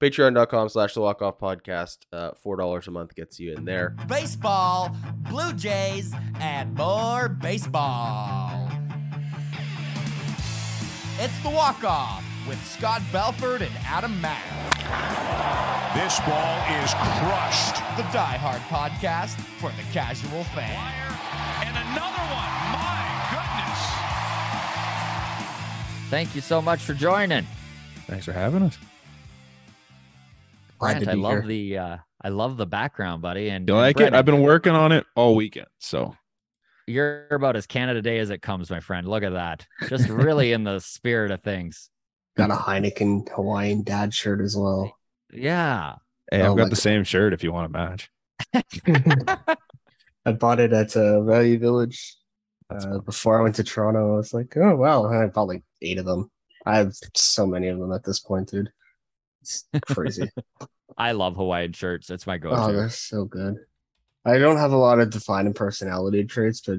Patreon.com slash the walk off podcast. Uh, $4 a month gets you in there. Baseball, Blue Jays, and more baseball. It's the walk off with Scott Belford and Adam Mac. This ball is crushed. The Die Hard podcast for the casual fan. And another one. My goodness. Thank you so much for joining. Thanks for having us. Glad Grant, to I love here. the uh I love the background, buddy. And You and like it? I've been working on it all weekend. So You're about as Canada Day as it comes, my friend. Look at that. Just really in the spirit of things. Got a Heineken Hawaiian dad shirt as well. Yeah. hey, Oh I've my got the same shirt if you want to match. I bought it at uh, Value Village uh, before I went to Toronto. I was like, oh wow, and I bought like eight of them. I have so many of them at this point, dude. It's crazy. I love Hawaiian shirts. That's my oh, go-to. they're so good. I don't have a lot of defining personality traits, but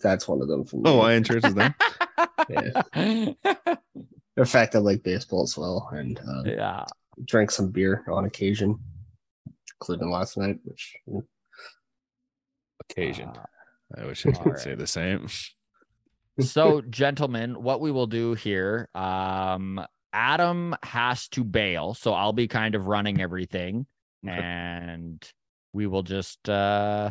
that's one of them for me. Oh, Iron shirts is them. yeah. The fact I like baseball as well and uh, yeah. drank some beer on occasion, including last night, which Occasion. Uh, I wish I could all say the same. so gentlemen what we will do here um adam has to bail so i'll be kind of running everything. Okay. and we will just uh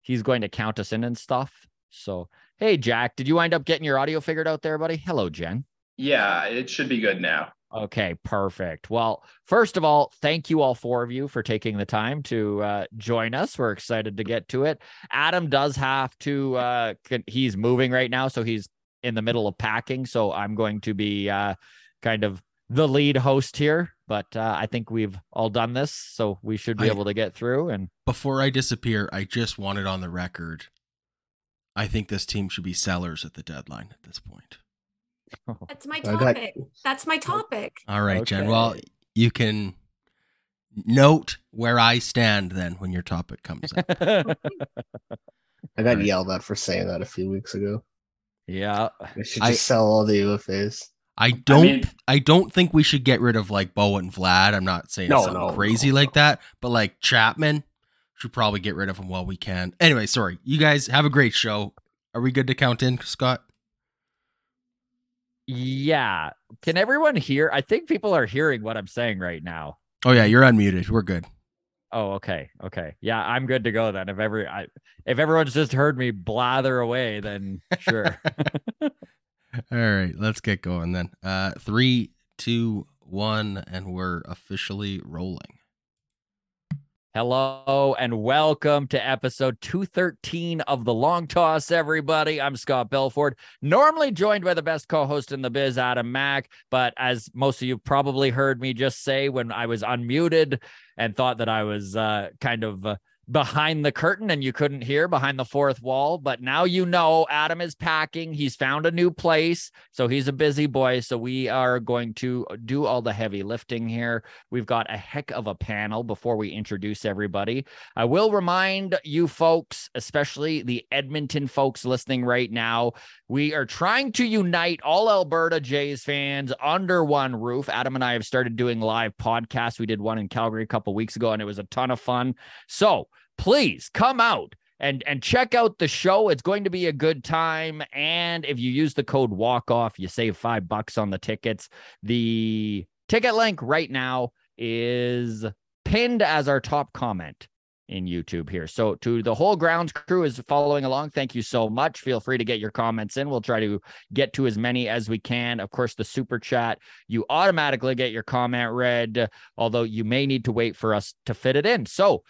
he's going to count us in and stuff. So hey jack did you wind up getting your audio figured out there buddy? Hello jen. Yeah, it should be good now. okay perfect. Well first of all thank you all four of you for taking the time to uh join us. We're excited to get to it. Adam does have to uh con- he's moving right now so he's in the middle of packing. So i'm going to be uh kind of the lead host here but uh, i think we've all done this so we should be I- able to get through and Before I disappear, I just wanted on the record. I think this team should be sellers at the deadline at this point. That's my topic. That's my topic. All right, Jen. Well, you can note where I stand then when your topic comes up. I got Right. yelled at for saying that a few weeks ago. yeah I should I- sell all the UFAs. I don't. I, mean- don't think we should get rid of like Bo and Vlad. I'm not saying No, something no, crazy no, like that, but like Chapman should probably get rid of him while we can. Anyway, sorry. You guys have a great show. Are we good to count in, Scott? yeah can everyone hear i think people are hearing what i'm saying right now Oh yeah, you're unmuted. We're good. Oh, okay, okay, yeah, I'm good to go then. If every, I, if everyone's just heard me blather away, then sure. All right, let's get going then. Uh, three, two, one, and we're officially rolling. Hello and welcome to episode 213 of the Long Toss, everybody. I'm Scott Belford, normally joined by the best co-host in the biz, Adam Mac. But as most of you probably heard me just say when I was unmuted and thought that I was uh, kind of uh, behind the curtain and you couldn't hear behind the fourth wall. But now you know Adam is packing. He's found a new place. So he's a busy boy. So we are going to do all the heavy lifting here. We've got a heck of a panel before we introduce everybody. I will remind you folks, especially the Edmonton folks listening right now, we are trying to unite all Alberta Jays fans under one roof. Adam and I have started doing live podcasts. We did one in Calgary a couple weeks ago, and it was a ton of fun. So please come out and and check out the show. It's going to be a good time. And if you use the code walk off, you save five bucks on the tickets. The ticket link right now is pinned as our top comment in YouTube here. So to the whole grounds crew is following along. Thank you so much. Feel free to get your comments in. We'll try to get to as many as we can. Of course, the super chat, you automatically get your comment read, although you may need to wait for us to fit it in. So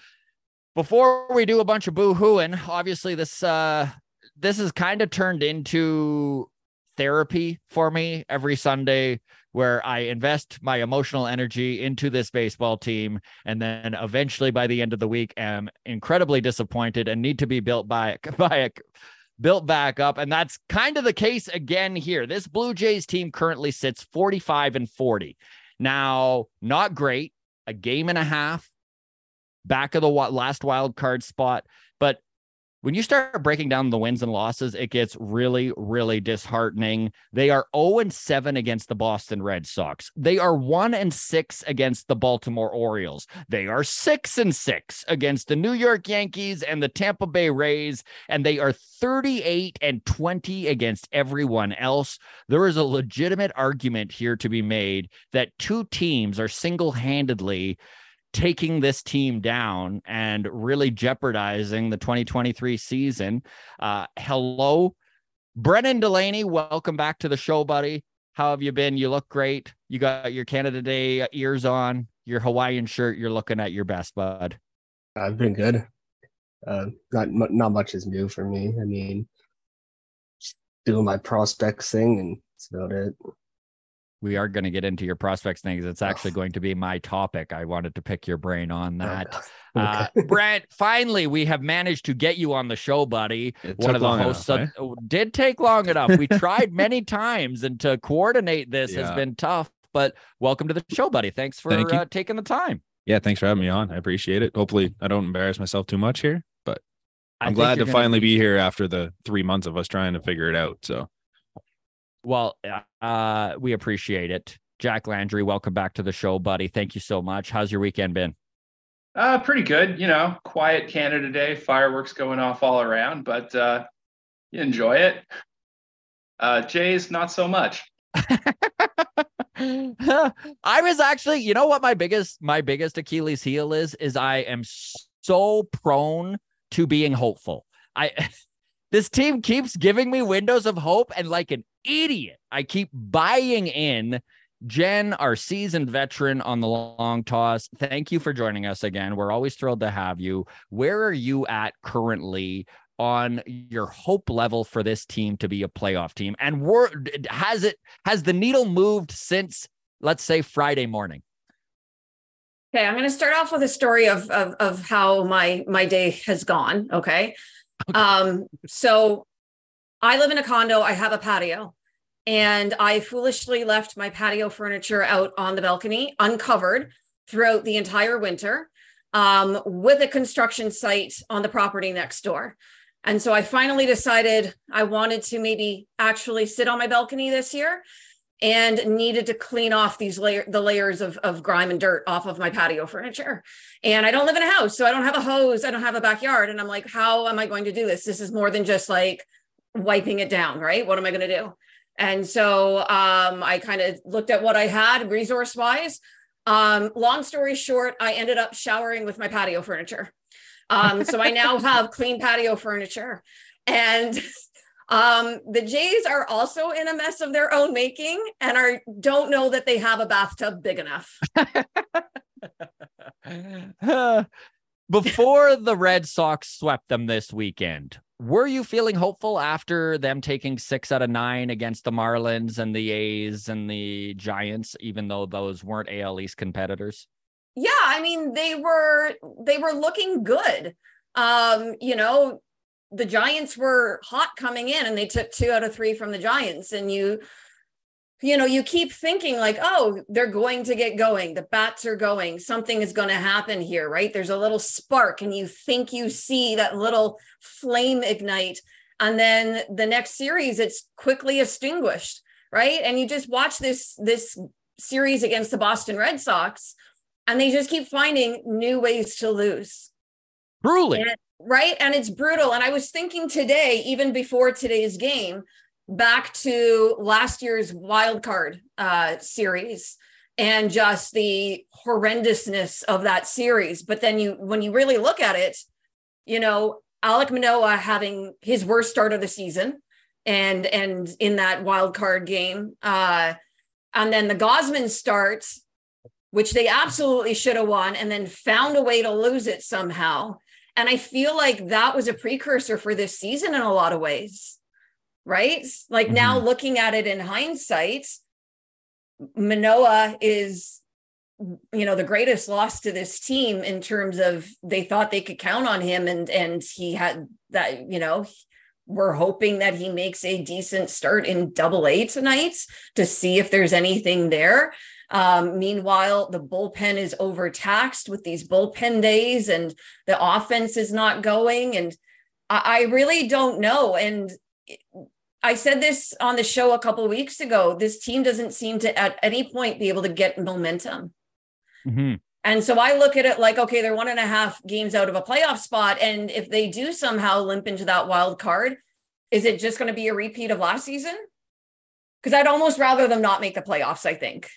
before we do a bunch of boo-hooing, obviously this uh this is kind of turned into therapy for me every Sunday where I invest my emotional energy into this baseball team and then eventually by the end of the week am incredibly disappointed and need to be built by by a built back up and that's kind of the case again here. This Blue Jays team currently sits 45 and 40. Now, not great, a game and a half back of the last wild card spot, when you start breaking down the wins and losses, it gets really, really disheartening. They are 0 and 7 against the Boston Red Sox. They are 1 and 6 against the Baltimore Orioles. They are 6 and 6 against the New York Yankees and the Tampa Bay Rays. And they are 38 and 20 against everyone else. There is a legitimate argument here to be made that two teams are single handedly taking this team down and really jeopardizing the 2023 season. Uh, hello, Brennan Delaney. Welcome back to the show, buddy. How have you been? You look great. You got your Canada Day ears on, your Hawaiian shirt. You're looking at your best, bud. I've been good. Uh, not not much is new for me. I mean, doing my prospects thing, and that's about it. We are going to get into your prospects things. It's actually going to be my topic. I wanted to pick your brain on that. Uh, Brent, finally, we have managed to get you on the show, buddy. It One of the hosts enough, of- oh, did take long enough. We tried many times, and to coordinate this has been tough. But welcome to the show, buddy. Thanks for Thank uh, taking the time. Yeah, thanks for having me on. I appreciate it. Hopefully, I don't embarrass myself too much here, but I I'm think glad to gonna finally be here after the three months of us trying to figure it out. So, Well, uh, we appreciate it. Jack Landau, welcome back to the show, buddy. Thank you so much. How's your weekend been? Uh, pretty good. You know, quiet Canada Day, fireworks going off all around, but uh, you enjoy it. Uh, Jays, not so much. I was actually, you know what my biggest my biggest Achilles heel is is I am so prone to being hopeful. I this team keeps giving me windows of hope and like an idiot, I keep buying in. Jen, our seasoned veteran on the long toss, thank you for joining us again. We're always thrilled to have you. Where are you at currently on your hope level for this team to be a playoff team? And we're, has it has the needle moved since let's say Friday morning? Okay, I'm going to start off with a story of of, of how my my day has gone. Okay. Um, so I live in a condo. I have a patio, and I foolishly left my patio furniture out on the balcony uncovered throughout the entire winter, um, with a construction site on the property next door. And so I finally decided I wanted to maybe actually sit on my balcony this year and needed to clean off these layer the layers of, of grime and dirt off of my patio furniture. And I don't live in a house, so I don't have a hose, I don't have a backyard. And I'm like, how am I going to do this? This is more than just like wiping it down, right? What am I going to do? And so um, I kind of looked at what I had resource wise. Um, long story short, I ended up showering with my patio furniture. Um, so I now have clean patio furniture. And um, the Jays are also in a mess of their own making and are don't know that they have a bathtub big enough. Before the Red Sox swept them this weekend, were you feeling hopeful after them taking six out of nine against the Marlins and the A's and the Giants, even though those weren't AL East competitors? Yeah, I mean they were they were looking good. Um, you know, the Giants were hot coming in and they took two out of three from the Giants. And you, you know, you keep thinking like, oh, they're going to get going. The bats are going. Something is going to happen here, right? There's a little spark, and you think you see that little flame ignite. And then the next series, it's quickly extinguished, right? And you just watch this this series against the Boston Red Sox, and they just keep finding new ways to lose. Truly. And- right? And it's brutal. And i was thinking today even before today's game back to last year's wild card uh series and just the horrendousness of that series. But then you when you really look at it you know alek manoah having his worst start of the season and and in that wild card game uh and then the gausman starts which they absolutely should have won and then found a way to lose it somehow and I feel like that was a precursor for this season in a lot of ways, right? Like mm-hmm. now looking at it in hindsight, Manoah is, you know, the greatest loss to this team in terms of they thought they could count on him and and he had that, you know, we're hoping that he makes a decent start in double A tonight to see if there's anything there. Um, meanwhile, the bullpen is overtaxed with these bullpen days and the offense is not going. And I, I really don't know. And I said this on the show a couple weeks ago. This team doesn't seem to at any point be able to get momentum. Mm-hmm. And so I look at it like, okay, they're one and a half games out of a playoff spot. And if they do somehow limp into that wild card, is it just going to be a repeat of last season? Because I'd almost rather them not make the playoffs, I think.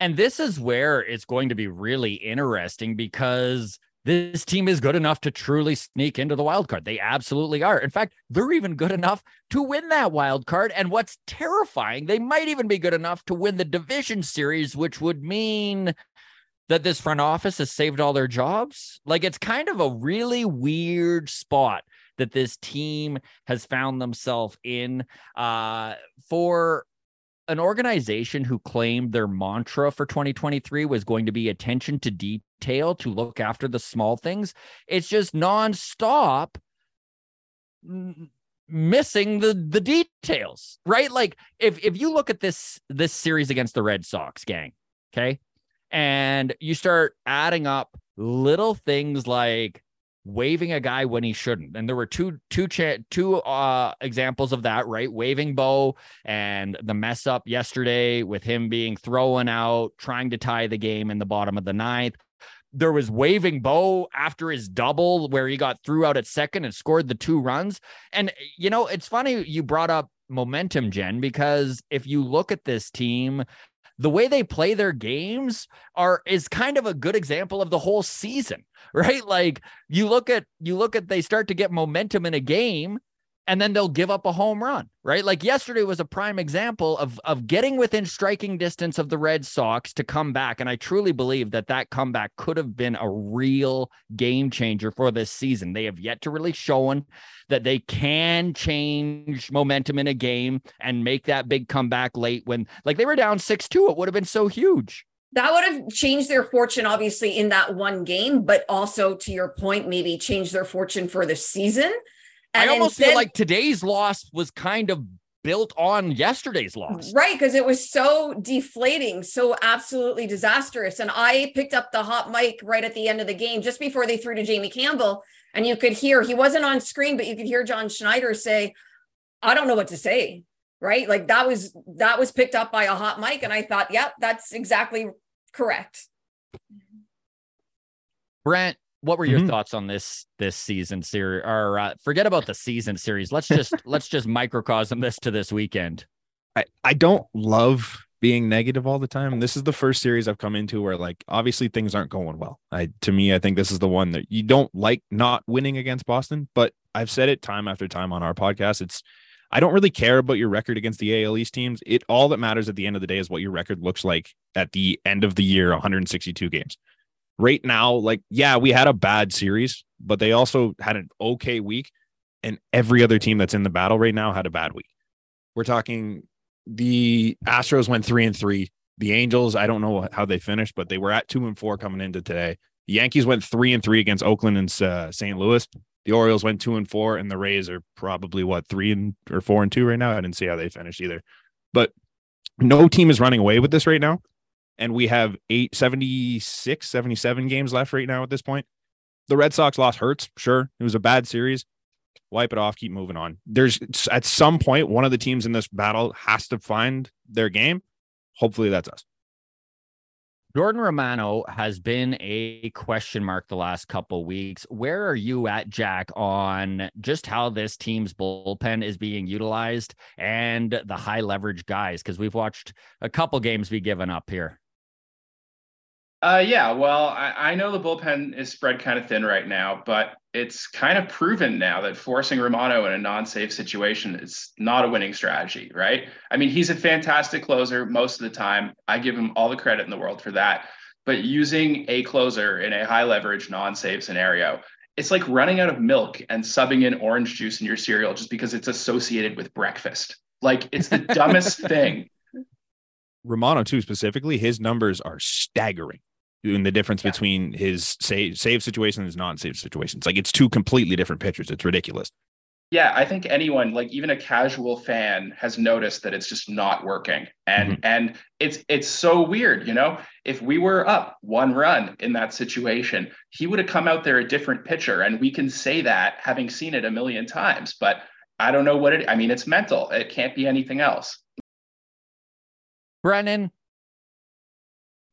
And this is where it's going to be really interesting because this team is good enough to truly sneak into the wild card. They absolutely are. In fact, they're even good enough to win that wild card. And what's terrifying, they might even be good enough to win the division series, which would mean that this front office has saved all their jobs. Like it's kind of a really weird spot that this team has found themselves in uh, for an organization who claimed their mantra for 2023 was going to be attention to detail to look after the small things. It's just nonstop missing the the details, right? Like if if you look at this this series against the Red Sox, gang, okay, and you start adding up little things like waving a guy when he shouldn't. And there were two two cha- two uh examples of that, right? Waving Bo and the mess up yesterday with him being thrown out, trying to tie the game in the bottom of the ninth. There was waving Bo after his double where he got threw out at second and scored the two runs. And you know, it's funny you brought up momentum, Jen, because if you look at this team, the way they play their games are is kind of a good example of the whole season, right? Like you look at you look at they start to get momentum in a game and then they'll give up a home run, right? Like yesterday was a prime example of of getting within striking distance of the Red Sox to come back, and I truly believe that that comeback could have been a real game changer for this season. They have yet to really shown that they can change momentum in a game and make that big comeback late when, like, they were down six two. It would have been so huge that would have changed their fortune obviously in that one game but also to your point maybe change their fortune for the season and I almost instead, feel like today's loss was kind of built on yesterday's loss. Right. Because it was so deflating, so absolutely disastrous. And I picked up the hot mic right at the end of the game, just before they threw to Jamie Campbell. And you could hear, he wasn't on screen, but you could hear John Schneider say, I don't know what to say. Right. Like that was, that was picked up by a hot mic. And I thought, yep, that's exactly correct. Brent, what were your mm-hmm. thoughts on this this season series or uh, forget about the season series. Let's just let's just microcosm this to this weekend. I i don't love being negative all the time. This is the first series i've come into where like obviously things aren't going well. I to me i think this is the one that you don't like not winning against boston but i've said it time after time on our podcast. It's I don't really care about your record against the AL East teams. It all that matters at the end of the day is what your record looks like at the end of the year, 162 games right now, like, yeah, we had a bad series, but they also had an okay week. And every other team that's in the battle right now had a bad week. We're talking the Astros went three and three. The Angels, I don't know how they finished, but they were at two and four coming into today. The Yankees went three and three against Oakland and uh, St. Louis. The Orioles went two and four, and the Rays are probably what three and or four and two right now. I didn't see how they finished either, but no team is running away with this right now and we have eight, 76, 77 games left right now at this point. The Red Sox loss hurts. Sure. It was a bad series. Wipe it off, keep moving on. There's at some point, one of the teams in this battle has to find their game. Hopefully that's us. Jordan Romano has been a question mark the last couple weeks. Where are you at, Jack, on just how this team's bullpen is being utilized and the high leverage guys? Because we've watched a couple games be given up here. Uh, yeah, well, I, I know the bullpen is spread kind of thin right now, but it's kind of proven now that forcing Romano in a non-safe situation is not a winning strategy, right? I mean, he's a fantastic closer most of the time. I give him all the credit in the world for that. But using a closer in a high leverage, non-safe scenario, it's like running out of milk and subbing in orange juice in your cereal just because it's associated with breakfast. Like it's the dumbest thing. Romano, too, specifically, his numbers are staggering in the difference yeah. between his save save situation and his non-save situations. Like it's two completely different pitchers. It's ridiculous. Yeah, I think anyone, like even a casual fan, has noticed that it's just not working. And Mhm. and it's it's so weird, you know. If we were up one run in that situation, he would have come out there a different pitcher. And we can say that having seen it a million times, but I don't know what it I mean, it's mental. It can't be anything else. Brennan,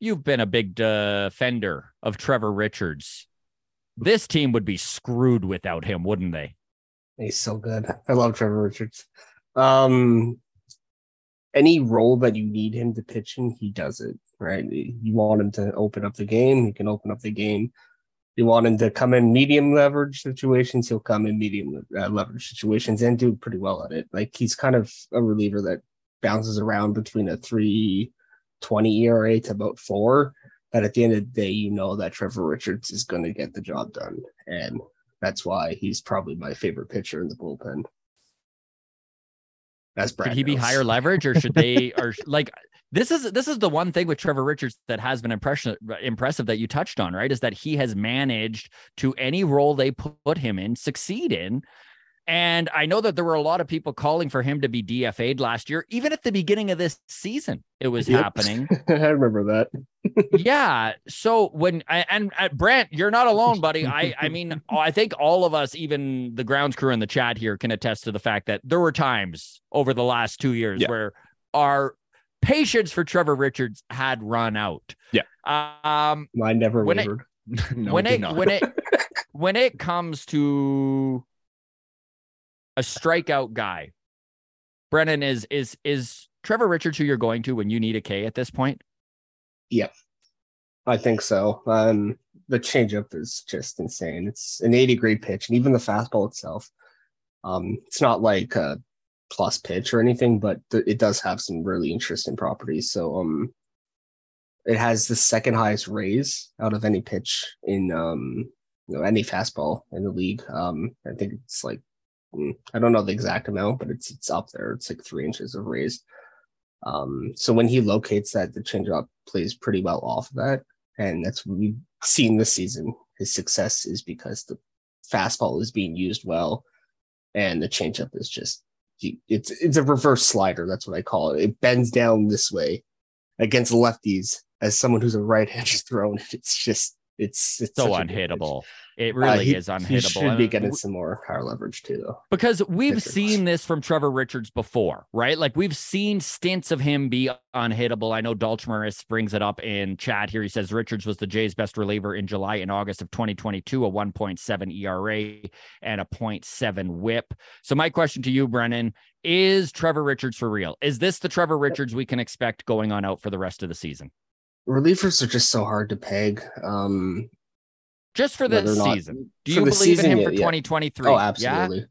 you've been a big defender of Trevor Richards. This team would be screwed without him, wouldn't they? He's so good. I love Trevor Richards. Um, any role that you need him to pitch in, he does it. Right? You want him to open up the game, he can open up the game. You want him to come in medium leverage situations, he'll come in medium uh, leverage situations and do pretty well at it. Like he's kind of a reliever that bounces around between a three twenty ERA to about four. But at the end of the day, you know that Trevor Richards is going to get the job done, and that's why he's probably my favorite pitcher in the bullpen. As Brad Should he be higher leverage or should they or like this is this is the one thing with Trevor Richards that has been impression impressive that you touched on, right? Is that he has managed to any role they put him in succeed in. And I know that there were a lot of people calling for him to be DFA'd last year, even at the beginning of this season. It was Yep. happening. I remember that. yeah. So when and, and Brandt, you're not alone, buddy. I I mean, I think all of us, even the grounds crew in the chat here, can attest to the fact that there were times over the last two years Yeah. where our patience for Trevor Richards had run out. Yeah. Um. Mine never When it- wavered. no, when it when it when it comes to a strikeout guy, Brennan is is is Trevor Richards who you're going to when you need a K at this point? Yep. I think so. Um, the changeup is just insane. It's an 80 grade pitch, and even the fastball itself. Um, it's not like a plus pitch or anything, but th- it does have some really interesting properties. So, um, it has the second highest raise out of any pitch in um, you know, any fastball in the league. Um, I think it's like I don't know the exact amount, but it's it's up there. It's like three inches of raise. Um, so when he locates that, the changeup plays pretty well off of that and that's what we've seen this season. His success is because the fastball is being used well, and the changeup is just it's it's a reverse slider. That's what I call it. It bends down this way against lefties. As someone who's a right-handed thrown, it's just it's it's So such a good pitch. unhittable. It Uh, really he- is He unhittable. should be getting some more higher leverage too, though. because we've seen this from Trevor Richards before, right? Like we've seen stints of him be unhittable. I know Dalchmaris brings it up in chat here. He says Richards was the Jays' best reliever in July and August of 2022, a 1.7 ERA and a 0.7 WHIP. So my question to you, Brennan, is Trevor Richards for real? Is this the Trevor Richards we can expect going on out for the rest of the season? Relievers are just so hard to peg. Um, Just for whether this or not- season. Do you believe season, in him yeah, for yeah. 2023? Oh, Yeah? absolutely.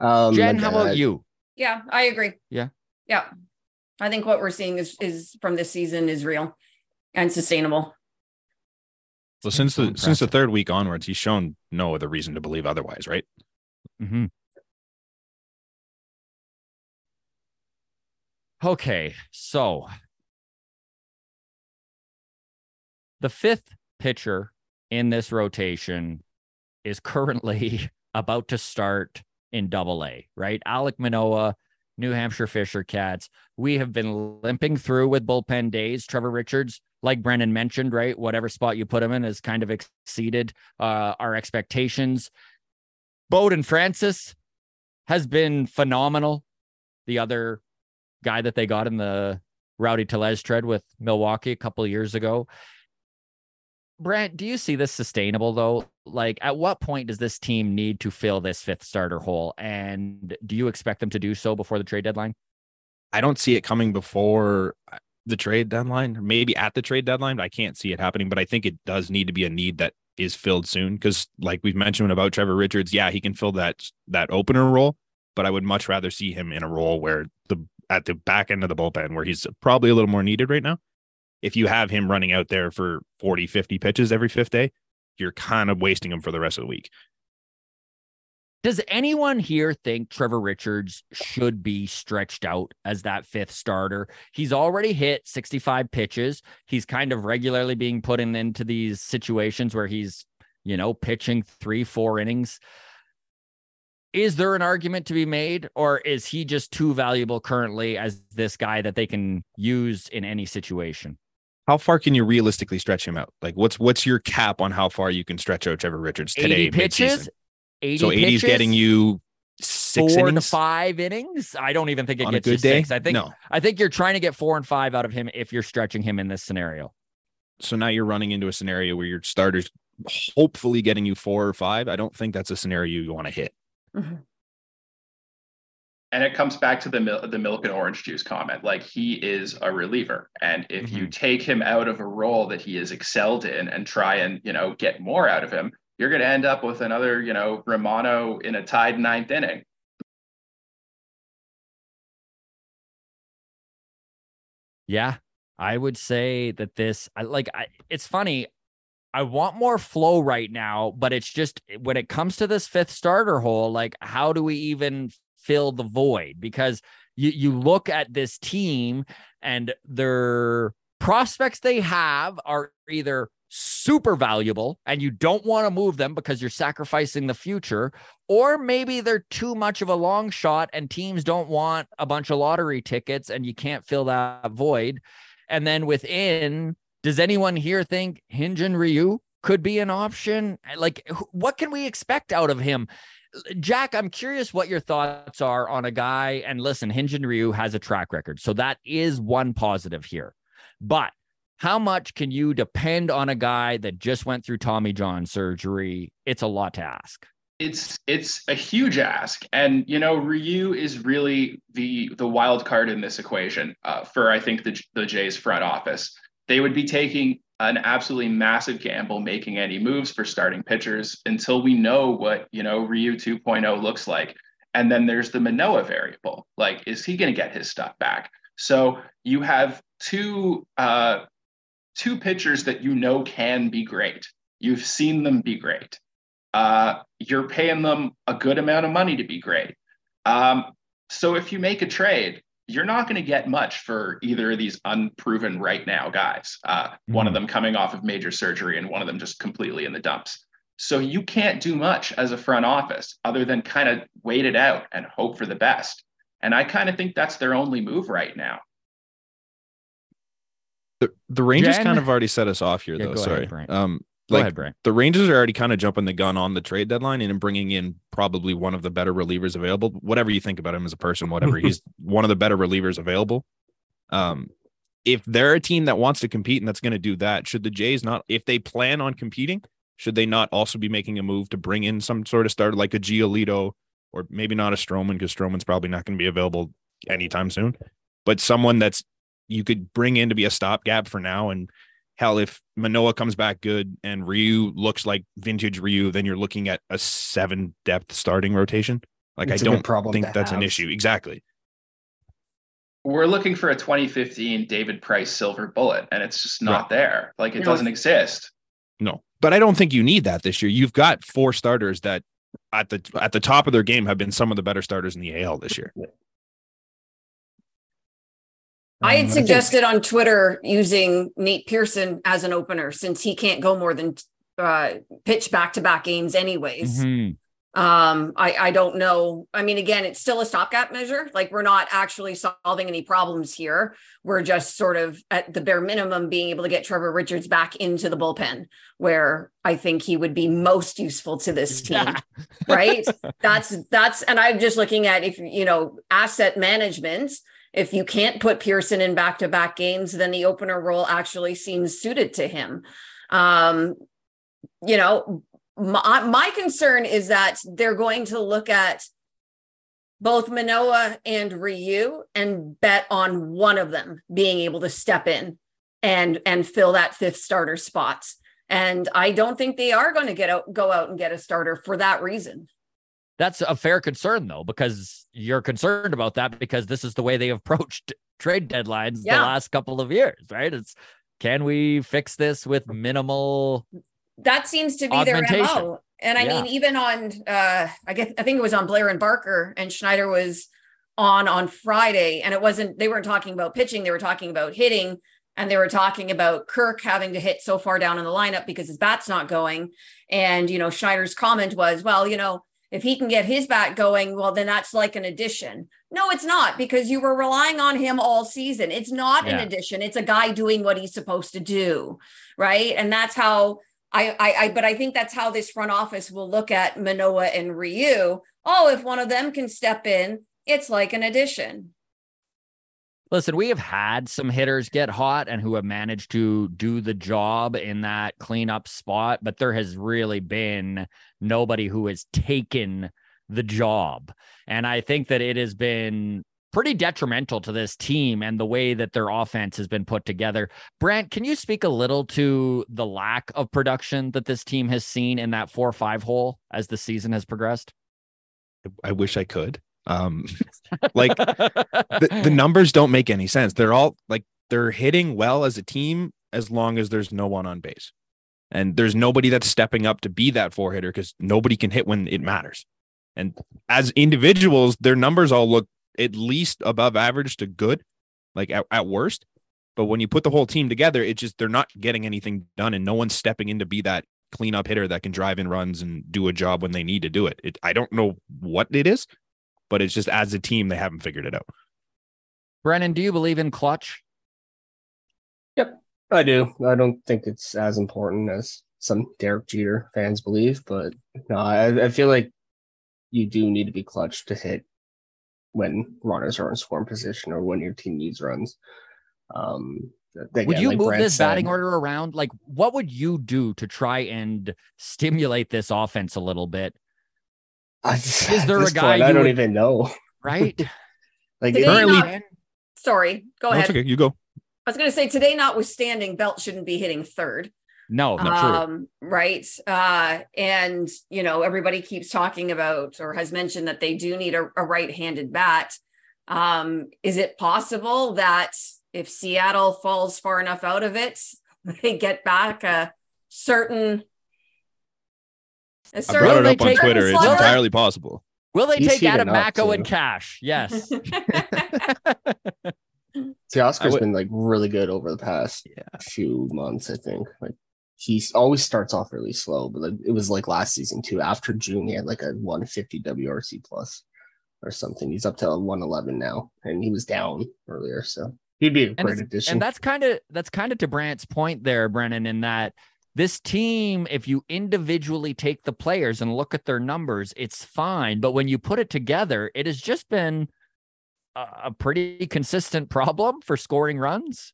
Um, Jen, how uh, about you? Yeah, I agree. Yeah. Yeah. I think what we're seeing is is from this season is real and sustainable. Well, since So the since the third week onwards, he's shown no other reason to believe otherwise, right? Mm-hmm. Okay, so the fifth pitcher in this rotation is currently about to start in double A, right? Alek Manoah, New Hampshire Fisher Cats. We have been limping through with bullpen days. Trevor Richards, like Brennan mentioned, right? Whatever spot you put him in has kind of exceeded uh, our expectations. Bowden Francis has been phenomenal. The other guy that they got in the Rowdy Tellez tread with Milwaukee a couple years ago. Brandt, do you see this sustainable though? Like, at what point does this team need to fill this fifth starter hole? And do you expect them to do so before the trade deadline? I don't see it coming before uh, the trade deadline, or maybe at the trade deadline. I can't see it happening, but I think it does need to be a need that is filled soon. Because, like we've mentioned about Trevor Richards, yeah, he can fill that that opener role, but I would much rather see him in a role where the at the back end of the bullpen where he's probably a little more needed right now. If you have him running out there for 40, 50 pitches every fifth day, you're kind of wasting him for the rest of the week. Does anyone here think Trevor Richards should be stretched out as that fifth starter? He's already hit 65 pitches. He's kind of regularly being put in into these situations where he's, you know, pitching three, four innings. is there an argument to be made, or is he just too valuable currently as this guy that they can use in any situation? How far can you realistically stretch him out? Like, what's what's your cap on how far you can stretch out Trevor Richards today? 80 pitches, 80 So 80 is getting you six four innings to five innings. I don't even think it on a gets you good day. six. I think no. I think you're trying to get four and five out of him if you're stretching him in this scenario. So now you're running into a scenario where your starters hopefully getting you four or five. I don't think that's a scenario you want to hit. Mm-hmm. And it comes back to the mil- the milk and orange juice comment. Like he is a reliever, and if you mm-hmm. take him out of a role that he has excelled in and try and you know get more out of him, you're going to end up with another you know Romano in a tied ninth inning. Yeah, I would say that this, I like, I, it's funny. I want more flow right now, but it's just when it comes to this fifth starter hole, like, how do we even fill the void? Because you, you look at this team and their prospects they have are either super valuable and you don't want to move them because you're sacrificing the future, or maybe they're too much of a long shot and teams don't want a bunch of lottery tickets and you can't fill that void. And then within, does anyone here think Hyun Jin Ryu could be an option? Like, wh- what can we expect out of him? Jack, I'm curious what your thoughts are on a guy. And listen, Hyun Jin Ryu has a track record. So that is one positive here. But how much can you depend on a guy that just went through Tommy John surgery? It's a lot to ask. it's it's a huge ask and you know ryu is really the the wild card in this equation uh, for i think the, the jays front office they would be taking an absolutely massive gamble making any moves for starting pitchers until we know what you know ryu 2.0 looks like. And then there's the manoah variable. Like is he going to get his stuff back? So you have two uh two pitchers that you know can be great. You've seen them be great. Uh, you're paying them a good amount of money to be great. Um, so if you make a trade, you're not going to get much for either of these unproven right now guys. Uh, One of them coming off of major surgery and one of them just completely in the dumps. So you can't do much as a front office other than kind of wait it out and hope for the best. And I kind of think that's their only move right now. The, the Rangers Jen? kind of already set us off here, Yeah, though. go ahead, Sorry. Um, Go like ahead, Brian. the Rangers are already kind of jumping the gun on the trade deadline and bringing in probably one of the better relievers available. Whatever you think about him as a person, whatever, he's one of the better relievers available. Um, if they're a team that wants to compete and that's going to do that, should the Jays not, if they plan on competing, should they not also be making a move to bring in some sort of starter like a Giolito or maybe not a Stroman because Stroman's probably not going to be available anytime soon, but someone that's you could bring in to be a stopgap for now and hell, if Manoah comes back good and Ryu looks like vintage Ryu, then you're looking at a seven depth starting rotation. Like It's I a good don't problem think to that's an issue. Exactly. We're looking for a 2015 David Price silver bullet, and it's just not Right. there. Like it No. doesn't exist. No, but I don't think you need that this year. You've got four starters that at the at the top of their game have been some of the better starters in the AL this year. I had Um, suggested on Twitter using Nate Pearson as an opener since he can't go more than uh, pitch back to back games, anyways. Mhm. Um, I, I don't know. I mean, again, it's still a stopgap measure. Like we're not actually solving any problems here. We're just sort of at the bare minimum being able to get Trevor Richards back into the bullpen where I think he would be most useful to this team. right? That's that's and I'm just looking at if you know asset management. If you can't put Pearson in back-to-back games, then the opener role actually seems suited to him. Um, you know, my, my concern is that they're going to look at both Manoah and Ryu and bet on one of them being able to step in and and fill that fifth starter spot. And I don't think they are going to get out go out and get a starter for that reason. That's a fair concern, though, because you're concerned about that because this is the way they approached trade deadlines Yeah. the last couple of years, right? It's can we fix this with minimal? that seems to be their MO. And I Yeah. mean, even on uh I guess I think it was on Blair and Barker and Schneider was on on Friday and it wasn't they weren't talking about pitching, they were talking about hitting and they were talking about Kirk having to hit so far down in the lineup because his bat's not going. And you know, Schneider's comment was, well, you know, if he can get his bat going, well, then that's like an addition. No, it's not because you were relying on him all season. It's not Yeah. an addition. It's a guy doing what he's supposed to do. Right. And that's how I, I, I, but I think that's how this front office will look at Manoah and Ryu. Oh, if one of them can step in, it's like an addition. Listen, we have had some hitters get hot and who have managed to do the job in that cleanup spot, but there has really been nobody who has taken the job. And I think that it has been pretty detrimental to this team and the way that their offense has been put together. Brandt, can you speak a little to the lack of production that this team has seen in that four five hole as the season has progressed? I wish I could. Um, like the, the numbers don't make any sense. They're all like they're hitting well as a team as long as there's no one on base. And there's nobody that's stepping up to be that four hitter because nobody can hit when it matters. And as individuals, their numbers all look at least above average to good, like at, at worst. But when you put the whole team together, it just they're not getting anything done and no one's stepping in to be that cleanup hitter that can drive in runs and do a job when they need to do it. it I don't know what it is, but it's just as a team, they haven't figured it out. Brennan, do you believe in clutch? Yep, I do. I don't think it's as important as some Derek Jeter fans believe, but no, I, I feel like you do need to be clutch to hit when runners are in scoring position or when your team needs runs. Um, again, would you like move Brent this batting order around? Like, what would you do to try and stimulate this offense a little bit? I, Is there a guy point, I don't would- even know. Right? Like Today, it- Currently- not- sorry, go No, ahead. okay. You go. I was going to say today, notwithstanding, Belt shouldn't be hitting third. no, not true. um, right? Uh, and you know, everybody keeps talking about or has mentioned that they do need a, a right-handed bat. Um, is it possible that if Seattle falls far enough out of it, they get back a certain a I certain brought it they up on take- Twitter. It's entirely possible. Will they he's take heating Adam up, Macco too. and cash? Yes. Teoscar's would- been like really good over the past few months. I think like he's always starts off really slow, but like it was like last season too. After June, he had like a 150 WRC plus or something. He's up to a 111 now, and he was down earlier, so he'd be a great it's- addition. and that's kind of that's kind of to Brandt's point there, Brennan, in that this team, if you individually take the players and look at their numbers, it's fine. But when you put it together, it has just been a, a pretty consistent problem for scoring runs.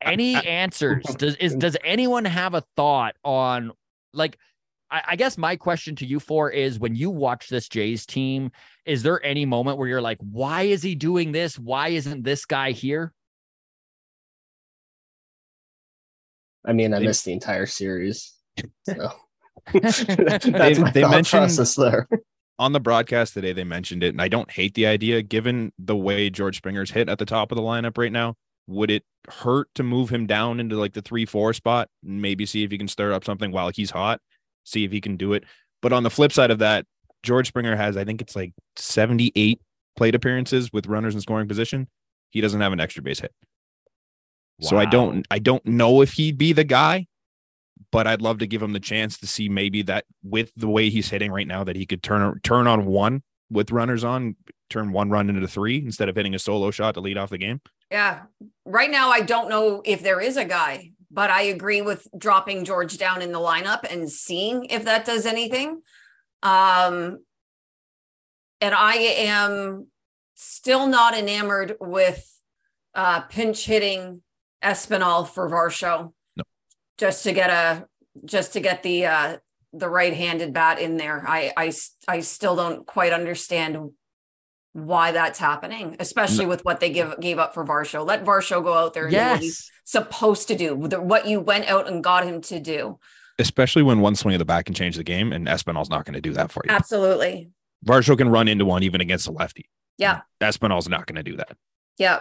Any answers? Does is does anyone have a thought on like I, I guess my question to you four is when you watch this Jays team, is there any moment where you're like, why is he doing this? Why isn't this guy here? I mean, I They- missed the entire series. So. They- my they thought process there. On the broadcast today, they mentioned it, and I don't hate the idea given the way George Springer's hit at the top of the lineup right now. Would it hurt to move him down into like the three four spot and maybe see if he can stir up something while he's hot? See if he can do it. But on the flip side of that, George Springer has, I think it's like 78 plate appearances with runners in scoring position. He doesn't have an extra base hit. So I don't I don't know if he'd be the guy, but I'd love to give him the chance to see maybe that with the way he's hitting right now that he could turn turn on one with runners on, turn one run into three instead of hitting a solo shot to lead off the game. Yeah. Right now, I don't know if there is a guy, but I agree with dropping George down in the lineup and seeing if that does anything. Um, and I am still not enamored with uh, pinch hitting Espinal for Varsho. No. Just to get a just to get the uh the right-handed bat in there. I I I still don't quite understand why that's happening, especially with what they give gave up for Varsho. Let Varsho go out there and do what he's Yes. supposed to do, what you went out and got him to do. Especially when one swing of the bat can change the game, and Espinal's not going to do that for you. Absolutely. Varsho can run into one even against a lefty. Yeah. Espinal's not going to do that. Yeah.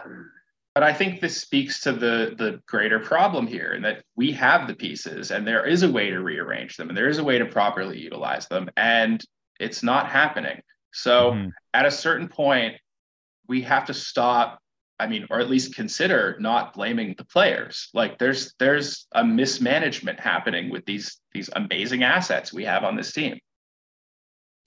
But I think this speaks to the the greater problem here, and that we have the pieces, and there is a way to rearrange them, and there is a way to properly utilize them, and it's not happening. So Mhm. at a certain point, we have to stop. I mean, or at least consider not blaming the players. Like there's there's a mismanagement happening with these these amazing assets we have on this team.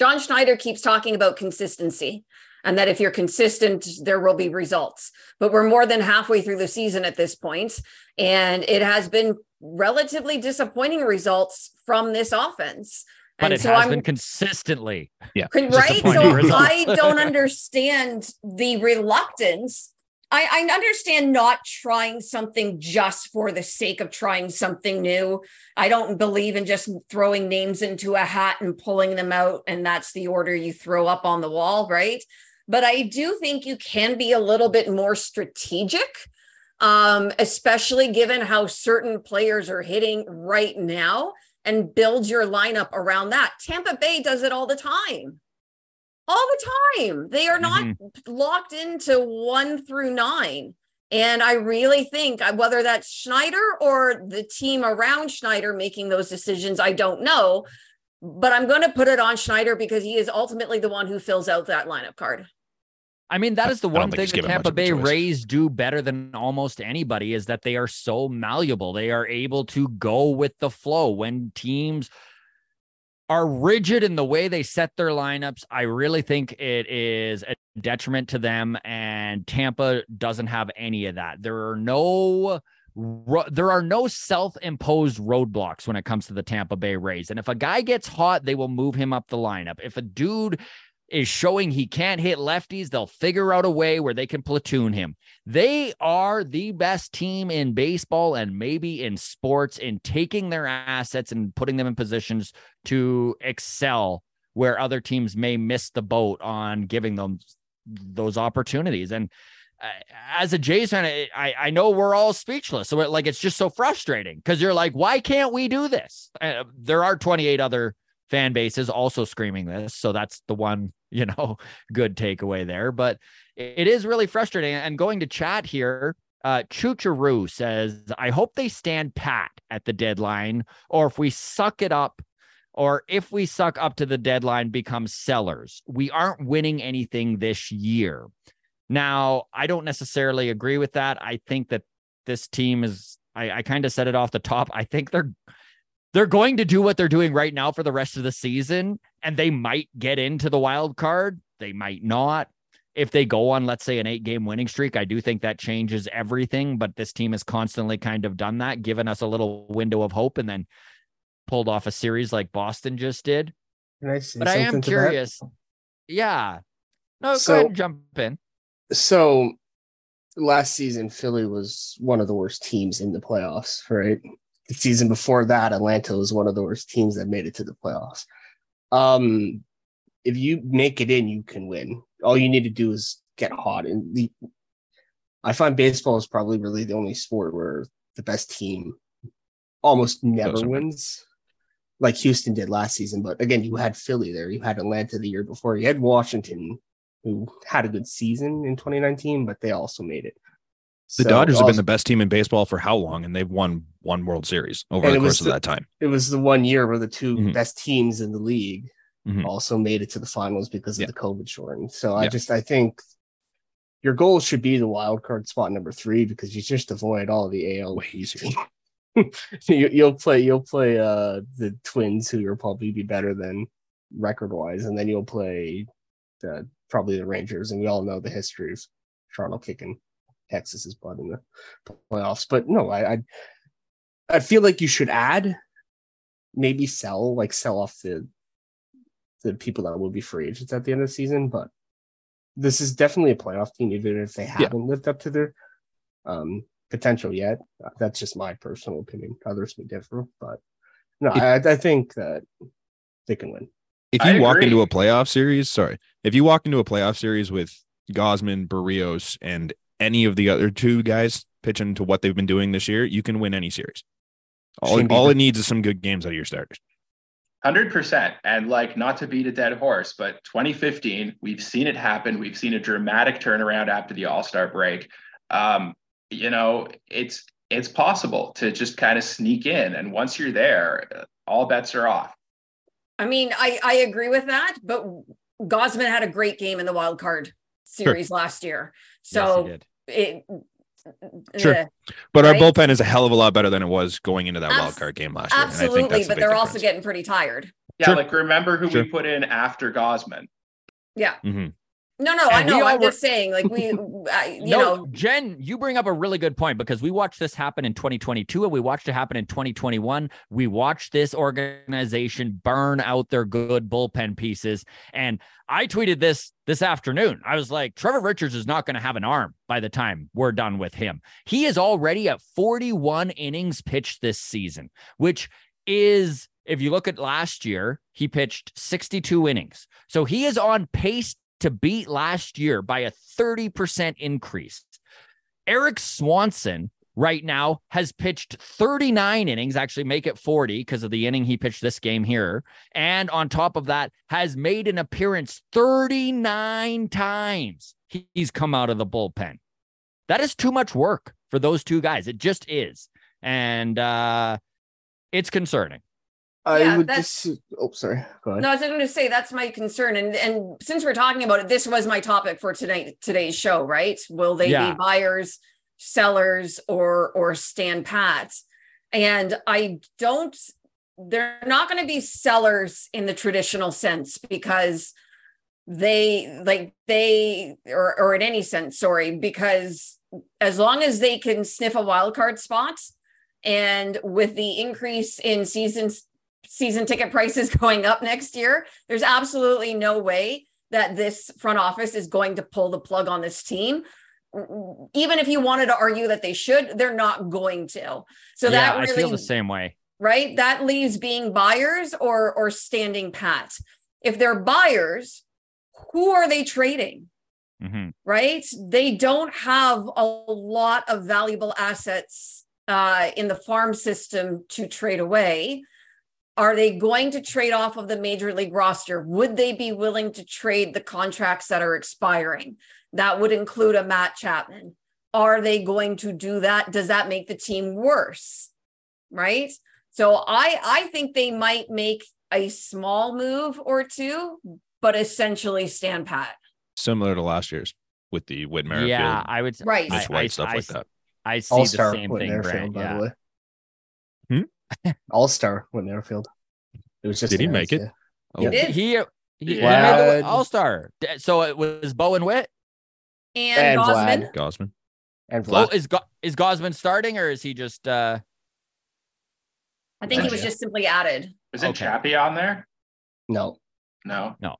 John Schneider keeps talking about consistency and that if you're consistent, there will be results. But we're more than halfway through the season at this point, and it has been relatively disappointing results from this offense. But and it so has I'm been consistently. Yeah. Con- right? So results. I don't understand the reluctance. I, I understand not trying something just for the sake of trying something new. I don't believe in just throwing names into a hat and pulling them out, and that's the order you throw up on the wall, right? But I do think you can be a little bit more strategic, um, especially given how certain players are hitting right now and build your lineup around that. Tampa Bay does it all the time. All the time. They are not locked into one through nine. And I really think uh, whether that's Schneider or the team around Schneider making those decisions, I don't know. But I'm going to put it on Schneider because he is ultimately the one who fills out that lineup card. I mean, that is the one thing the Tampa Bay. Rays do better than almost anybody is that they are so malleable. They are able to go with the flow when teams are rigid in the way they set their lineups. I really think it is a detriment to them, and Tampa doesn't have any of that. There are no there are no self-imposed roadblocks when it comes to the Tampa Bay Rays. And if a guy gets hot, they will move him up the lineup. If a dude is showing he can't hit lefties, they'll figure out a way where they can platoon him. They are the best team in baseball and maybe in sports in taking their assets and putting them in positions to excel where other teams may miss the boat on giving them those opportunities. And uh, as a Jays fan, I, I know we're all speechless. So it, like it's just so frustrating because you're like, why can't we do this? Uh, there are 28 other fan bases also screaming this, so that's the one you know good takeaway there. But it- is really frustrating. And going to chat here, uh, Chucharu says, "I hope they stand pat at the deadline, or if we suck it up." Or if we suck up to the deadline, become sellers. We aren't winning anything this year. Now, I don't necessarily agree with that. I think that this team is I, I kind of said it off the top. I think they're they're going to do what they're doing right now for the rest of the season, and they might get into the wild card. They might not. If they go on, let's say, an eight game winning streak, I do think that changes everything. But this team has constantly kind of done that, given us a little window of hope, and then pulled off a series like Boston just did. I But I am to that? curious. Yeah. No, So- go ahead and jump in. So last season, Philly was one of the worst teams in the playoffs, right? The season before that, Atlanta was one of the worst teams that made it to the playoffs. Um, if you make it in, you can win. All you need to do is get hot. And the I find baseball is probably really the only sport where the best team almost never wins, like Houston did last season. But again, you had Philly there, you had Atlanta the year before, you had Washington, who had a good season in 2019, but they also made it. The So, Dodgers have been the best team in baseball for how long? And they've won one World Series over the course of the- that time. It was the one year where the 2 Mhm. best teams in the league Mhm. also made it to the finals because of Yeah. the COVID shorten. So I just I think your goal should be the wild card spot number three because you just avoid all of the AL Way you, you'll play you'll play uh the twins who are probably be better than record wise and then you'll play the probably the rangers and we all know the history of toronto kicking texas's butt in the playoffs but no i i, I feel like you should add maybe sell like sell off the the people that will be free agents at the end of the season but this is definitely a playoff team even if they haven't lived up to their um potential yet. Uh, That's just my personal opinion. Others may differ, but no, I, I think that they can win. If I you walk agree. into a playoff series, sorry, if you walk into a playoff series with Gausman, Berrios, and any of the other two guys pitching to what they've been doing this year, you can win any series. All, Shane all Bieber. it needs is some good games out of your starters. Hundred percent, and like not to beat a dead horse, but 2015, we've seen it happen. We've seen a dramatic turnaround after the All Star break. Um, you know, it's it's possible to just kind of sneak in, and once you're there, uh, all bets are off. I mean, I I agree with that, but Gausman had a great game in the wild card series last year. So yes, he it. Sure. eh, But our bullpen is a hell of a lot better than it was going into that wild card game last year. and I think absolutely, that's the but they're also getting pretty tired. Yeah, Sure. like remember who Sure. we put in after Gausman. Yeah. Mhm. No, no, I And we know. I'm were- just saying, like we, uh, you no, know, Jen, you bring up a really good point because we watched this happen in 2022 and we watched it happen in 2021. We watched this organization burn out their good bullpen pieces. And I tweeted this this afternoon. I was like, Trevor Richards is not going to have an arm by the time we're done with him. He is already at 41 innings pitched this season, which is, if you look at last year, he pitched 62 innings. So he is on pace to beat last year by a 30% increase. Eric Swanson right now has pitched 39 innings, actually make it 40 because of the inning he pitched this game here. And on top of that, has made an appearance 39 times. He's come out of the bullpen. That is too much work for those two guys. It just is. And uh it's concerning. I Yeah, would that's- just. Oh, sorry. Go ahead. no, I was going to say that's my concern. And and since we're talking about it, this was my topic for tonight today's show, right? Will they Yeah. be buyers, sellers, or or stand pat? And I don't. They're not going to be sellers in the traditional sense because they like they or or in any sense, sorry, because as long as they can sniff a wild card spot, and with the increase in seasons season ticket prices going up next year, there's absolutely no way that this front office is going to pull the plug on this team. Even if you wanted to argue that they should, they're not going to. So yeah, that I really, feel the same way. right? That leaves being buyers or or standing pat. If they're buyers, who are they trading? Mhm. right? They don't have a lot of valuable assets uh, in the farm system to trade away. Are they going to trade off of the major league roster? Would they be willing to trade the contracts that are expiring? That would include a Matt Chapman. Are they going to do that? Does that make the team worse? Right. So I I think they might make a small move or two, but essentially stand pat. Similar to last year's with the Whit Merrifield, Yeah, I would Right. Mitch I- White I- stuff I- like that. I see All the same Whit thing, Merrifield, Grant. by Yeah. the way. All star Whit Merrifield. It was just Did he make it? yeah. Oh, He did. He, he, he Wow. All Star. So it was Bo and Whit. And, And Gausman. Vlad. Gausman. And Oh, is Go- is Gausman starting or is he just? uh I think he was just simply added. Is it Okay. Chappie on there? No. No. No.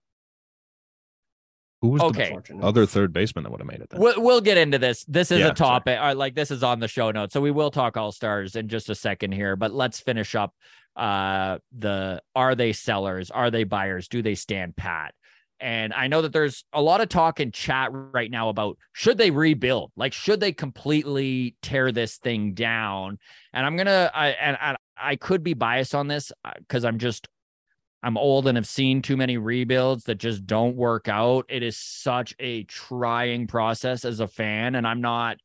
Who was Okay. The other third baseman that would have made it then? We'll, we'll get into this. This is Yeah, a topic. uh, like this is on the show notes, so we will talk all stars in just a second here. But let's finish up. Uh, the are they sellers? Are they buyers? Do they stand pat? And I know that there's a lot of talk in chat right now about should they rebuild? Like, should they completely tear this thing down? And I'm gonna, I and I, I could be biased on this because I'm just I'm old and have seen too many rebuilds that just don't work out. It is such a trying process as a fan and I'm not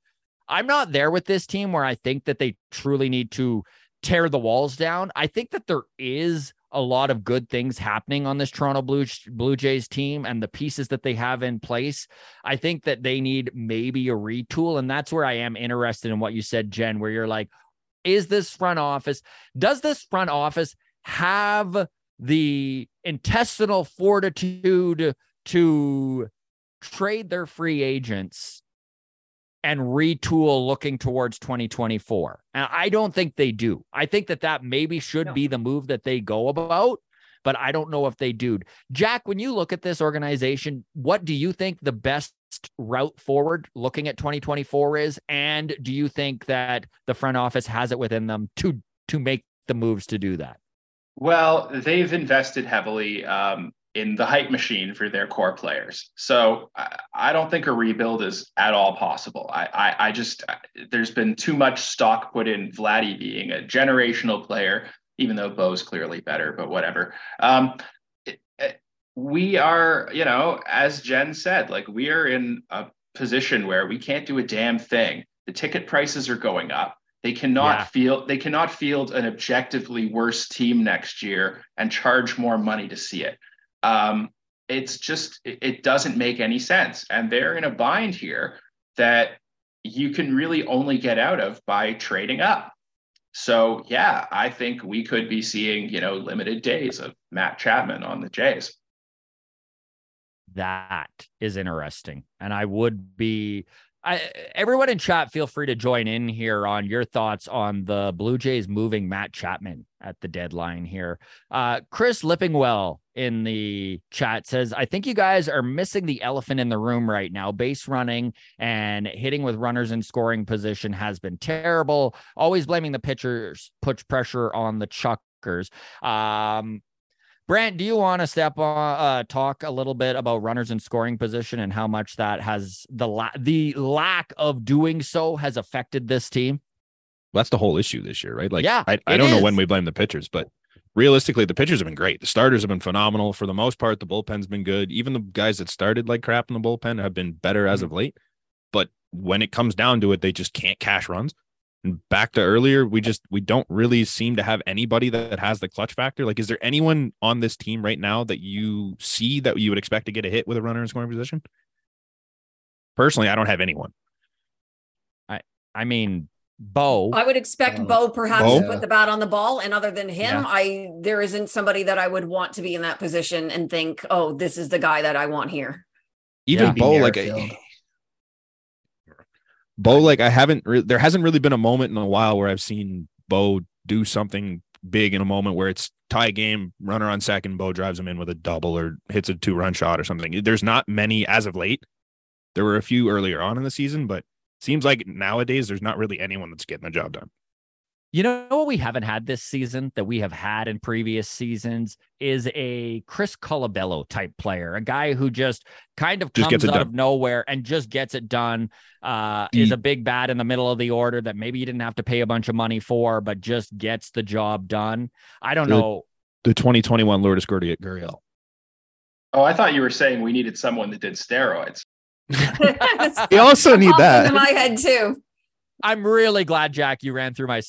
I'm not there with this team where I think that they truly need to tear the walls down. I think that there is a lot of good things happening on this Toronto Blue Blue Jays team and the pieces that they have in place. I think that they need maybe a retool and that's where I am interested in what you said Jen where you're like is this front office does this front office have the intestinal fortitude to trade their free agents and retool looking towards 2024 and i don't think they do. I think that that maybe should No. be the move that they go about but i don't know if they do. Jack when you look at this organization what do you think the best route forward looking at 2024 is? And do you think that the front office has it within them to to make the moves to do that Well, they've invested heavily um, in the hype machine for their core players. So I, I don't think a rebuild is at all possible. I, I, I just, there's been too much stock put in Vladdy being a generational player, even though Bo's clearly better, but whatever. Um, we are, you know, as Jen said, like we are in a position where we can't do a damn thing. The ticket prices are going up. They cannot Yeah. field they cannot field an objectively worse team next year and charge more money to see it. Um, it's just it doesn't make any sense, and they're in a bind here that you can really only get out of by trading up. So yeah, I think we could be seeing, you know, limited days of Matt Chapman on the Jays. That is interesting. And I would be I, everyone in chat, feel free to join in here on your thoughts on the Blue Jays moving Matt Chapman at the deadline here. Uh, Chris Lippingwell in the chat says, I think you guys are missing the elephant in the room right now. Base running and hitting with runners in scoring position has been terrible. Always blaming the pitchers, puts pressure on the chuckers. Um, Brandt, do you want to step on uh, talk a little bit about runners in scoring position and how much that has the la- the lack of doing so has affected this team? That's the whole issue this year, right? Like, Yeah, I, I don't know when we blame the pitchers, but realistically, the pitchers have been great. The starters have been phenomenal for the most part. The bullpen's been good. Even the guys that started like crap in the bullpen have been better as of late. But when it comes down to it, they just can't cash runs. And back to earlier, we just we don't really seem to have anybody that has the clutch factor. Like, is there anyone on this team right now that you see that you would expect to get a hit with a runner in scoring position? Personally, I don't have anyone. I I mean, Bo. I would expect Uh, Bo perhaps Bo? to put the bat on the ball, and other than him, Yeah. I there isn't somebody that I would want to be in that position and think, oh, this is the guy that I want here. Even Yeah. Bo, like Merrifield. Bo, like I haven't. Re- there hasn't really been a moment in a while where I've seen Bo do something big in a moment where it's tie game, runner on second, Bo drives him in with a double or hits a two run shot or something. There's not many as of late. There were a few earlier on in the season, but seems like nowadays there's not really anyone that's getting the job done. You know what we haven't had this season that we have had in previous seasons is a Chris Colabello type player, a guy who just kind of Just comes gets out done. of nowhere and just gets it done. Uh, The- is a big bat in the middle of the order that maybe you didn't have to pay a bunch of money for, but just gets the job done. I don't The- know. The 2021 Lourdes Gurriel. Gurriel. Oh, I thought you were saying we needed someone that did steroids. we also need that. In my head too. I'm really glad, Jack, you ran through my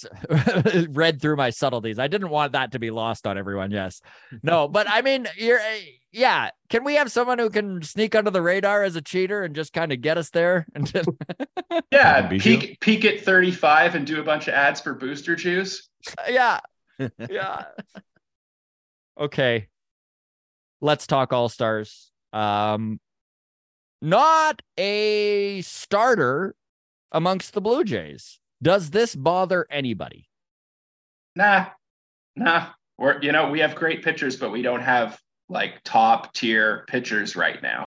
read through my subtleties. I didn't want that to be lost on everyone. Yes, no, but I mean, you're eh, yeah. Can we have someone who can sneak under the radar as a cheater and just kind of get us there? And just, Yeah, Bijou? peak peak at 35 and do a bunch of ads for booster juice. yeah, yeah. okay, let's talk all stars. Um, not a starter amongst the Blue Jays. Does this bother anybody? Nah, nah. Or you know, we have great pitchers, but we don't have like top tier pitchers right now.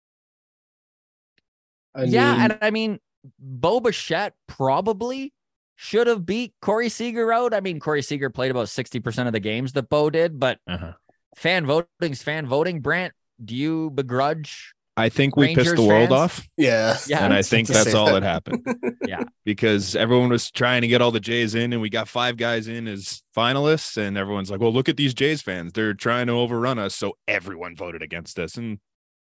I yeah, and I mean, Bo Bichette probably should have beat Corey Seager out. I mean, Corey Seager played about 60% of the games that Bo did, but Uh-huh. fan voting's fan voting. Brandt, do you begrudge? I think we Rangers pissed the world fans? off. yeah, Yeah, and I think that's all that. that happened. Yeah. because everyone was trying to get all the Jays in, and we got five guys in as finalists, and everyone's like, "Well, look at these Jays fans; they're trying to overrun us." So everyone voted against us, and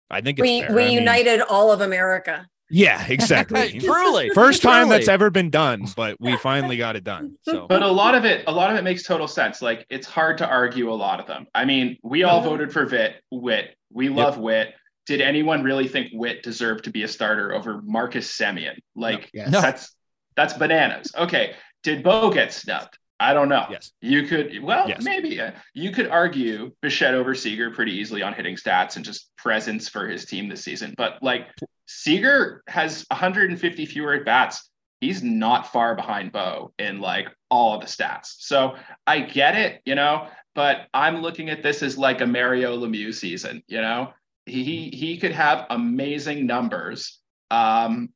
I think it's We fair. we I mean, united all of America. yeah, exactly. Truly. First time that's ever been done, but we finally got it done. So But a lot of it, a lot of it makes total sense. Like it's hard to argue a lot of them. I mean, we all voted for Vit, Whit. We love Whit. Did anyone really think Whit deserved to be a starter over Marcus Semien? Like Yes. No. that's that's bananas. Okay, did Bo get snubbed? I don't know. yes, You could, well, Yes. maybe uh, you could argue Bichette over Seager pretty easily on hitting stats and just presence for his team this season. But like Seager has 150 fewer at bats. He's not far behind Bo in like all of the stats. So I get it, you know, but I'm looking at this as like a Mario Lemieux season, you know, he he could have amazing numbers. Um,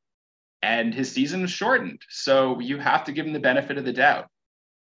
and his season was shortened. So you have to give him the benefit of the doubt.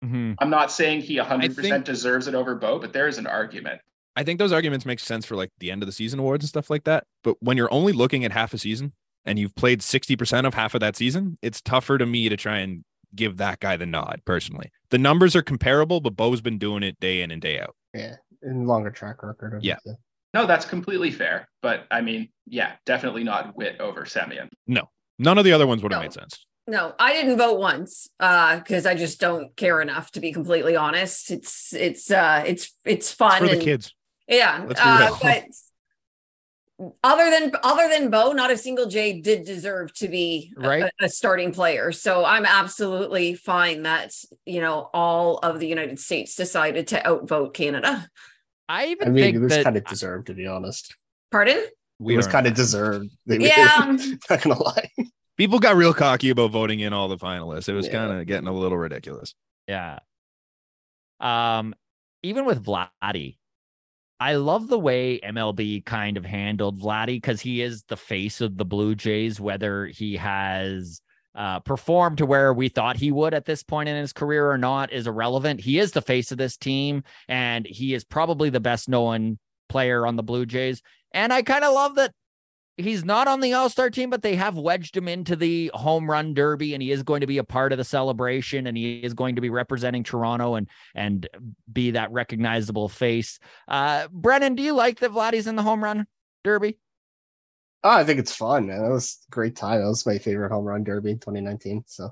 Mhm. I'm not saying he 100% think- deserves it over Bo, but there is an argument. I think those arguments make sense for like the end of the season awards and stuff like that. But when you're only looking at half a season and you've played sixty percent of half of that season, it's tougher to me to try and give that guy the nod. Personally, the numbers are comparable, but Bo's been doing it day in and day out. Yeah, and longer track record. Of Yeah. it. No, that's completely fair. But I mean, yeah, definitely not Whit over Semien. No, none of the other ones would have No. made sense. No, I didn't vote once uh because I just don't care enough to be completely honest. It's it's uh it's it's fun For the kids. yeah. Uh, but other than other than Bo, not a single J did deserve to be Right. a, a starting player. So I'm absolutely fine that you know all of the United States decided to outvote Canada. I even I mean, think it was that kind of deserved, to be honest. Pardon? We it was kind of deserved. They Yeah. not gonna lie. people got real cocky about voting in all the finalists. It was Yeah. kind of getting a little ridiculous. Yeah. Um, even with Vladdy, I love the way MLB kind of handled Vladdy because he is the face of the Blue Jays, whether he has uh, performed to where we thought he would at this point in his career or not is irrelevant. He is the face of this team, and he is probably the best known player on the Blue Jays. And I kind of love that he's not on the All Star team, but they have wedged him into the home run derby, and he is going to be a part of the celebration, and he is going to be representing Toronto and and be that recognizable face. Uh, Brennan, do you like that Vladdy's in the home run derby? Oh, I think it's fun. Man. That was a great time. That was my favorite home run derby in 2019. So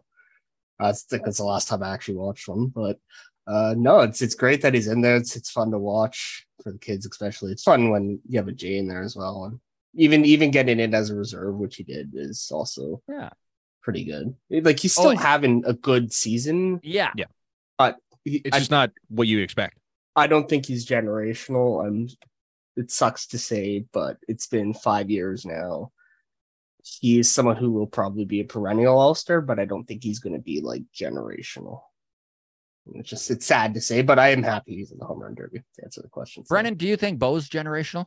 uh, I think that's the last time I actually watched one. But uh, no, it's it's great that he's in there. It's it's fun to watch for the kids, especially. It's fun when you have a J in there as well, and even even getting in as a reserve, which he did, is also Yeah. pretty good. Like he's still Oh, having a good season. Yeah. Yeah. but he, It's I, just not what you expect. I don't think he's generational. I'm. It sucks to say, but it's been five years now. He is someone who will probably be a perennial All Star, but I don't think he's going to be like generational. It's just it's sad to say, but I am happy he's in the home run derby. To answer the question, Brennan, do you think Bo's generational?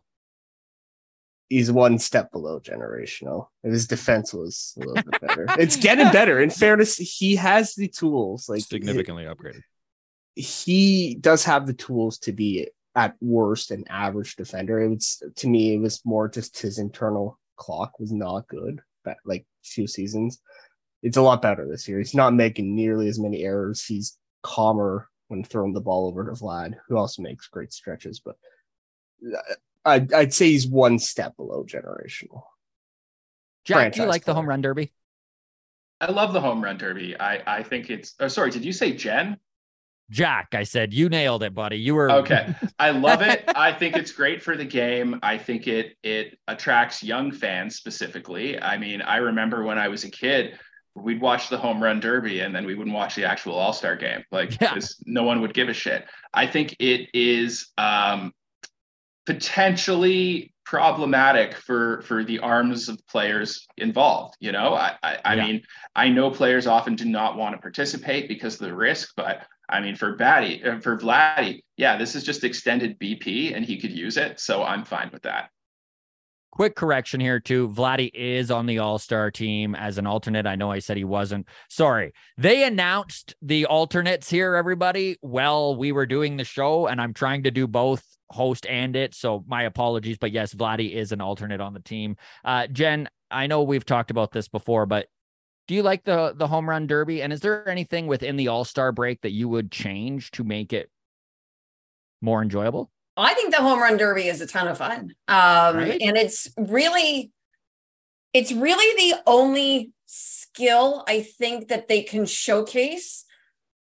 he's one step below generational. And his defense was a little bit better. It's getting better. In fairness, he has the tools. Like Significantly upgraded. he does have the tools to be at worst an average defender. It was to me, it was more just his internal clock was not good. But like few seasons, it's a lot better this year. He's not making nearly as many errors. He's calmer when throwing the ball over to Vlad, who also makes great stretches. But uh, I'd, I'd say he's one step below generational. Jack, do you Franchise like the home run derby? I love the home run derby. I I think it's. Oh, sorry, did you say Jen? Jack, I said you nailed it, buddy. You were Okay. I love it. I think it's great for the game. I think it it attracts young fans specifically. I mean, I remember when I was a kid, we'd watch the home run derby and then we wouldn't watch the actual all-star game. Like Yeah. no one would give a shit. I think it is um potentially problematic for for the arms of players involved you know i i, I Yeah. mean i know players often do not want to participate because of the risk but I mean, for Batty, uh, for Vladdy, yeah, this is just extended BP and he could use it. So I'm fine with that. Quick correction here too. Vladdy is on the All-Star team as an alternate. I know I said he wasn't. Sorry. They announced the alternates here, everybody, while we were doing the show, and I'm trying to do both host and it. So my apologies. But yes, Vladdy is an alternate on the team. Uh, Jen, I know we've talked about this before, but do you like the the home run derby? And is there anything within the All-Star break that you would change to make it more enjoyable? I think the home run derby is a ton of fun. Um, Right? and it's really it's really the only skill I think that they can showcase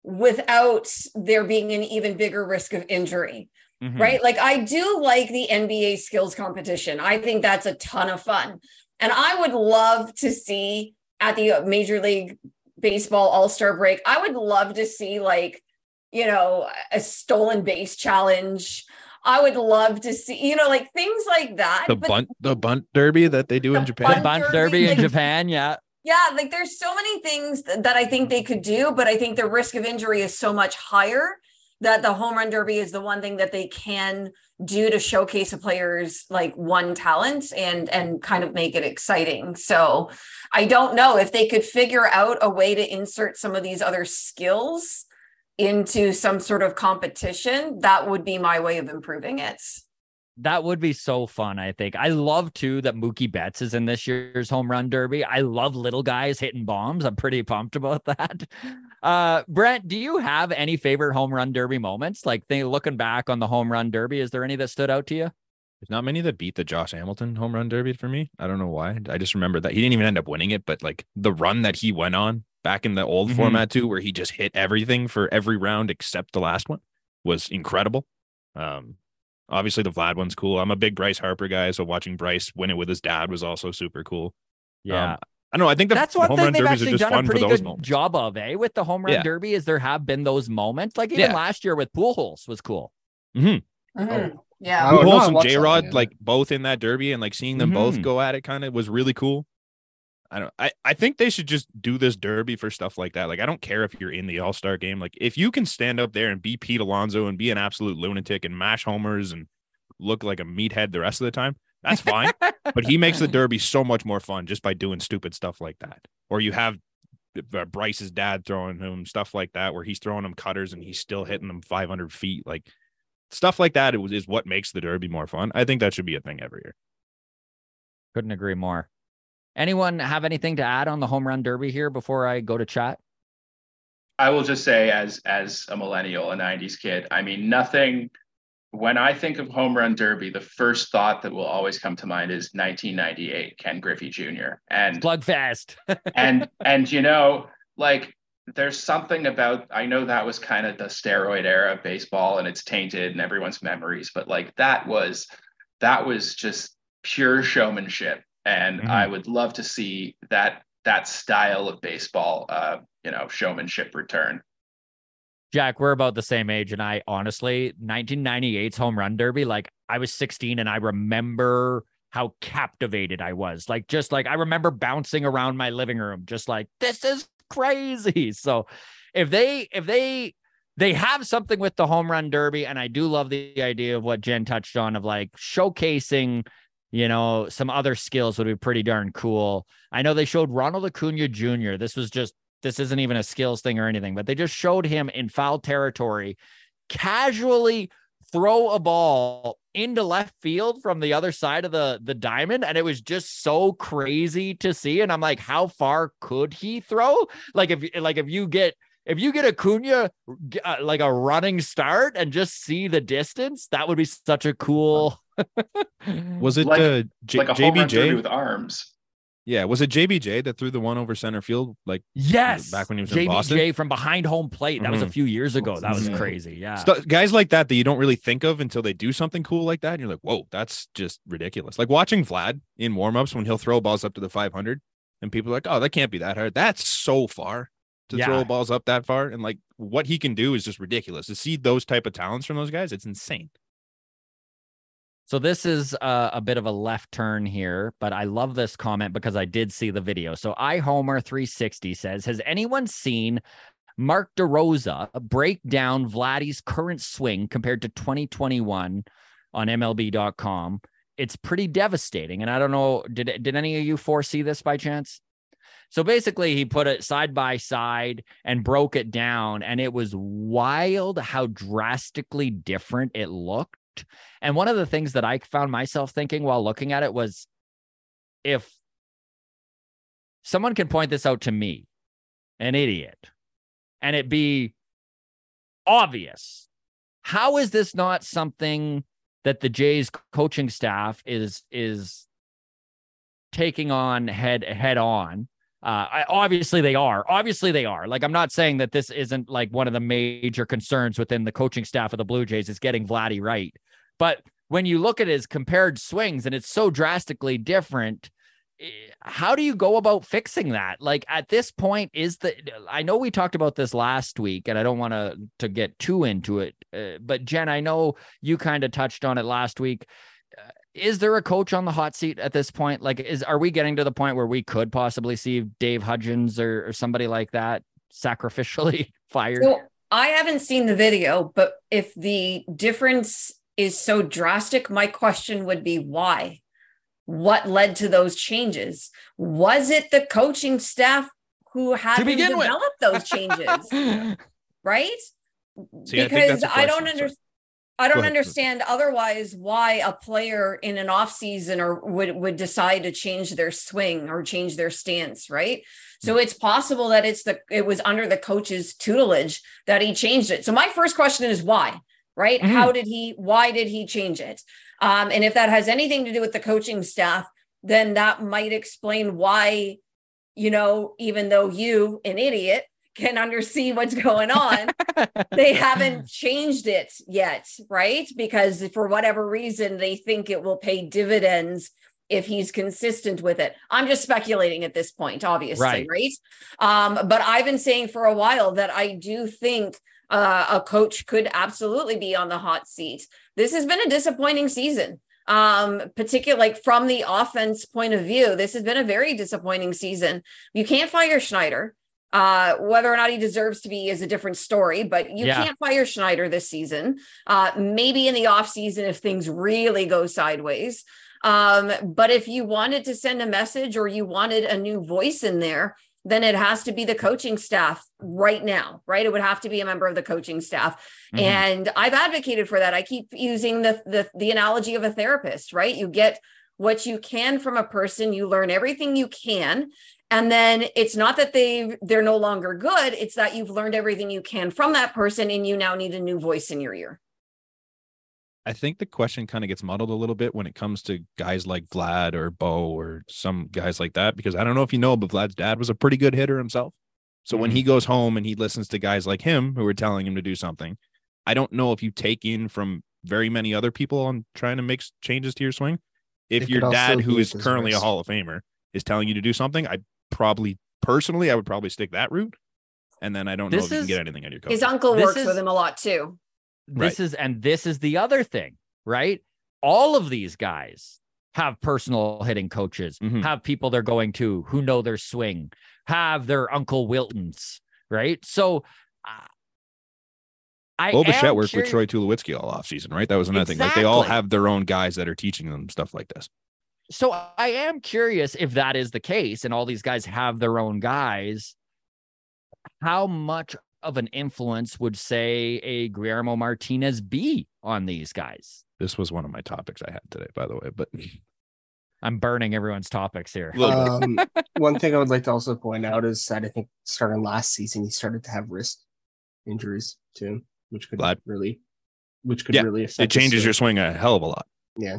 without there being an even bigger risk of injury. Mhm. Right? Like I do like the NBA skills competition. I think that's a ton of fun. And I would love to see at the uh, Major League Baseball All-Star break, I would love to see like, you know, a stolen base challenge. I would love to see, you know, like things like that. The But bunt, the bunt derby that they do in Japan. The Bunt derby, derby in Japan, yeah. yeah, like there's so many things th- that I think they could do, but I think the risk of injury is so much higher that the home run derby is the one thing that they can do to showcase a player's like one talent and and kind of make it exciting. So I don't know if they could figure out a way to insert some of these other skills into some sort of competition, that would be my way of improving it. That would be so fun, I think. I love too that Mookie Betts is in this year's home run derby. I love little guys hitting bombs. I'm pretty pumped about that. Uh Brent, do you have any favorite home run derby moments? Like they looking back on the home run derby, is there any that stood out to you? There's not many that beat the Josh Hamilton home run derby for me. I don't know why. I just remember that he didn't even end up winning it, but like the run that he went on back in the old Mhm. format too, where he just hit everything for every round except the last one was incredible. Um, Obviously, the Vlad one's cool. I'm a big Bryce Harper guy, so watching Bryce win it with his dad was also super cool. Yeah. Um, I don't know. I think the That's one home thing run they've actually done a pretty good moments. job of, eh? With the home run Yeah. derby, is there have been those moments. Like even Yeah. last year with Pujols was cool. Mhm. Oh. Yeah. I would Pujols and J Rod, like both in that derby, and like seeing them Mhm. both go at it, kind of was really cool. I don't. I I think they should just do this derby for stuff like that. Like I don't care if you're in the All Star game. Like if you can stand up there and be Pete Alonso and be an absolute lunatic and mash homers and look like a meathead the rest of the time, that's fine. but he makes the derby so much more fun just by doing stupid stuff like that. Or you have uh, Bryce's dad throwing him stuff like that, where he's throwing him cutters and he's still hitting them 500 feet. Like stuff like that is is what makes the derby more fun. I think that should be a thing every year. Couldn't agree more. Anyone have anything to add on the home run derby here before I go to chat? I will just say, as as a millennial, a '90s kid, I mean, nothing. When I think of home run derby, the first thought that will always come to mind is 1998, Ken Griffey Jr. And Slugfest. and and you know, like there's something about I know that was kind of the steroid era of baseball, and it's tainted in everyone's memories, but like that was that was just pure showmanship, and Mhm. I would love to see that that style of baseball, uh, you know, showmanship return. Jack, we're about the same age. And I honestly, 1998's home run derby, like I was 16 and I remember how captivated I was. Like, just like I remember bouncing around my living room, just like, this is crazy. So if they, if they, they have something with the home run derby, and I do love the idea of what Jen touched on of like showcasing, you know, some other skills would be pretty darn cool. I know they showed Ronald Acuna Jr. This was just this isn't even a skills thing or anything, but they just showed him in foul territory casually throw a ball into left field from the other side of the the diamond and it was just so crazy to see and I'm like how far could he throw like if like if you get if you get Acuna uh, like a running start and just see the distance that would be such a cool Was it Like- uh, J- like a home run derby JBJ? with arms. Yeah, was it JBJ that threw the one over center field? Like yes back when he was in JBJ Boston? from behind home plate that was a Mhm. few years ago that was Mhm. crazy yeah Stu- guys like that that you don't really think of until they do something cool like that. And you're like, whoa, that's just ridiculous. Like watching Vlad in warmups when he'll throw balls up to the 500, and people are like, oh, that can't be that hard. That's so far to Yeah. throw balls up that far, and like what he can do is just ridiculous. To see those type of talents from those guys, it's insane. So this is uh, a bit of a left turn here, but I love this comment because I did see the video. So I Homer 360 says, "Has anyone seen Mark DeRosa break down Vladdy's current swing compared to 2021 on MLB.com? It's pretty devastating." And I don't know, did did any of you foresee this by chance? So basically, he put it side by side and broke it down, and it was wild how drastically different it looked. And one of the things that I found myself thinking while looking at it was if someone can point this out to me, an idiot, and it be obvious, how is this not something that the Jays coaching staff is is taking on head head on? Uh, I, obviously they are. Obviously they are. Like I'm not saying that this isn't like one of the major concerns within the coaching staff of the Blue Jays is getting Vladdy right. But when you look at his compared swings and it's so drastically different, eh, how do you go about fixing that? Like at this point, is the I know we talked about this last week, and I don't want to to get too into it, uh, but Jen, I know you kind of touched on it last week. Is there a coach on the hot seat at this point? Like, is are we getting to the point where we could possibly see Dave Hudgens or, or somebody like that sacrificially fired? So I haven't seen the video, but if the difference is so drastic, my question would be why? What led to those changes? Was it the coaching staff who had To to begin with. develop those changes? right? See, I because that's a I, don't question. I don't understand otherwise why a player in an off season or would would decide to change their swing or change their stance, right? So it's possible that it's the it was under the coach's tutelage that he changed it. So my first question is why, right? Hmm. Mhm. How did he why did he change it? Um, and if that has anything to do with the coaching staff, then that might explain why, you know, even though you, an idiot, can understand what's going on. they haven't changed it yet, right? Because for whatever reason, they think it will pay dividends if he's consistent with it. I'm just speculating at this point, obviously, right? right? Um, but I've been saying for a while that I do think uh, a coach could absolutely be on the hot seat. This has been a disappointing season um particularly like from the offense point of view this has been a very disappointing season you can't fire schneider uh, whether or not he deserves to be is a different story, but you yeah. can't fire Schneider this season. Uh, maybe in the offseason if things really go sideways. Um, but if you wanted to send a message or you wanted a new voice in there, then it has to be the coaching staff right now, right? It would have to be a member of the coaching staff. Mm-hmm. And I've advocated for that. I keep using the, the the analogy of a therapist, right? You get what you can from a person, you learn everything you can, and then it's not that they they're no longer good, it's that you've learned everything you can from that person and you now need a new voice in your ear. I think the question kind of gets muddled a little bit when it comes to guys like Vlad or Bo or some guys like that, because I don't know if you know, but Vlad's dad was a pretty good hitter himself. So mm-hmm. when he mm-hmm. goes home and he listens to guys like him who are telling him to do something, I don't know if you take in from very many other people on trying to make changes to your swing. If it your dad, who is currently a Hall of Famer, is telling you to do something, I probably personally I would probably stick that route. And then I don't this know if is, you can get anything on your coach. His uncle this works is, with him a lot too. This right. is and this is the other thing, right? All of these guys have personal hitting coaches, mm-hmm. have people they're going to who know their swing, have their Uncle Wiltons, right? So uh, I Bo Bichette worked with Troy Tulowitzki all off season, right? That was another exactly. thing. Like they all have their own guys that are teaching them stuff like this. So I am curious if that is the case and all these guys have their own guys. How much of an influence would say a Guillermo Martinez be on these guys? This was one of my topics I had today, by the way, but I'm burning everyone's topics here. Um, one thing I would like to also point out is that I think starting last season, he started to have wrist injuries too, which could Glad. really, which could yeah, really affect. It changes your swing a hell of a lot. Yeah,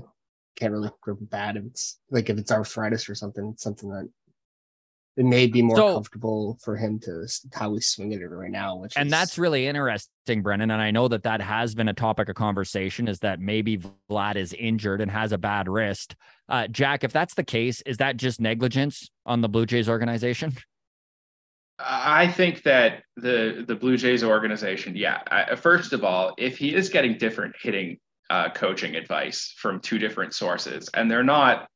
can't really grip bad if it's like if it's arthritis or something. It's something that it may be more so, comfortable for him to how he's swinging it right now. Which and is... that's really interesting, Brennan. And I know that that has been a topic of conversation. Is that maybe Vlad is injured and has a bad wrist? Uh, Jack, if that's the case, is that just negligence on the Blue Jays organization? I think that the the Blue Jays organization, yeah. I, first of all, if he is getting different hitting uh, coaching advice from two different sources, and they're not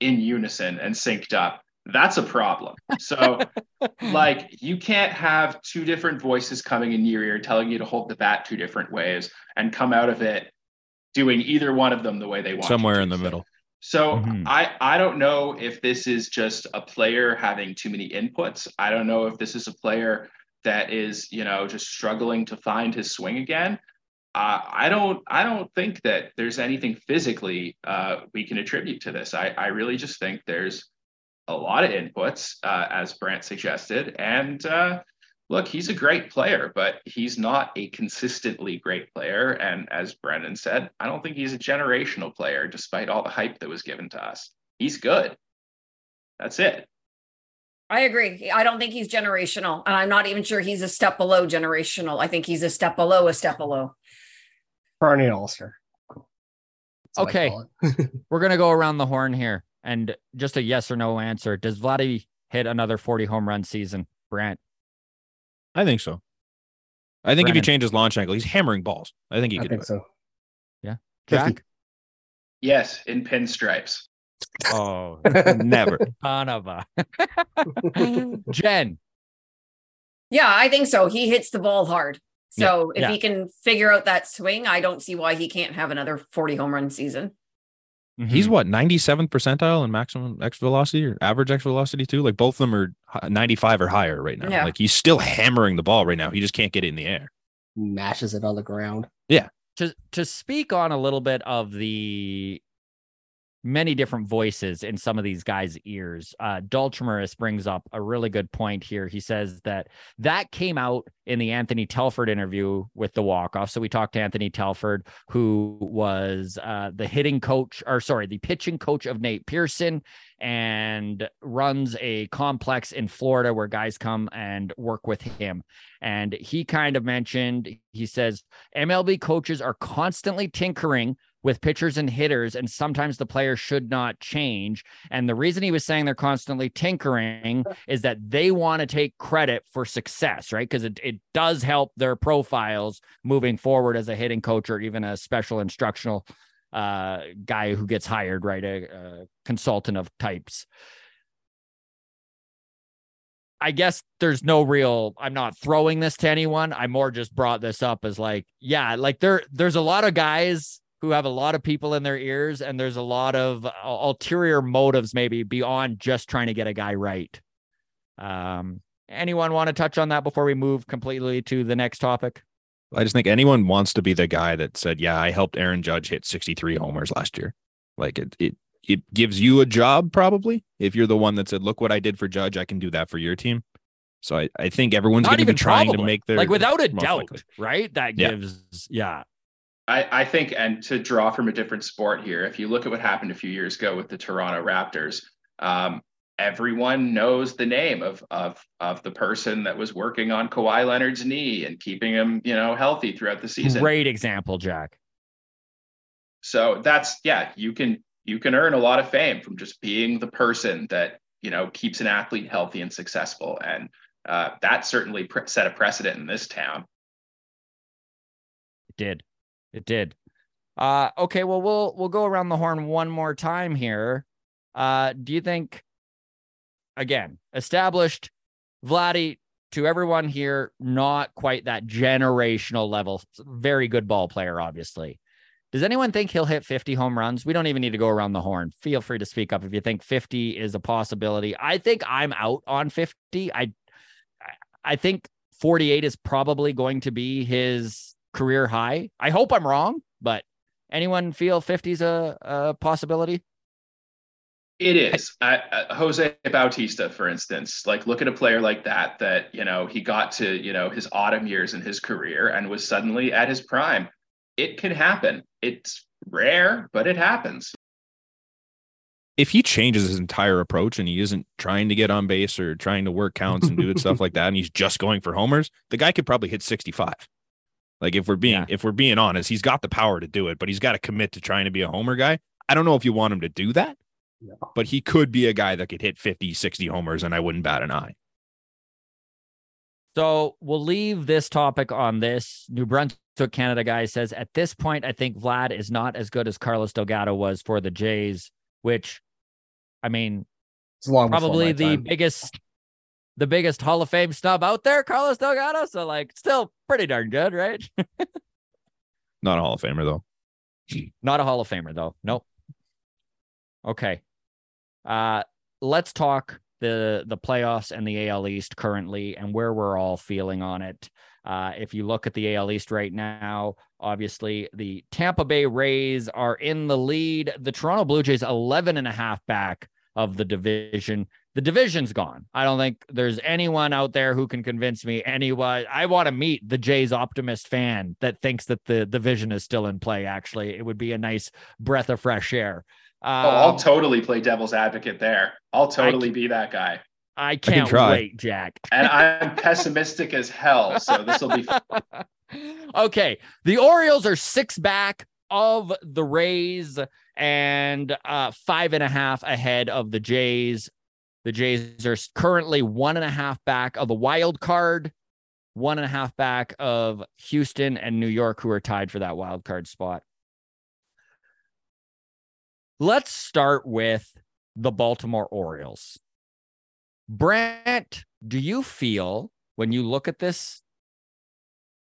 in unison and synced up, that's a problem. So, like, you can't have two different voices coming in your ear telling you to hold the bat two different ways and come out of it doing either one of them the way they want. Somewhere in the middle. So mm-hmm. I I don't know if this is just a player having too many inputs. I don't know if this is a player that is you know just struggling to find his swing again. Uh, I don't I don't think that there's anything physically uh, we can attribute to this. I I really just think there's a lot of inputs, uh, as Brandt suggested. And uh, look, he's a great player, but he's not a consistently great player. And as Brennan said, I don't think he's a generational player, despite all the hype that was given to us. He's good. That's it. I agree. I don't think he's generational. And I'm not even sure he's a step below generational. I think he's a step below a step below. Perennial All-Star. Okay. We're going to go around the horn here. And just a yes or no answer. Does Vladdy hit another 40 home run season, Brandt? I think so. I think Brennan. if he changes launch angle, he's hammering balls. I think he could. I think so. Yeah. Jack? Yes, in pinstripes. Oh, never. Panava. Jen. Yeah, I think so. He hits the ball hard. So yeah, if yeah. he can figure out that swing, I don't see why he can't have another 40 home run season. Mm-hmm. He's what 97th percentile in maximum X velocity or average X velocity too. Like both of them are 95 or higher right now. Yeah. Like he's still hammering the ball right now. He just can't get it in the air. Mashes it on the ground. Yeah. To to speak on a little bit of the many different voices in some of these guys' ears. Uh, brings up a really good point here. He says that that came out in the Anthony Telford interview with the walk off. So we talked to Anthony Telford, who was uh, the hitting coach, or sorry, the pitching coach of Nate Pearson. And runs a complex in Florida where guys come and work with him. And he kind of mentioned, he says, MLB coaches are constantly tinkering with pitchers and hitters, and sometimes the players should not change. And the reason he was saying they're constantly tinkering is that they want to take credit for success, right? Because it, it does help their profiles moving forward as a hitting coach or even a special instructional uh, guy who gets hired, right? A, a consultant of types. I guess there's no real I'm not throwing this to anyone. I more just brought this up as like, yeah, like there there's a lot of guys who have a lot of people in their ears and there's a lot of ulterior motives maybe beyond just trying to get a guy right. Um anyone want to touch on that before we move completely to the next topic? I just think anyone wants to be the guy that said, "Yeah, I helped Aaron Judge hit 63 homers last year." Like it it it gives you a job probably if you're the one that said, "Look what I did for Judge, I can do that for your team." So I, I think everyone's going to be trying probably. to make their like without a doubt, likely. right? That Yeah. gives yeah. I, I think, and to draw from a different sport here, if you look at what happened a few years ago with the Toronto Raptors, um, everyone knows the name of of of the person that was working on Kawhi Leonard's knee and keeping him, you know, healthy throughout the season. Great example, Jack. So that's yeah, you can you can earn a lot of fame from just being the person that you know keeps an athlete healthy and successful, and uh, that certainly pre- set a precedent in this town. It did. It did. Uh okay, well we'll we'll go around the horn one more time here. Uh do you think again, established Vladdy to everyone here not quite that generational level. Very good ball player obviously. Does anyone think he'll hit 50 home runs? We don't even need to go around the horn. Feel free to speak up if you think 50 is a possibility. I think I'm out on 50. I I think 48 is probably going to be his career high. I hope I'm wrong, but anyone feel 50 is a, a possibility? It is. Uh, uh, Jose Bautista, for instance, like look at a player like that, that, you know, he got to, you know, his autumn years in his career and was suddenly at his prime. It can happen. It's rare, but it happens. if he changes his entire approach and he isn't trying to get on base or trying to work counts and do it stuff like that, and he's just going for homers, the guy could probably hit 65. Like if we're being Yeah. if we're being honest, he's got the power to do it, but he's got to commit to trying to be a homer guy. I don't know if you want him to do that, but he could be a guy that could hit 50, 60 homers, and I wouldn't bat an eye. So we'll leave this topic on this. New Brunswick, Canada guy says at this point, I think Vlad is not as good as Carlos Delgado was for the Jays, which, I mean, It's long probably the time. biggest, the biggest Hall of Fame snub out there, Carlos Delgado. So like, still pretty darn good, right? Not a Hall of Famer though. Not a Hall of Famer though. Nope. Okay. Uh let's talk the the playoffs and the AL East currently and where we're all feeling on it. Uh if you look at the AL East right now, obviously the Tampa Bay Rays are in the lead. The Toronto Blue Jays 11 and a half back of the division. The division's gone. I don't think there's anyone out there who can convince me anyone. I want to meet the Jays optimist fan that thinks that the division is still in play. Actually, it would be a nice breath of fresh air. Oh, I'll Um, totally play devil's advocate there. I'll totally be that guy. I can't try. wait, Jack. And I'm pessimistic as hell. So this will be okay. The Orioles are six back of the Rays and uh, five and a half ahead of the Jays. The Jays are currently one and a half back of the wild card, one and a half back of Houston and New York, who are tied for that wild card spot. Let's start with the Baltimore Orioles. Brandt, do you feel when you look at this,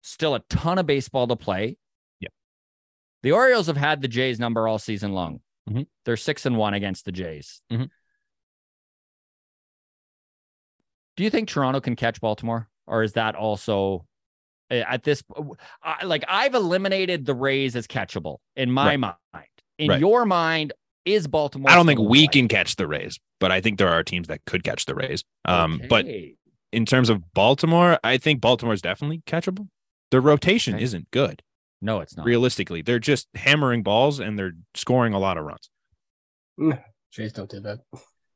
still a ton of baseball to play? Yep. The Orioles have had the Jays number all season long. Mhm. They're six and one against the Jays. Mhm. Do you think Toronto can catch Baltimore, or is that also eh, at this? Like I've eliminated the Rays as catchable in my Right. mind. In Right. your mind, is Baltimore? I don't think we play? can catch the Rays, but I think there are teams that could catch the Rays. Um, but in terms of Baltimore, I think Baltimore is definitely catchable. Their rotation Okay. isn't good. no, it's not. Realistically, they're just hammering balls and they're scoring a lot of runs. Jays don't do that.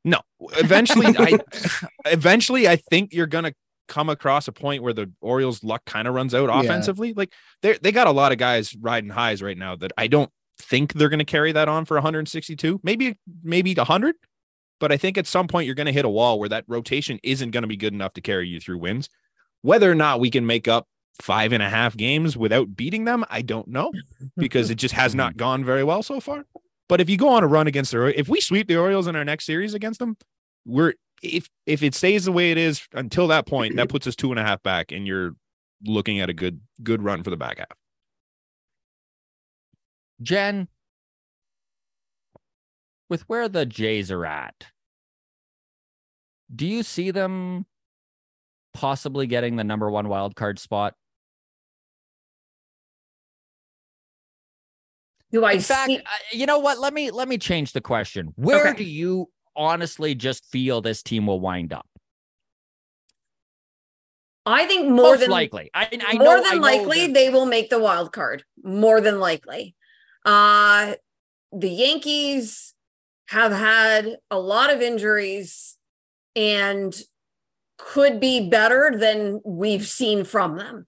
No, eventually, I eventually I think you're gonna come across a point where the Orioles' luck kind of runs out Yeah. offensively. Like they they got a lot of guys riding highs right now that I don't think they're gonna carry that on for 162, maybe maybe 100. But I think at some point you're gonna hit a wall where that rotation isn't gonna be good enough to carry you through wins. Whether or not we can make up five and a half games without beating them, I don't know because it just has not gone very well so far. But if you go on a run against the if we sweep the Orioles in our next series against them, we're if if it stays the way it is until that point, that puts us two and a half back, and you're looking at a good good run for the back half. Jenn, with where the Jays are at, do you see them possibly getting the number one wild card spot? Do I In fact, see? uh, you know what? Let me let me change the question. Where Okay. do you honestly just feel this team will wind up? I think more Most than likely. I, I more know, than I likely that- they will make the wild card. More than likely. Uh the Yankees have had a lot of injuries and could be better than we've seen from them.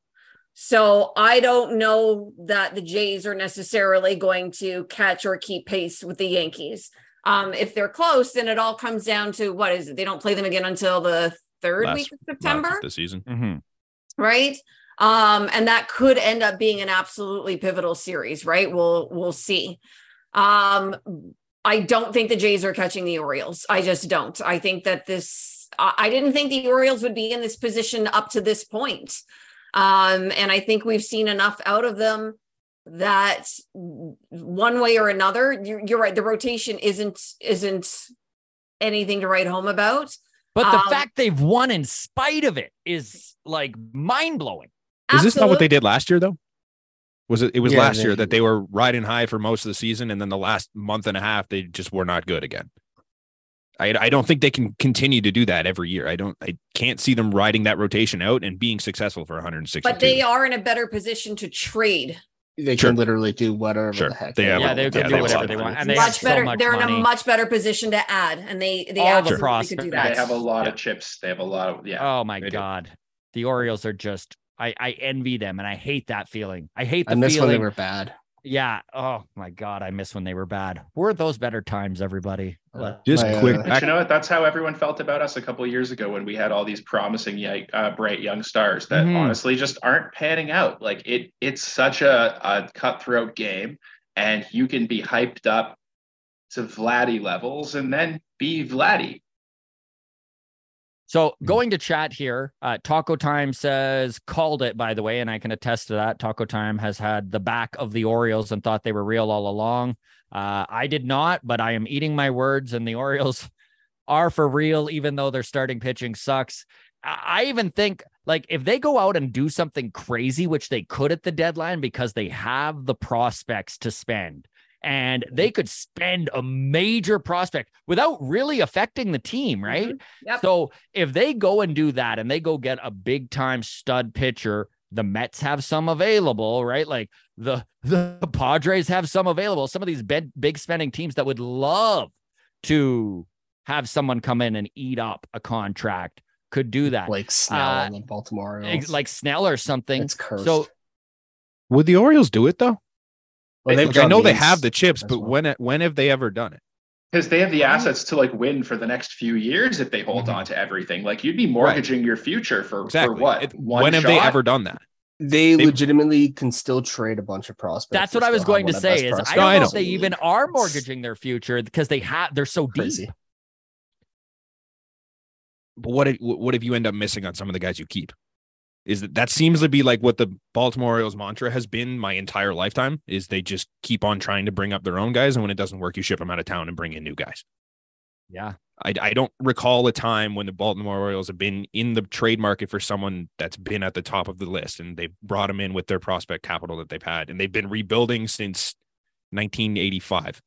So I don't know that the Jays are necessarily going to catch or keep pace with the Yankees. Um, if they're close, then it all comes down to what is it? They don't play them again until the third Last week of month September this season. Mhm. right um and that could end up being an absolutely pivotal series right? We'll we'll see. Um i don't think the jays are catching the orioles. I just don't. I think that this i, didn't think the orioles would be in this position up to this point. Um and i think we've seen enough out of them that one way or another you're, you're right the rotation isn't isn't anything to write home about. But the Um, fact they've won in spite of it is like mind blowing. Is this not what they did last year though? Was it? It was Yeah, last they- year that they were riding high for most of the season, and then the last month and a half they just were not good again. I, I don't think they can continue to do that every year. I don't. I can't see them riding that rotation out and being successful for 160. but they are in a better position to trade They Sure. can literally do whatever Sure. the heck. They have Yeah, a- they yeah, could they do whatever they want. And they have much so better much they're in a much better position to add and they they All the absolutely could prospect- do They have a lot Yeah. of chips. They have a lot of yeah. Oh my They do. god. The Orioles are just I, I envy them and I hate that feeling. I hate the I miss feeling. when they were bad. Yeah. Oh my god, I miss when they were bad. Were those better times, everybody? Just My, uh, quick. But you know what? That's how everyone felt about us a couple of years ago when we had all these promising, uh, bright young stars that Mhm. honestly just aren't panning out. Like it, it's such a, a cutthroat game, and you can be hyped up to Vladdy levels and then be Vladdy. So going to chat here, uh, Taco Time says called it by the way, and I can attest to that. Taco Time has had the back of the Orioles and thought they were real all along. Uh, I did not, but I am eating my words, and the Orioles are for real, even though their starting pitching sucks. I I even think like if they go out and do something crazy, which they could at the deadline because they have the prospects to spend, and they could spend a major prospect without really affecting the team, right? Yep. So if they go and do that and they go get a big time stud pitcher, the Mets have some available, right? Like the the Padres have some available. Some of these big, big spending teams that would love to have someone come in and eat up a contract could do that. Like Snell Uh, on Baltimore like Snell or something. it's cursed. So Would the Orioles do it though? Well, they've Like, I got know they have the chips, but well. when when have they ever done it? Because they have the assets to like win for the next few years if they hold Mhm. on to everything. Like you'd be mortgaging your future for, Exactly. for what? It- One when have they ever done that? they They- legitimately can still trade a bunch of prospects. that's what I was going to one of the best say is I don't I know know. if they even are mortgaging their future because they have they're so deep. But what if, what if you end up missing on some of the guys you keep? Is that that seems to be like what the Baltimore Orioles mantra has been my entire lifetime? Is they just keep on trying to bring up their own guys, and when it doesn't work, you ship them out of town and bring in new guys. Yeah. I, I don't recall a time when the Baltimore Orioles have been in the trade market for someone that's been at the top of the list and they've brought them in with their prospect capital that they've had and they've been rebuilding since 1985.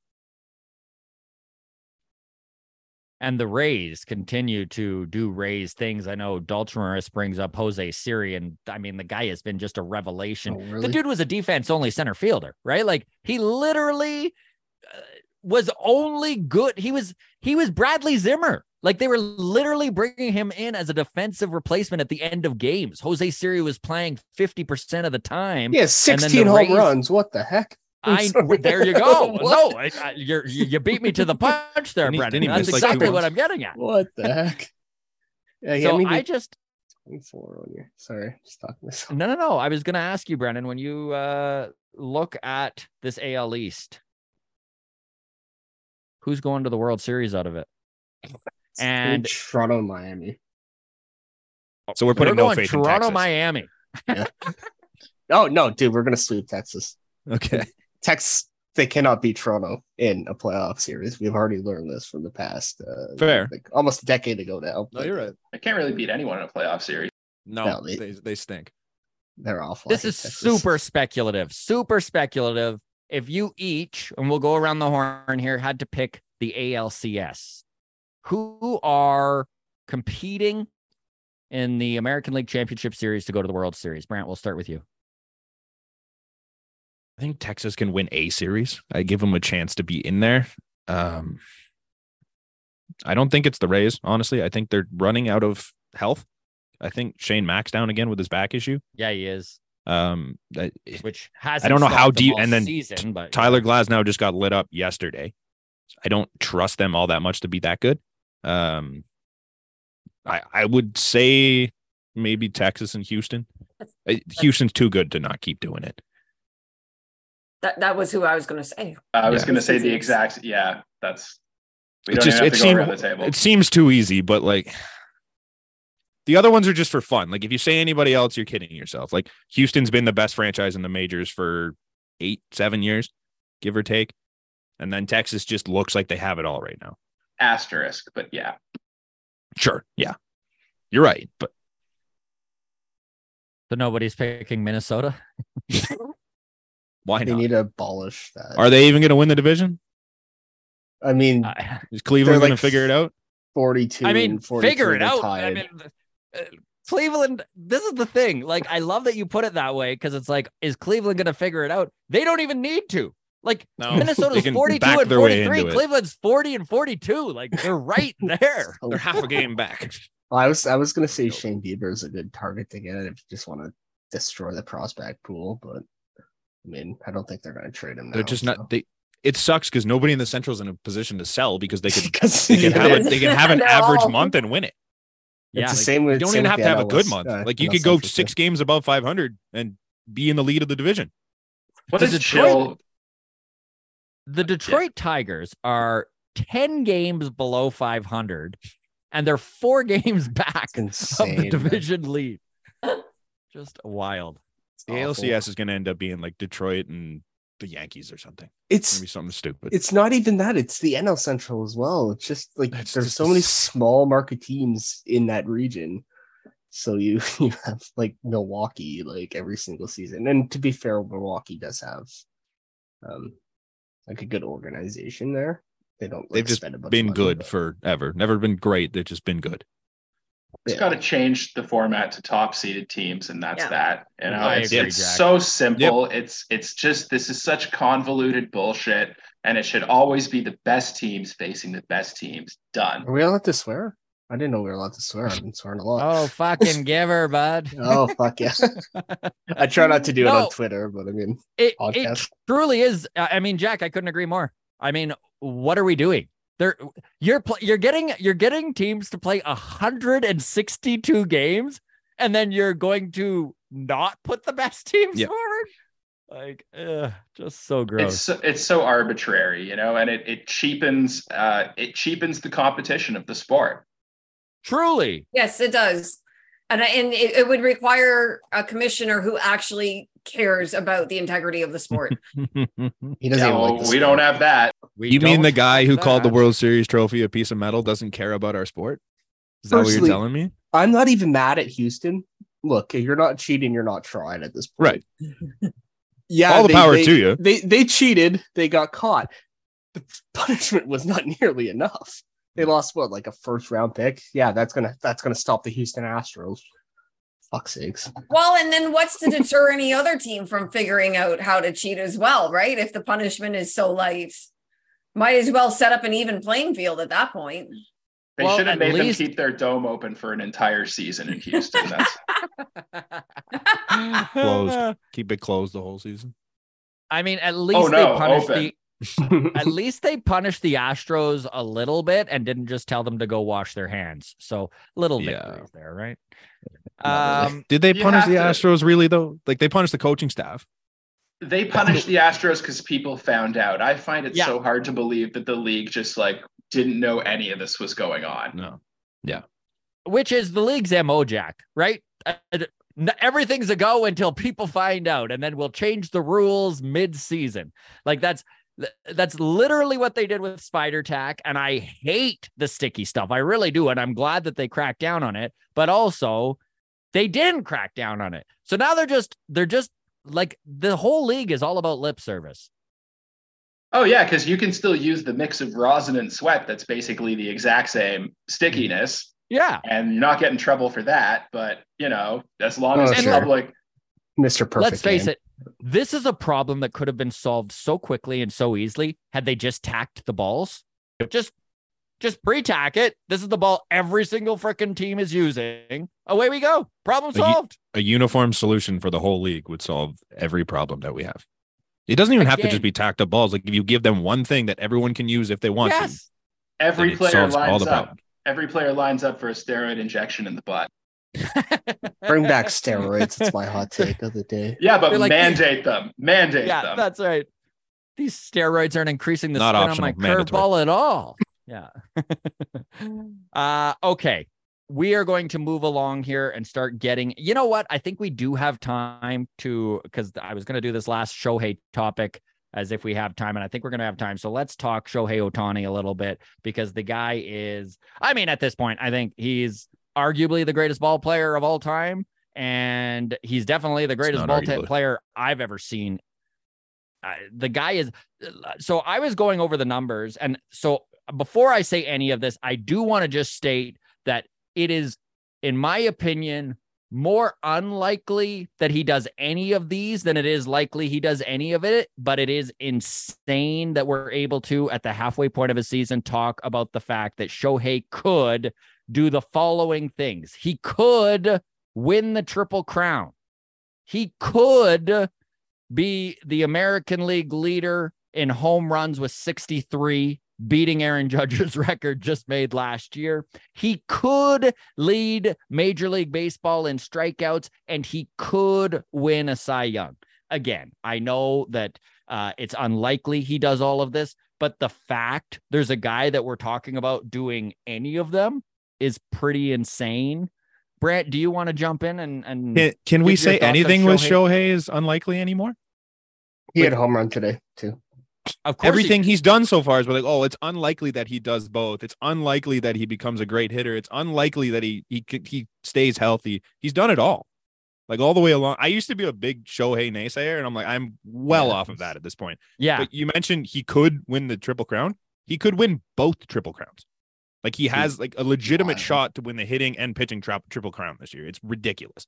And the Rays continue to do Rays things. I know Dalton brings up Jose Siri, and I mean, the guy has been just a revelation. Oh, The dude was a defense only center fielder, right? Like he literally uh, was only good. He was he was Bradley Zimmer. Like they were literally bringing him in as a defensive replacement at the end of games. Jose Siri was playing 50% of the time. Yeah, the 16 home Rays- runs. What the heck? I'm I there you go. No, I, I, you're, you you beat me to the punch there, Didn't Brennan. That's miss, like, exactly what? I'm getting at. What the heck? Yeah, he So had me I do just 24 on you. Sorry, just talking myself. no no no. I was gonna ask you, Brennan, when you uh look at this AL East, who's going to the World Series out of it? And Toronto, Miami. So we're putting we're no going faith in Toronto, Texas. Miami. Oh no, dude, we're gonna sweep Texas. Okay. Texas, they cannot beat Toronto in a playoff series. We've already learned this from the past. Uh, Fair. like almost a decade ago now. No, you're right. I can't really beat anyone in a playoff series. No, No, they- they, they stink. They're awful. This is Texas. super speculative. Super speculative. If you each, and we'll go around the horn here, had to pick the ALCS, who are competing in the American League Championship Series to go to the World Series? Brandt, we'll start with you. I think Texas can win a series. I give them a chance to be in there. Um, I don't think it's the Rays, honestly. I think they're running out of health. I think Shane Max down again with his back issue. Yeah, he is. Um, I- Which has I don't know how deep- and then season, but Tyler Glasnow just got lit up yesterday. I don't trust them all that much to be that good. Um, I I would say maybe Texas and Houston. Houston's too good to not keep doing it. That that was who I was going to say. I was Yeah. going to say the exact. Yeah, that's. We don't just- it have to go seem- around the table. It seems too easy, but like the other ones are just for fun. Like if you say anybody else, you're kidding yourself. Like Houston's been the best franchise in the majors for eight, seven years, give or take. And then Texas just looks like they have it all right now. Asterisk, but yeah. Sure. Yeah. You're right. But so nobody's picking Minnesota. why They not? need to abolish that. Are they even going to win the division? I mean, I, Is Cleveland They're going to figure it out? 42. I mean, and 42 figure it they're out. I mean, uh, Cleveland. This is the thing. Like, I love that you put it that way because it's like, is Cleveland going to figure it out? They don't even need to. Like, No, Minnesota's 42 and 43. Cleveland's 40 and 42. Like, they're right there. They're half a game back. I was I was gonna say Shane Bieber is a good target to get if you just want to destroy the prospect pool, but I mean, I don't think they're gonna trade him. They're now, just so. not. They. It sucks because nobody in the Central's in a position to sell because they could. They can have a, they can have an No. average month and win it. Yeah. the same with You don't same even have to have a good month. uh, like you could go six too. games above 500 and be in the lead of the division. What The is Detroit- chill? The Detroit Tigers are 10 games below 500, and they're four games back It's of the insane. division lead. Just wild. The awful. ALCS is going to end up being like Detroit and the Yankees or something. It's Maybe something stupid. it's not even that. It's the NL Central as well. It's just like It's there's just so many small market teams in that region. So you you have like Milwaukee like every single season. And to be fair, Milwaukee does have um like a good organization there. They don't like, They've just spend a bunch of been money, good but- forever. Never been great. They've just been good. It's yeah. got to change the format to top seeded teams, and that's Yeah. that. You know, I it's, agree, it's so simple. It's it's just this is such convoluted bullshit, and it should always be the best teams facing the best teams. Done. Are we allowed to swear? I didn't know we were allowed to swear. I've been swearing a lot. Oh, fucking give her, bud. Oh fuck yeah! I try not to do it on Twitter, but I mean, It, it truly is. I I mean, Jack, I couldn't agree more. I mean, what are we doing? They're you're pl- you're getting you're getting teams to play 162 games, and then you're going to not put the best teams Yep. forward. Like, ugh, just so gross. It's so, it's so arbitrary, you know, and it it cheapens uh it cheapens the competition of the sport. Truly, Yes, it does. And, and it, it would require a commissioner who actually cares about the integrity of the sport. he doesn't even No, like the we don't have that. we you mean the guy have who called the. World Series trophy a piece of metal doesn't care about our sport? Is that what you're telling me? I'm not even mad at Houston. Look, if you're not cheating, you're not trying at this point. Right. Yeah. All the they- power they- to you. They they cheated. They got caught. The punishment was not nearly enough. They lost what, like a first round pick? Yeah, that's gonna that's gonna stop the Houston Astros. Fuck sakes. well, and then what's to deter any other team from figuring out how to cheat as well, right? If the punishment is so light. Might as well set up an even playing field at that point. They Well, should have made least- them keep their dome open for an entire season in Houston. That's Closed. Keep it closed the whole season. I mean, at oh, least Oh, they no, punished open. the at least they punished the Astros a little bit and didn't just tell them to go wash their hands. So little Yeah. there, right? Not really. Um, Did they punish the to- Astros really though? Like they punished the coaching staff. they punished the Astros because people found out. I find it Yeah. so hard to believe that the league just like didn't know any of this was going on. No. Yeah. Which is the league's mo, Jack, right? Uh, Everything's a go until people find out, and then we'll change the rules mid-season. Like that's that's literally what they did with Spider Tack, and I hate the sticky stuff. I really do, and I'm glad that they cracked down on it. But also, they didn't crack down on it, so now they're just they're just like the whole league is all about lip service. Oh yeah, because you can still use the mix of rosin and sweat. That's basically the exact same stickiness, Yeah, and you're not getting trouble for that. But you know, as long as Oh, the sure. public, Mr. Perfect. let's face game. it. This is a problem that could have been solved so quickly and so easily had they just tacked the balls. Just just pre-tack it. This is the ball every single freaking team is using. Away we go. Problem solved. A uniform solution for the whole league would solve every problem that we have. It doesn't even have to just be tacked up balls. Like if you give them one thing that everyone can use if they want to, yes. every player solves all lines the up. problems. Every player lines up for a steroid injection in the butt. Bring back steroids. That's my hot take of the day. Yeah, but They're like- mandate them. Mandate yeah, them. that's right. These steroids aren't increasing the Not spin optional, on my mandatory. curveball at all. Yeah. uh, okay. We are going to move along here and start getting. You know what? I think we do have time to because I was going to do this last Shohei topic as if we have time, and I think we're going to have time. So let's talk Shohei Ohtani a little bit because the guy is. I mean, at this point, I think he's arguably the greatest ball player of all time, and he's definitely the greatest ball t- player I've ever seen. Uh, the guy is. So I was going over the numbers, and so before I say any of this, I do want to just state that it is, in my opinion, more unlikely that he does any of these than it is likely he does any of it. But it is insane that we're able to, at the halfway point of a season, talk about the fact that Shohei could do the following things. He could win the Triple Crown. He could be the American League leader in home runs with 63, beating Aaron Judge's record just made last year. He could lead Major League Baseball in strikeouts, and he could win a Cy Young. Again, I know that uh, it's unlikely he does all of this, but the fact there's a guy that we're talking about doing any of them is pretty insane. Brandt, do you want to jump in and and Can, can we say thoughts on anything with Shohei? Shohei is unlikely anymore? He had a home run today too. Of course he- Everything he's done so far is like, oh, it's unlikely that he does both. It's unlikely that he becomes a great hitter. It's unlikely that he he he stays healthy. He's done it all, like all the way along. I used to be a big Shohei naysayer, and I'm like, I'm well Yeah. off of that at this point. yeah, But you mentioned he could win the triple crown. He could win both triple crowns. Like he has like a legitimate wild. shot to win the hitting and pitching tri- triple crown this year. It's ridiculous.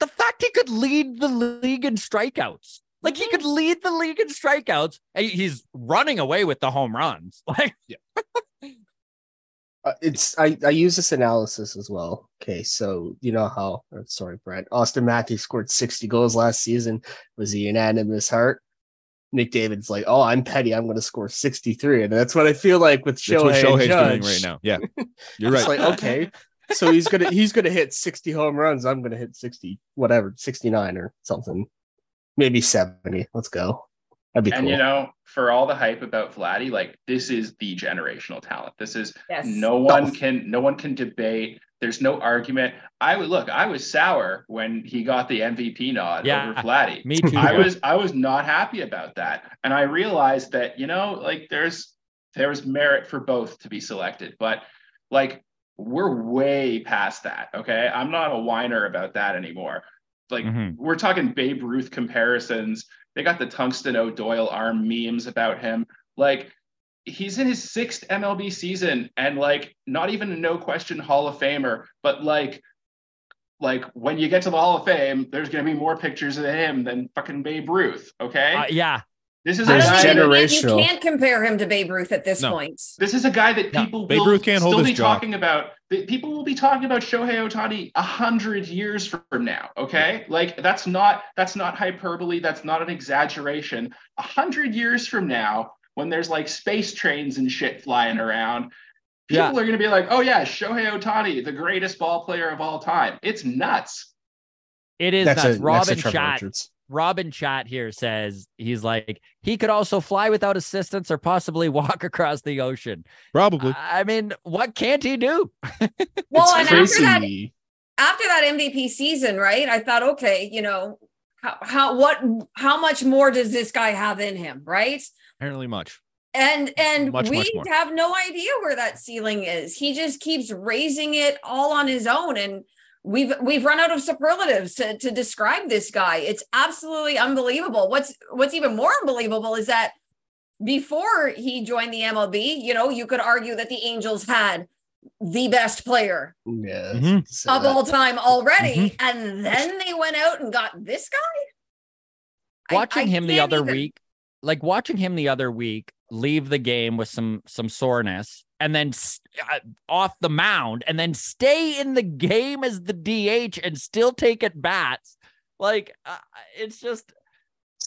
the fact he could lead the league in strikeouts. Like he could lead the league in strikeouts. and He's running away with the home runs. Like Uh, it's I, I use this analysis as well. Okay, so you know how sorry, Brent. Auston Matthews scored 60 goals last season. Was he unanimous Hart? Nick David's like, oh, I'm petty. I'm going to score 63, and that's what I feel like with Shohei. That's what Shohei Shohei's doing right now. Yeah, you're It's right. like okay, so he's gonna he's gonna hit 60 home runs. I'm gonna hit 60, whatever, 69 or something, maybe 70. Let's go. That'd be And cool. you know, for all the hype about Vladdy, like this is the generational talent. This is Yes. no one can no one can debate. There's no argument. I would look, I was sour when he got the MVP nod Yeah, over Vladdy. me too. I was I was not happy about that. And I realized that, you know, like there's there's merit for both to be selected, but like we're way past that. Okay. I'm not a whiner about that anymore. Like Mhm. we're talking Babe Ruth comparisons. They got the Tungsten O'Doyle arm memes about him. Like he's in his sixth MLB season and like not even a no question Hall of Famer, but like like when you get to the Hall of Fame, there's gonna be more pictures of him than fucking Babe Ruth. Okay. uh, yeah, This is a I don't guy. even, you, can't, you generational. can't compare him to Babe Ruth at this No. point. This is a guy that No, people Babe will Ruth can't still his be job. talking about. People will be talking about Shohei Ohtani a hundred years from now. Okay, like that's not that's not hyperbole. That's not an exaggeration. A hundred years from now, when there's like space trains and shit flying around, people Yeah. are gonna be like, "Oh yeah, Shohei Ohtani, the greatest ball player of all time." It's nuts. It is That's nuts. a, Robin that's a Trevor Chat Richards. Robin Chat here says he's like he could also fly without assistance or possibly walk across the ocean. Probably. I mean, what can't he do? Well, and It's after that, after that MVP season, right? I thought, okay, you know, how, how what how much more does this guy have in him, right? Apparently much. And and Much, we much have no idea where that ceiling is. He just keeps raising it all on his own and we've we've run out of superlatives to to describe this guy. It's absolutely unbelievable. What's what's even more unbelievable is that before he joined the MLB, you know, you could argue that the Angels had the best player Yeah. Mhm. say of that. all time already, Mhm. and then they went out and got this guy. Watching I him the other even- week, like watching him the other week leave the game with some some soreness and then s- uh, off the mound and then stay in the game as the DH and still take at bats. Like uh, it's just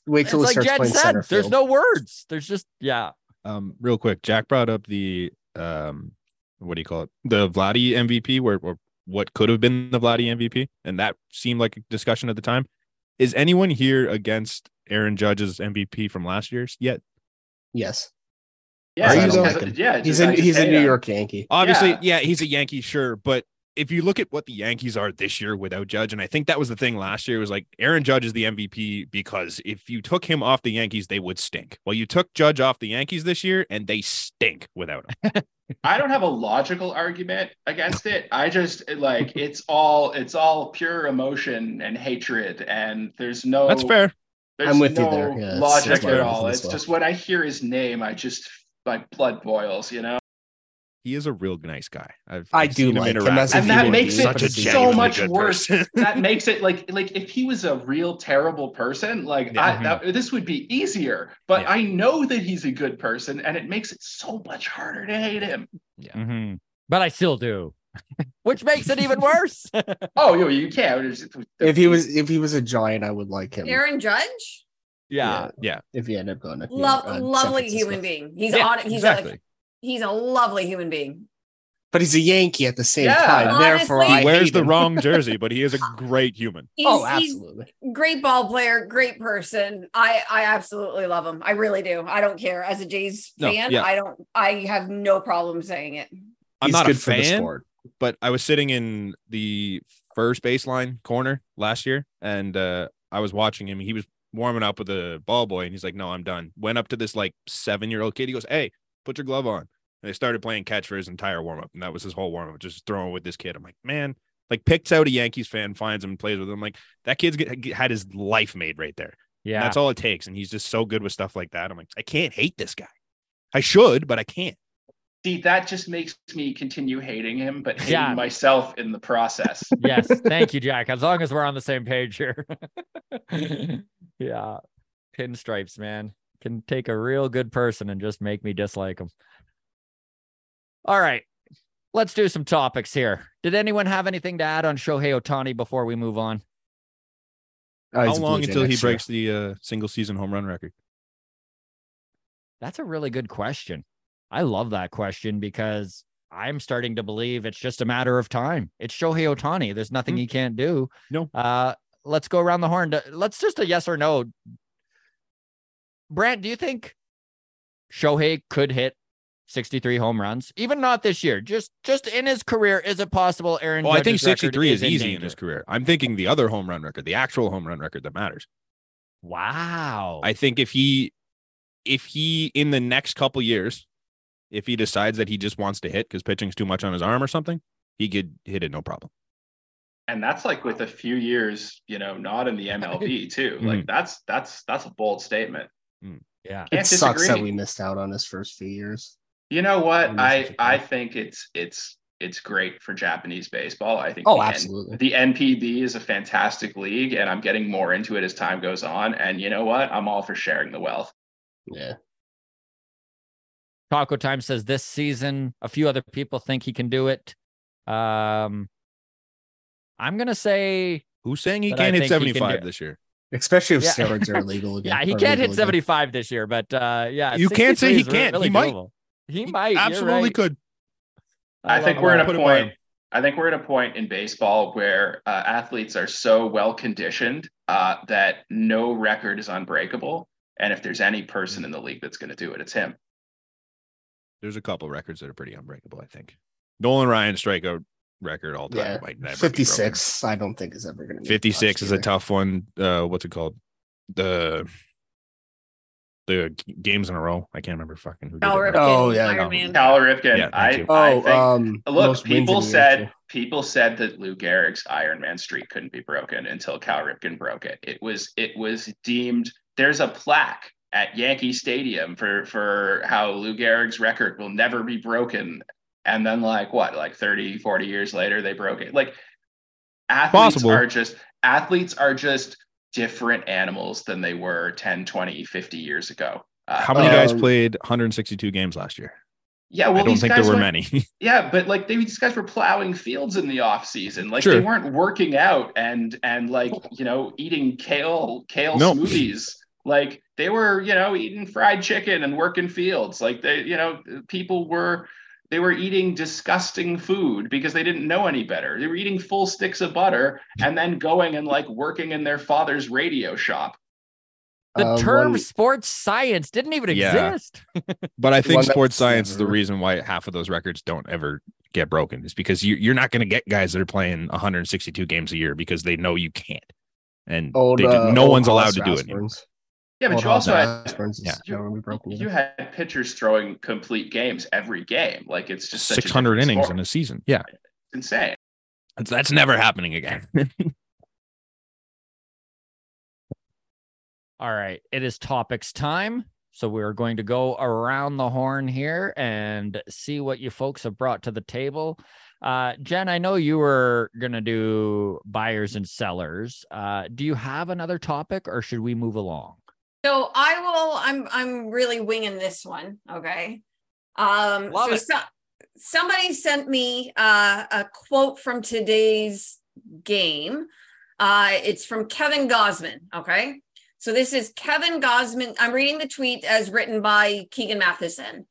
Wait it's till he like starts Jenn said, there's no words. There's just yeah. Um, real quick, Jack brought up the um, what do you call it? The Vladdy MVP, where or what could have been the Vladdy MVP, and that seemed like a discussion at the time. Is anyone here against Aaron Judge's MVP from last year's yet? Yes. Yeah, Are you just though? 'cause- yeah. He's just- a I just he's a New. York Yankee. Obviously, Yeah. yeah. he's a Yankee, sure, but if you look at what the Yankees are this year without Judge, and I think that was the thing last year, was like Aaron Judge is the MVP because if you took him off the Yankees, they would stink. Well, you took Judge off the Yankees this year, and they stink without him. I don't have a logical argument against it. I just like it's all it's all pure emotion and hatred, and there's no That's fair. There's I'm with you there. Yeah, logic it's at all. It's well. just when I hear his name, I just my blood boils. You know, He is a real nice guy. I've, I I've do seen him like him interact as a with and that makes it but he's so much worse. that makes it like like if he was a real terrible person, like Yeah. I, that, this would be easier. But Yeah. I know that he's a good person, and it makes it so much harder to hate him. Mhm. But I still do, which makes it even worse. Oh, you you can't. If he was if he was a giant, I would like him. Aaron Judge, yeah. yeah. If he end up going to Love, uh, lovely human being. He's Yeah, on. He's exactly. like he's a lovely human being. but he's a Yankee at the same Yeah. time. Therefore, Honestly- I He wears hate the him. wrong jersey, but he is a great human. He's, Oh, he's absolutely. great ball player, great person. I I absolutely love him. I really do. I don't care. As a Jays No, fan, yeah. I don't. I have no problem saying it. I'm He's not good a for the fan, sport. but I was sitting in the first baseline corner last year, and uh, I was watching him. He was warming up with a ball boy, and he's like, "No, I'm done." Went up to this like seven year old kid. He goes, "Hey, put your glove on." And they started playing catch for his entire warm up, and that was his whole warm up, just throwing with this kid. I'm like, man, like picks out a Yankees fan, finds him, and plays with him. Like that kid's get, had his life made right there. And Yeah. that's all it takes, and he's just so good with stuff like that. I'm like, I can't hate this guy. I should, but I can't. See, that just makes me continue hating him, but hating Yeah. myself in the process. yes. Thank you, Jack. As long as we're on the same page here. yeah. Pinstripes, man. Can take a real good person and just make me dislike them. All right. Let's do some topics here. Did anyone have anything to add on Shohei Ohtani before we move on? Oh, How he's a Blue long until he next year. breaks the uh, single season home run record? That's a really good question. I love that question because I'm starting to believe it's just a matter of time. It's Shohei Ohtani. There's nothing Hmm. he can't do. No. Uh, let's go around the horn. To, let's just a yes or no. Brandt, do you think Shohei could hit 63 home runs? Even not this year, just just in his career. Is it possible Aaron? Well, I think 63 is in easy in danger? his career. I'm thinking the other home run record, the actual home run record that matters. Wow. I think if he, if he in the next couple years, if he decides that he just wants to hit because pitching's too much on his arm or something, he could hit it no problem. and that's like with a few years, you know, not in the MLB too. Like mm. that's that's that's a bold statement. Mm. yeah. Can't It sucks that we missed out on his first few years. You know what? I I think it's it's it's great for Japanese baseball. I think Oh, the N- absolutely. the NPB is a fantastic league, and I'm getting more into it as time goes on. And you know what? I'm all for sharing the wealth. Yeah. Taco Time says this season, a few other people think he can do it. Um, I'm gonna say, Who's saying he can't hit think he can 75 this year? Especially if Yeah. steroids are illegal again. yeah, he can't hit legal again. 75 this year, but uh, yeah, You can't say he can't. really He might. doable. He might. you're Absolutely right. could. I, love think we're at a point. I think we're at a point in baseball where uh, athletes are so well conditioned uh, that no record is unbreakable. And if there's any person in the league that's going to do it, it's him. There's a couple records that are pretty unbreakable, I think. Nolan Ryan strikeout record all time Yeah. might never 56, I don't think is ever going to 56 is a tough one. Uh, what's it called? The the games in a row. I can't remember fucking who. did Cal it. Ripken, Oh, yeah, Iron no. Man. Cal Ripken. Yeah, I, you. I Oh, think, um, look, most wins in people said NHL. people said that Lou Gehrig's Iron Man streak couldn't be broken until Cal Ripken broke it. It was it was deemed. There's a plaque at Yankee Stadium for for how Lou Gehrig's record will never be broken. And then like what, like 30, 40 years later, they broke it. Like athletes Possible. are just athletes are just different animals than they were 10, 20, 50 years ago. Uh, How many guys Um, played 162 games last year? yeah, well, I don't think there were went- many. Yeah, but like they these guys were plowing fields in the off season. Like Sure. they weren't working out and and like you know eating kale kale No. smoothies. Like they were you know eating fried chicken and working fields. Like they you know people were they were eating disgusting food because they didn't know any better. They were eating full sticks of butter and then going and like working in their father's radio shop. The Uh, term one- sports science didn't even Yeah. exist. But I think one sports was science is the reason why half of those records don't ever get broken. Is because you, you're not going to get guys that are playing 162 games a year because they know you can't, and Old, they do- uh, no one's allowed Hollis to do it. Anymore. Rathburns. Yeah, but Old you also Hollis had Rathburns is Yeah. never gonna you had pitchers throwing complete games every game. Like it's just 600 innings sport. in a season. Yeah, It's insane. that's, that's never happening again. All right, it is topics time. So we're going to go around the horn here and see what you folks have brought to the table. Uh, Jenn, I know you were going to do buyers and sellers. Uh, do you have another topic or should we move along? So I will. I'm. I'm really winging this one. Okay. Um. Love so it. so- somebody sent me uh, a quote from today's game. Uh, it's from Kevin Gausman. Okay. So this is Kevin Gausman. I'm reading the tweet as written by Keegan Matheson.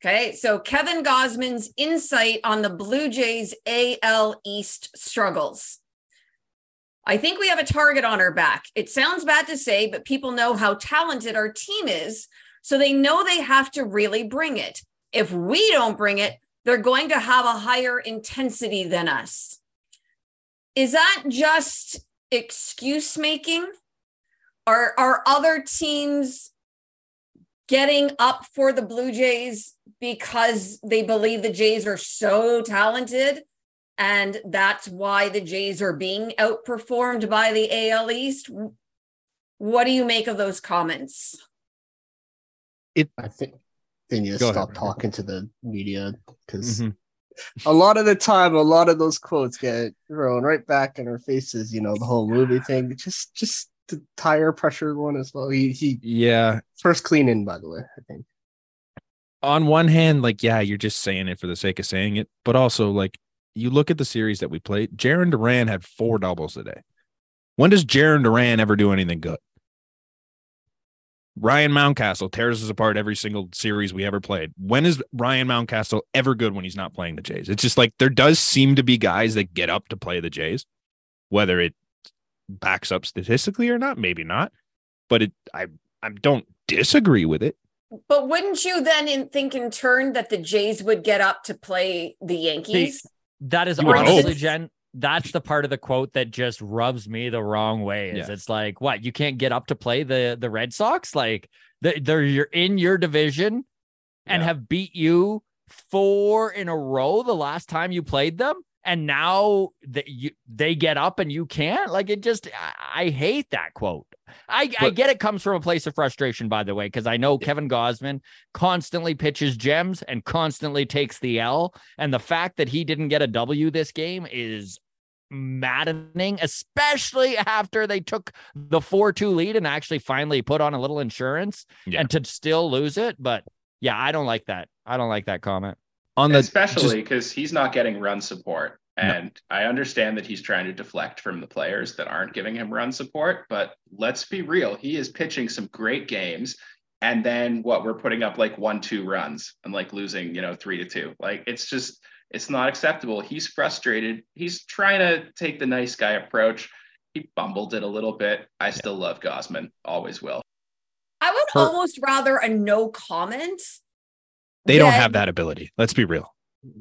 Okay. So Kevin Gausman's insight on the Blue Jays AL East struggles. I think we have a target on our back. It sounds bad to say, but people know how talented our team is. So they know they have to really bring it. If we don't bring it, they're going to have a higher intensity than us. Is that just excuse making? Are, are other teams getting up for the Blue Jays because they believe the Jays are so talented? And that's why the Jays are being outperformed by the AL East. What do you make of those comments? It, I think they need to Go ahead, stop talking to the media because Mhm. a lot of the time, a lot of those quotes get thrown right back in our faces. You know, the whole movie thing. Just, just the tire pressure one as well. He, he Yeah. first clean in, by the way. I think. On one hand, like, yeah, you're just saying it for the sake of saying it, but also like you look at the series that we played, Jarren Duran had four doubles today. When does Jarren Duran ever do anything good? Ryan Mountcastle tears us apart every single series we ever played. When is Ryan Mountcastle ever good when he's not playing the Jays? It's just like there does seem to be guys that get up to play the Jays, whether it backs up statistically or not, maybe not. But it I I don't disagree with it. But wouldn't you then in, think in turn that the Jays would get up to play the Yankees? That is You honestly. Jenn. That's the part of the quote that just rubs me the wrong way. Is Yeah. it's like, what you can't get up to play the the Red Sox? Like they- they're you're in your division and Yeah. have beat you four in a row the last time you played them, and now that you they get up and you can't. Like it just, I, I hate that quote. I I get it comes from a place of frustration, by the way, because I know Kevin Gausman constantly pitches gems and constantly takes the L. And the fact that he didn't get a W this game is maddening, especially after they took the 4 2 lead and actually finally put on a little insurance Yeah. and to still lose it. But yeah, I don't like that. I don't like that comment. On the especially because he's not getting run support. No. And I understand that he's trying to deflect from the players that aren't giving him run support, but let's be real. He is pitching some great games. And then what we're putting up like one, two runs and like losing, you know, three to two. Like it's just, it's not acceptable. He's frustrated. He's trying to take the nice guy approach. He bumbled it a little bit. I still love Gausman, always will. I would Her- almost rather a no comment. They don't have that ability. Let's be real.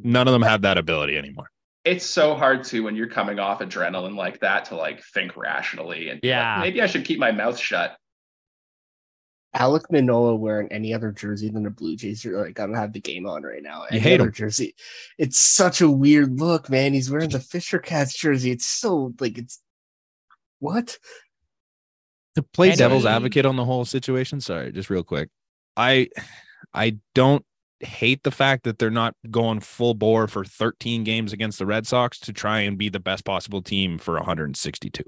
None of them have that ability anymore. it's so hard to when you're coming off adrenaline like that to like think rationally and be like, Yeah. maybe I should keep my mouth shut. Alek Manoah wearing any other jersey than the Blue Jays, you're like, I don't have the game on right now. Any hate other him. jersey. It's such a weird look, man. He's wearing the Fisher Cats jersey. It's so like it's what? to play And devil's he- advocate on the whole situation sorry just real quick i i don't hate the fact that they're not going full bore for 13 games against the red sox to try and be the best possible team for 162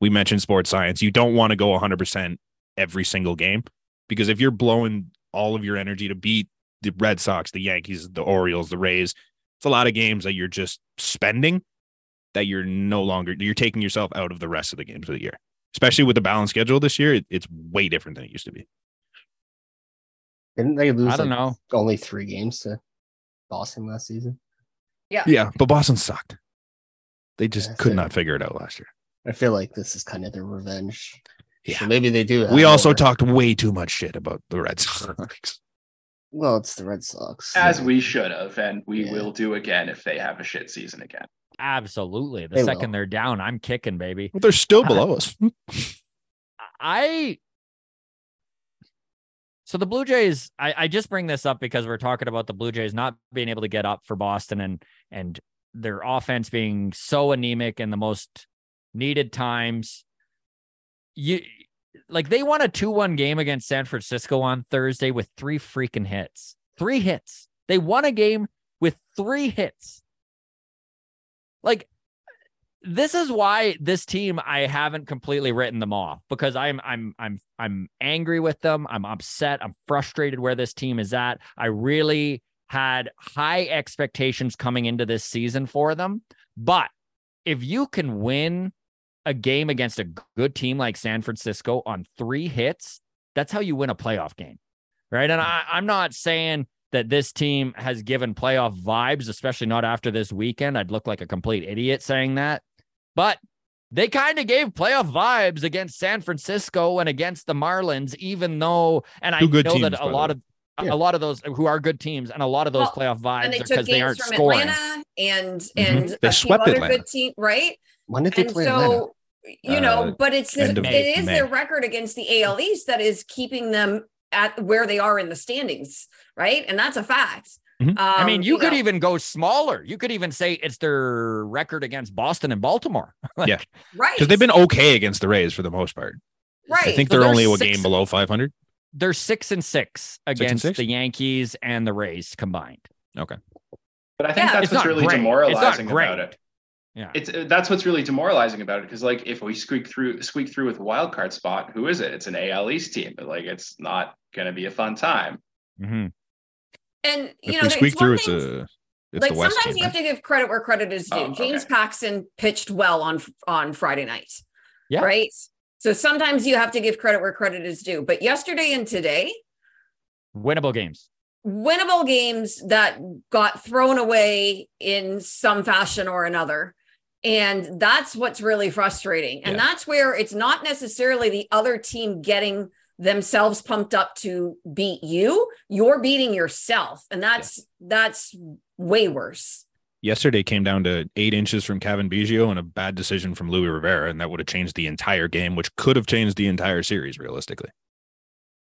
we mentioned sports science. You don't want to go 100% every single game because if you're blowing all of your energy to beat the red sox the yankees the orioles the rays it's a lot of games that you're just spending that you're no longer you're taking yourself out of the rest of the games of the year. Especially with the balanced schedule this year, it, it's way different than it used to be. Didn't they lose I don't like, know. only three games to Boston last season? Yeah, Yeah, but Boston sucked. They just Yeah, could so- not figure it out last year. I feel like this is kind of their revenge. Yeah. So maybe they do. We have also more. talked way too much shit about the Red Sox. Well, it's the Red Sox. As Yeah. we should have, and we Yeah. will do again if they have a shit season again. Absolutely. The They second will. they're down, I'm kicking, baby. But they're still below us. I so the Blue Jays, I, I just bring this up because we're talking about the Blue Jays not being able to get up for Boston and and their offense being so anemic in the most needed times. You like they won a 2-1 game against San Francisco on Thursday with three freaking hits. Three hits. They won a game with three hits. Like this is why this team I haven't completely written them off because I'm I'm I'm I'm angry with them. I'm upset. I'm frustrated where this team is at. I really had high expectations coming into this season for them. But if you can win a game against a good team like San Francisco on three hits, that's how you win a playoff game. Right. And I, I'm not saying that this team has given playoff vibes, especially not after this weekend. I'd look like a complete idiot saying that. But they kind of gave playoff vibes against San Francisco and against the Marlins, even though, and I good know teams, that a lot of Yeah. a lot of those who are good teams and a lot of those Well, playoff vibes and they because they aren't from scoring. Atlanta and and They a swept few other Atlanta. good team, right? When did they And play Atlanta? so you know, Uh, but it's end it of is May. their record against the AL East that is keeping them at where they are in the standings, right? And that's a fact. Mhm. Um, I mean, you, could know, even go smaller. You could even say it's their record against Boston and Baltimore. Like, Yeah. right Because they've been okay against the Rays for the most part. right. I think So they're they're only a game below 500. They're six and six against six? the Yankees and the Rays combined. Okay. But I think Yeah, that's what's really great. It's not demoralizing great. about it. Yeah. It's uh, that's what's really demoralizing about it because like if we squeak through squeak through with a wild card spot, who is it? It's an AL East team. But like it's not gonna be a fun time. Mhm. And you If know, we squeak through, it's a it's like sometimes you have to give credit where credit is due. Oh, James okay. Paxton pitched well on on Friday night. Yeah. Right. So sometimes you have to give credit where credit is due. But yesterday and today, Winnable games. winnable games that got thrown away in some fashion or another. And that's what's really frustrating. And Yeah. that's where it's not necessarily the other team getting themselves pumped up to beat you. You're beating yourself. And that's that's way worse. Yesterday came down to eight inches from Cavan Biggio and a bad decision from Luis Rivera, and that would have changed the entire game, which could have changed the entire series realistically.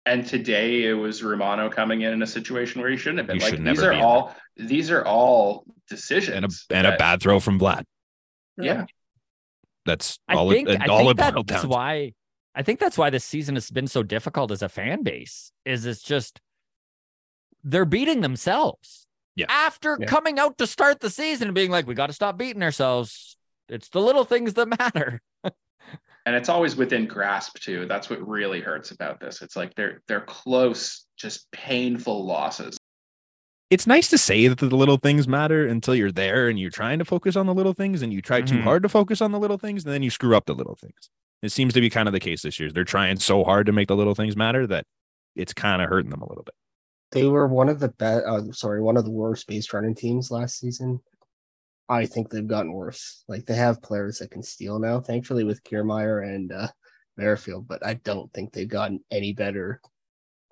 And today it was Romano coming in in a situation where he shouldn't have been. You like these never are be in all these are all decisions. And a and a bad throw from Vlad. yeah. That's I all think, it, I all think it boiled that's down. why I think that's why this season has been so difficult as a fan base. Is it's just they're beating themselves. Yeah. After Yeah. coming out to start the season and being like, we got to stop beating ourselves. It's the little things that matter. and it's always within grasp too. That's what really hurts about this. It's like they're they're close, just painful losses. It's nice to say that the little things matter until you're there and you're trying to focus on the little things and you try too Mhm. hard to focus on the little things and then you screw up the little things. It seems to be kind of the case this year. They're trying so hard to make the little things matter that it's kind of hurting them a little bit. They were one of the best. Uh, sorry, one of the worst base running teams last season. I think they've gotten worse. Like they have players that can steal now, thankfully with Kiermaier and uh, Merrifield, but I don't think they've gotten any better.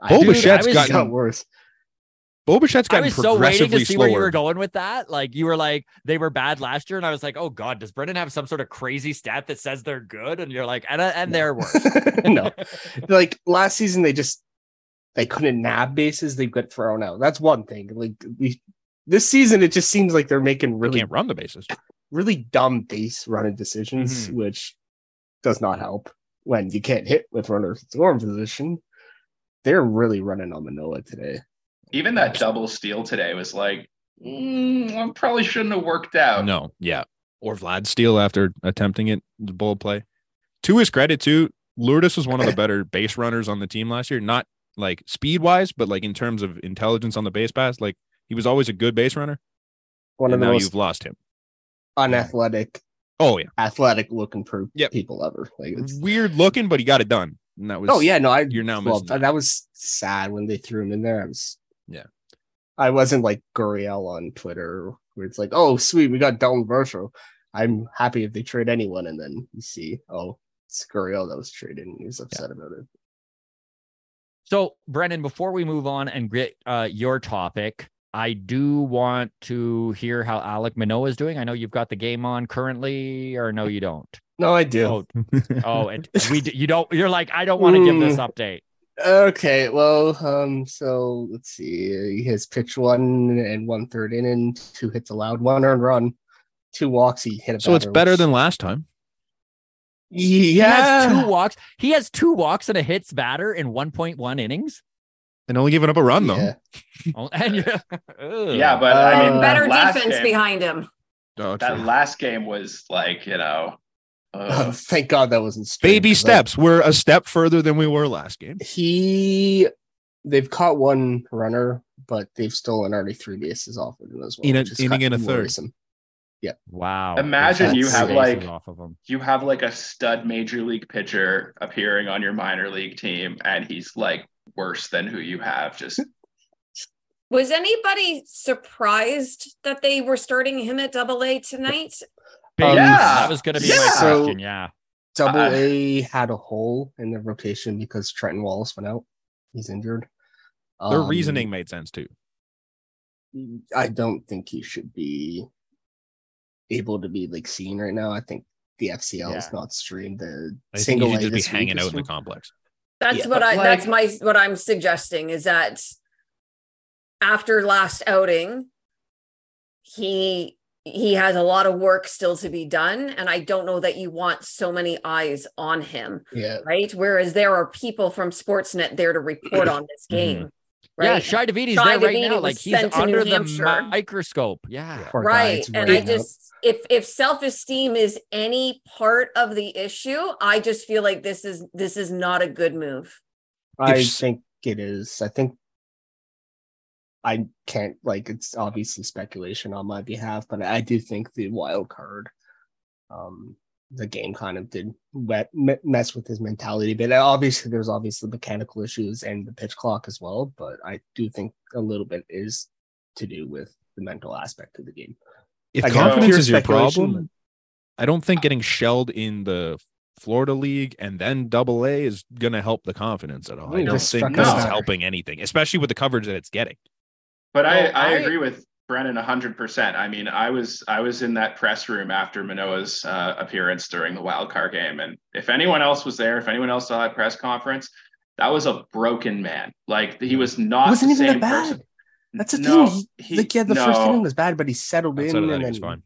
I Bo think Bichette's gotten- got worse. Bo Bichette's I gotten was so waiting to see slower. where you were going with that. Like you were like, they were bad last year. And I was like, oh God, does Brennan have some sort of crazy stat that says they're good? And you're like, and, uh, and they're worse. no, like last season they just they couldn't nab bases. They got thrown out. That's one thing. Like we, this season, it just seems like they're making They really can't run the bases. really dumb base running decisions, Mhm. which does not help when you can't hit with runners in scoring position. They're really running on Manoah today. Even that double steal today was like, mm, I probably shouldn't have worked out. No, yeah. Or Vlad steal after attempting it, the bold play. To his credit, too, Lourdes was one of the better base runners on the team last year. Not like speed wise, but like in terms of intelligence on the base pass. Like he was always a good base runner. One and of the now most you've lost him. unathletic, Oh yeah, athletic looking per Yep. people ever. Like it's weird looking, but he got it done. And that was oh yeah, no, I you're now well, missing that. that. was sad when they threw him in there. I was Yeah. I wasn't like Gurriel on Twitter where it's like, oh sweet, we got Dalton Varsho. I'm happy if they trade anyone, and then you see, oh, it's Gurriel that was traded, and he was upset about it. So, Brennan, before we move on and get uh, your topic, I do want to hear how Alek Manoah is doing. I know you've got the game on currently, or no, you don't. No, I do. Oh, oh, and we d- you don't. You're like, I don't want to give this Mm. update. Okay, well, um, so let's see. He has pitched one and one third inning, two hits allowed, one earned run, two walks. He hit a so it's better which- than last time. He has yeah. two walks. He has two walks and a hits batter in 1.1 innings. And only giving up a run though. Yeah. Oh, and you're, Yeah, but I Uh, mean, and better defense game, behind him. Oh, That true. last game was like, you know, Oh, thank God that wasn't straight, Baby 'cause I- steps. We're a step further than we were last game. He, they've caught one runner, but they've stolen already three bases off of him as well. In a- which is inning kind and of a third. worrisome. wow. Imagine you have, like- off of him. you have like a stud major league pitcher appearing on your minor league team, and he's like worse than who you have. Just Was anybody surprised that they were starting him at double A tonight? Big- Um, Yeah. that was going to be my Yeah. So- question. Yeah. Double Uh, A had a hole in the rotation because Trenton Wallace went out. He's injured. Their Um, reasoning made sense too. I don't think he should be able to be like seen right now. I think the FCL is not streamed. The I think single he A should just be hanging is out in the complex. That's Yeah, what but I that's my what I'm suggesting is that after last outing, he he has a lot of work still to be done. And I don't know that you want so many eyes on him, Yeah, right? Whereas there are people from Sportsnet there to report on this mm-hmm. game. Yeah. Right. Shi Davidi's Shi there right Davidi now. Like he's sent under the microscope. Yeah. Poor right and i not- just if if self-esteem is any part of the issue i just feel like this is this is not a good move I think it is. I think I can't like it's obviously speculation on my behalf, but I do think the wild card, um, the game kind of did wet, me- mess with his mentality a bit. Obviously, there's obviously mechanical issues and the pitch clock as well, but I do think a little bit is to do with the mental aspect of the game. If Again, confidence is your problem, I don't think getting shelled in the Florida League and then Double A is gonna help the confidence at all. I don't think this is helping anything, especially with the coverage that it's getting. But I, Well, I, I- agree with Brennan hundred percent. I mean, I was I was in that press room after Manoah's uh, appearance during the wild card game, and if anyone else was there, if anyone else saw that press conference, that was a broken man. Like he was not wasn't the even same that bad. person. That's the No, thing. He, he- like, yeah, the first no. inning was bad, but he settled Outside in and then fine.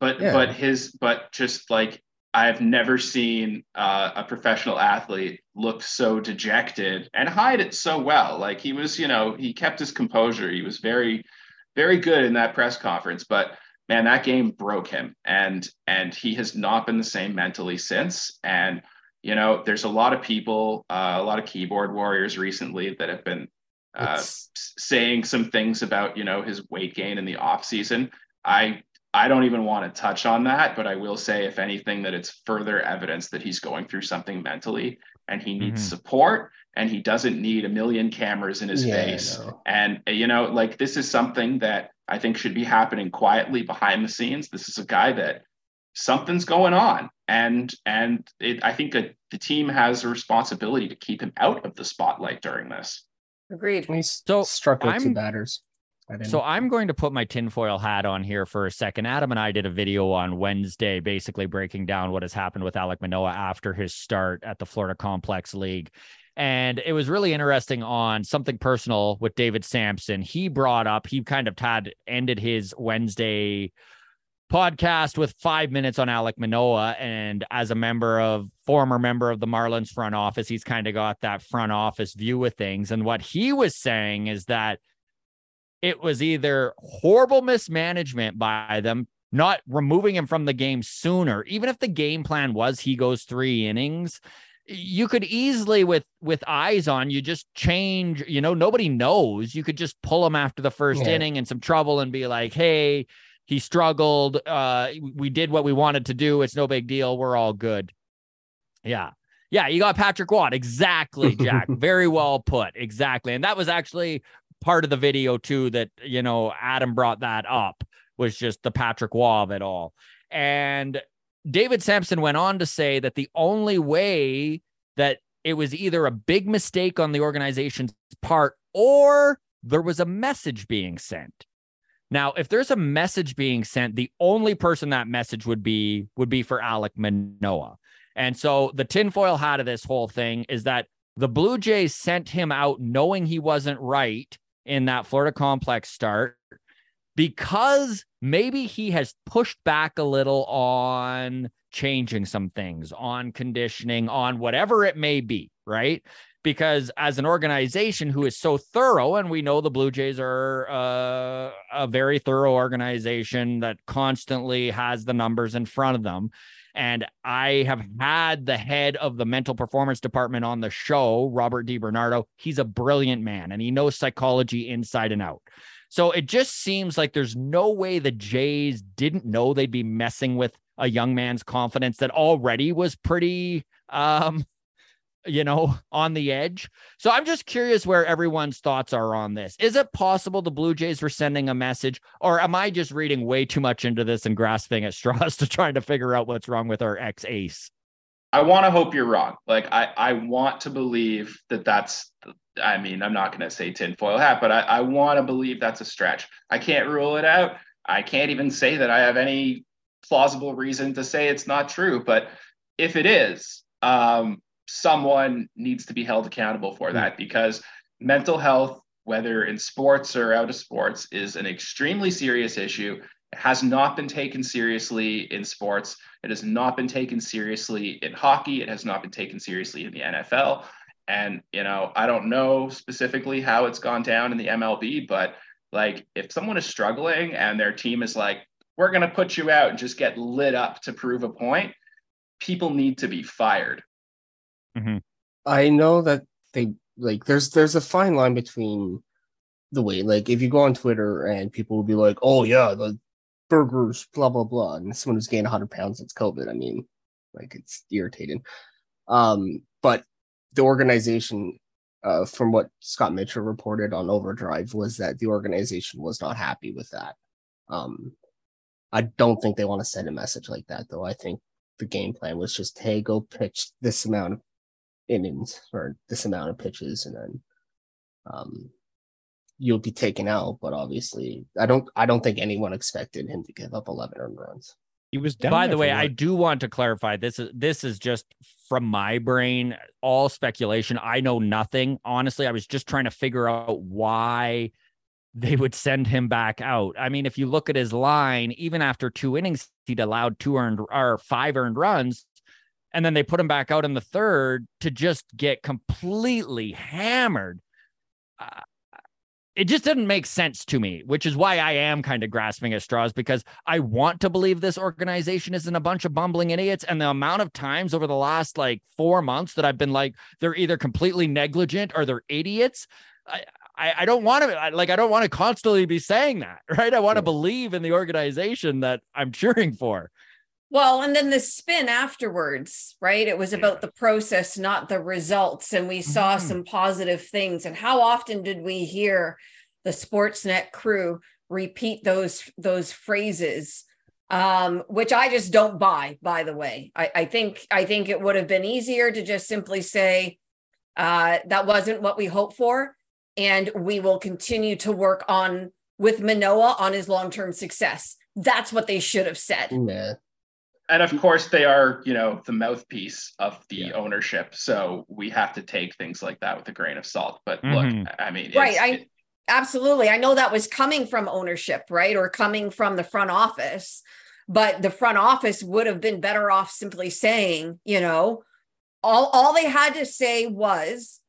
but Yeah. but his but just like I've never seen uh, a professional athlete look so dejected and hide it so well. Like he was, you know, he kept his composure. He was very very good in that press conference, but man, that game broke him, and and he has not been the same mentally since. And you know, there's a lot of people, uh, a lot of keyboard warriors recently that have been uh, saying some things about you know his weight gain in the off season. I I don't even want to touch on that, but I will say, if anything, that it's further evidence that he's going through something mentally and he needs mm-hmm. support and he doesn't need a million cameras in his yeah, face. And, you know, like this is something that I think should be happening quietly behind the scenes. This is a guy that something's going on. And, and it, I think that the team has a responsibility to keep him out of the spotlight during this. Agreed. He's so struck out two batters. So I'm going to put my tinfoil hat on here for a second. Adam and I did a video on Wednesday, basically breaking down what has happened with Alek Manoah after his start at the Florida Complex League. And it was really interesting on something personal with David Samson. He brought up, he kind of had ended his Wednesday podcast with five minutes on Alek Manoah. And as a member of former member of the Marlins front office, he's kind of got that front office view of things. And what he was saying is that it was either horrible mismanagement by them, not removing him from the game sooner, even if the game plan was he goes three innings. You could easily, with with eyes on, you just change. You know, nobody knows. You could just pull him after the first yeah. inning and some trouble, and be like, "Hey, he struggled. Uh, we did what we wanted to do. It's no big deal. We're all good." Yeah, yeah, you got Patrick Watt. Exactly, Jack. Very well put. Exactly. And that was actually part of the video too that you know Adam brought that up was just the Patrick Waugh of it all. And David Samson went on to say that the only way that it was either a big mistake on the organization's part or there was a message being sent. Now, if there's a message being sent, the only person that message would be would be for Alek Manoah. And so the tinfoil hat of this whole thing is that the Blue Jays sent him out knowing he wasn't right in that Florida complex start because maybe he has pushed back a little on changing some things, on conditioning, on whatever it may be, right? Because as an organization who is so thorough, and we know the Blue Jays are uh, a very thorough organization that constantly has the numbers in front of them, and I have had the head of the mental performance department on the show, Robert DiBernardo. He's a brilliant man and he knows psychology inside and out. So it just seems like there's no way the Jays didn't know they'd be messing with a young man's confidence that already was pretty um you know, on the edge. So I'm just curious where everyone's thoughts are on this. Is it possible the Blue Jays were sending a message, or am I just reading way too much into this and grasping at straws to trying to figure out what's wrong with our ex ace? I want to hope you're wrong. Like I, I want to believe that that's. I mean, I'm not going to say tinfoil hat, but I, I want to believe that's a stretch. I can't rule it out. I can't even say that I have any plausible reason to say it's not true. But if it is, um, someone needs to be held accountable for hmm. that because mental health, whether in sports or out of sports, is an extremely serious issue. It has not been taken seriously in sports. It has not been taken seriously in hockey. It has not been taken seriously in the NFL. And, you know, I don't know specifically how it's gone down in the MLB, but like if someone is struggling and their team is like, we're going to put you out and just get lit up to prove a point, people need to be fired. Mm-hmm. I know that they like there's there's a fine line between the way like if you go on Twitter and people will be like, oh yeah, the burgers, blah blah blah, and someone who's gained 100 pounds since COVID. I mean, like it's irritating. Um, but the organization, uh, from what Scott Mitchell reported on Overdrive, was that the organization was not happy with that. Um, I don't think they want to send a message like that, though. I think the game plan was just, hey, go pitch this amount of innings or this amount of pitches, and then um, you'll be taken out. But obviously, I don't I don't think anyone expected him to give up 11 earned runs. He was down. By the way, I do want to clarify this is this is just from my brain, all speculation. I know nothing. Honestly, I was just trying to figure out why they would send him back out. I mean, if you look at his line, even after two innings, he'd allowed two earned or five earned runs and then they put him back out in the third to just get completely hammered. Uh, it just didn't make sense to me, which is why I am kind of grasping at straws because I want to believe this organization isn't a bunch of bumbling idiots. And the amount of times over the last like four months that I've been like, they're either completely negligent or they're idiots. I, I, I don't want to like I don't want to constantly be saying that, right? I want to believe in the organization that I'm cheering for. Well, and then the spin afterwards, right? It was about the process, not the results. And we saw Mhm. some positive things. And how often did we hear the Sportsnet crew repeat those those phrases? Um, which I just don't buy, by the way. I, I think I think it would have been easier to just simply say uh that wasn't what we hoped for. And we will continue to work on with Manoah on his long-term success. That's what they should have said. Yeah. And of course, they are, you know, the mouthpiece of the Yeah. ownership. So we have to take things like that with a grain of salt. But Mhm. look, I mean, Right, I- it- Absolutely. I know that was coming from ownership, right? Or coming from the front office. But the front office would have been better off simply saying, you know, all, all they had to say was,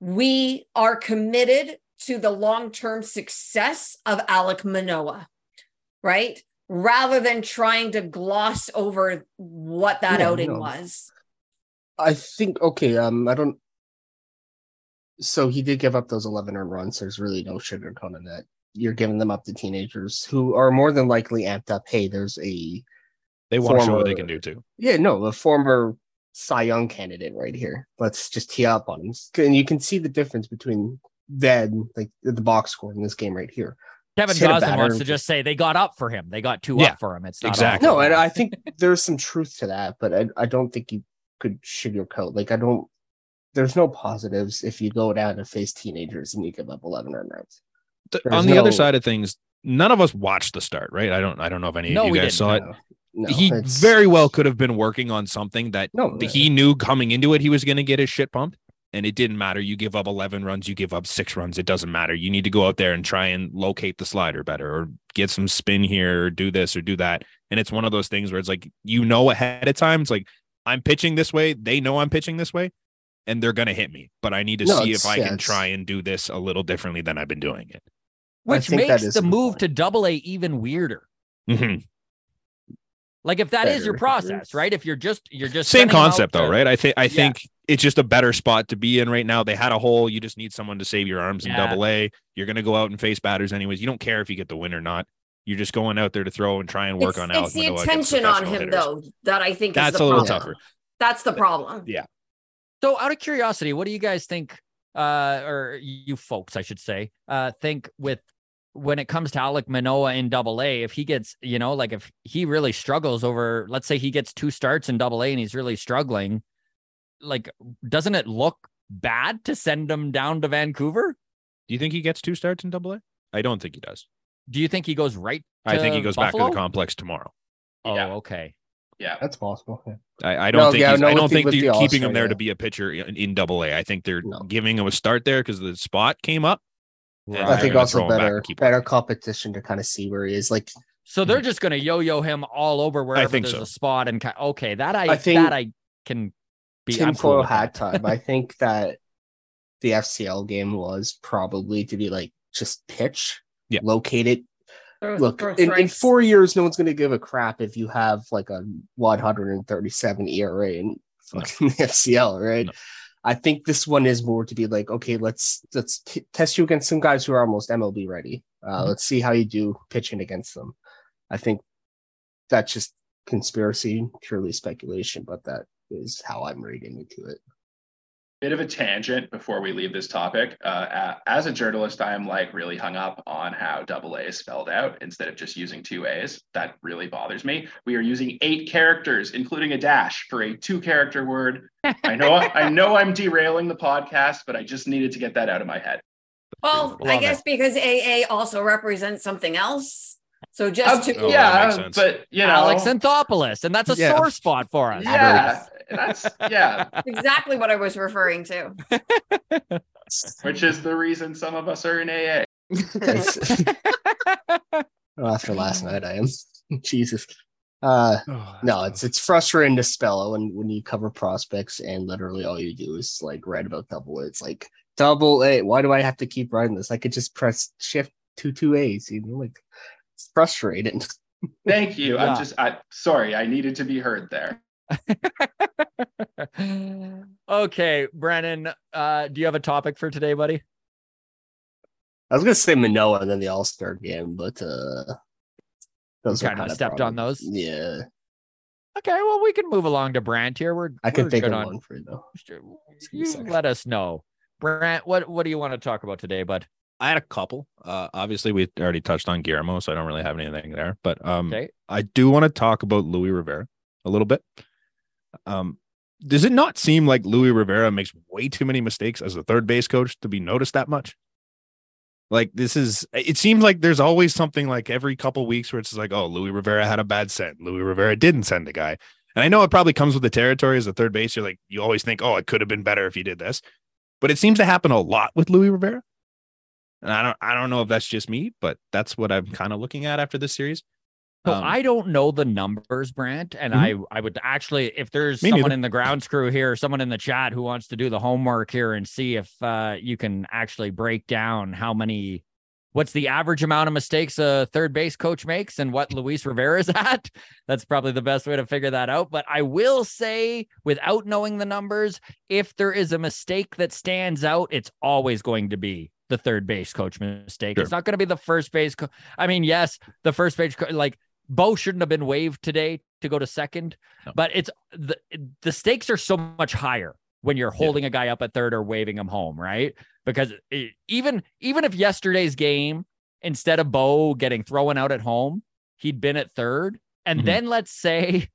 we are committed to the long term success of Alek Manoah, right? Rather than trying to gloss over what that Yeah, outing no. was. I think okay. Um, I don't. So he did give up those eleven earned runs. There's really no sugarcoating that. You're giving them up to teenagers who are more than likely amped up. Hey, there's a They want to show what they can do too. yeah, no, a former Cy Young candidate right here. Let's just tee up on him, and you can see the difference between then, like the box score in this game right here. Kevin Hit Gosling wants to just say they got up for him. They got two Yeah, up for him. It's not exactly. No, and I think there's some truth to that, but I, I don't think you could sugarcoat. Like I don't. There's no positives if you go down to face teenagers and you give up 11 earned runs. On the other side of things, none of us watched the start, right? I don't I don't know if any No, of you guys didn't, saw it. No, no, he it's- very well could have been working on something that No, he knew coming into it he was going to get his shit pumped and it didn't matter you give up 11 runs you give up 6 runs it doesn't matter you need to go out there and try and locate the slider better or get some spin here or do this or do that and it's one of those things where it's like you know ahead of time it's like I'm pitching this way they know I'm pitching this way and they're going to hit me but I need to No, see if I yeah, can it's- try and do this a little differently than I've been doing it Which makes the move point. to double A even weirder. Mhm. Like if that is your process, right? If you're just you're just same sending out concept though to- right i think i Yeah. think it's just a better spot to be in right now. They had a hole. You just need someone to save your arms in double a. You're going to go out and face batters anyways. You don't care if you get the win or not. You're just going out there to throw and try and work It's, on it's Alek the Manoah against attention on him, hitters. though, that I think that's is the a little tougher. That's the problem. Yeah. So out of curiosity, what do you guys think uh or you folks I should say uh think with when it comes to Alek Manoah in double A, if he gets, you know, like if he really struggles over, let's say he gets two starts in double A and he's really struggling, like doesn't it look bad to send him down to Vancouver? do you think he gets two starts in double a i don't think he does Do you think he goes right? i think he to goes back to the complex tomorrow Oh, Yeah. okay. yeah. That's possible. yeah. I, I don't No, think yeah, he's, no, I don't think with they're the keeping him there yeah. to be a pitcher in, in double A. I think they're No. giving him a start there because the spot came up. and Right. I think also throw him back better better competition to kind of see where he is. Like So they're just going to yo-yo him all over wherever think there's so. a spot and okay, that I, I think that I can be I'm cool tinfoil hat time. I think that the FCL game was probably to be like just pitch, Yeah. locate it. Throw- Look, throw in, in four years, no one's going to give a crap if you have like a 137 ERA in fucking the FCL, right? No. I think this one is more to be like, okay, let's let's t- test you against some guys who are almost MLB ready. Uh, Mm-hmm. Let's see how you do pitching against them. I think that's just conspiracy, purely speculation, but that is how I'm reading into it. bit of a tangent before we leave this topic. Uh, as a journalist, I am like really hung up on how double A is spelled out instead of just using two A's. That really bothers me. We are using eight characters, including a dash, for a two-character word. I know, I know, I'm derailing the podcast, but I just needed to get that out of my head. Well, I Love guess because AA also represents something else. So Uh, just to Oh, yeah, but you know, Alex Anthopoulos, and that's a Yeah. sore spot for us. yeah, that's yeah, exactly what I was referring to. which is the reason some of us are in AA. Well, after last night, I am. Jesus. Uh, no, it's it's frustrating to spell out when when you cover prospects and literally all you do is like write about double. A. It's like double A. Why do I have to keep writing this? I could just press shift two two A's. You know, like it's frustrating. Thank you. Yeah. I'm just I sorry, I needed to be heard there. okay, Brennan, uh, do you have a topic for today, buddy? I was gonna say Manoah and then the All Star game, but uh, those You kinda kinda stepped on those? Yeah, Okay, well, we can move along to Brandt here. We're I can we're think good of on- one for you though. Give me a You let us know, Brandt. What what do you want to talk about today, bud? I had a couple. Uh, obviously, we already touched on Guillermo, so I don't really have anything there. But um, Okay, I do want to talk about Luis Rivera a little bit. Um, does it not seem like Luis Rivera makes way too many mistakes as a third base coach to be noticed that much? Like this is it seems like there's always something like every couple weeks where it's like, oh, Luis Rivera had a bad send. Luis Rivera didn't send a guy. And I know it probably comes with the territory as a third base. You're like, you always think, oh, it could have been better if he did this. But it seems to happen a lot with Luis Rivera. And I don't I don't know if that's just me, but that's what I'm kind of looking at after this series. So Um, I don't know the numbers, Brandt, and I I would actually, if there's Me someone neither. in the ground crew here, someone in the chat who wants to do the homework here and see if uh, you can actually break down how many. What's the average amount of mistakes a third base coach makes and what Luis Rivera is at? That's probably the best way to figure that out. But I will say, without knowing the numbers, if there is a mistake that stands out, it's always going to be the third base coach mistake. Sure. It's not going to be the first base. Co- I mean, yes, the first base, co- like Bo shouldn't have been waived today to go to second, No. but it's the the stakes are so much higher when you're holding a guy up at third or waving him home, right? Because it- even even if yesterday's game instead of Bo getting thrown out at home, he'd been at third, and Mhm. then let's say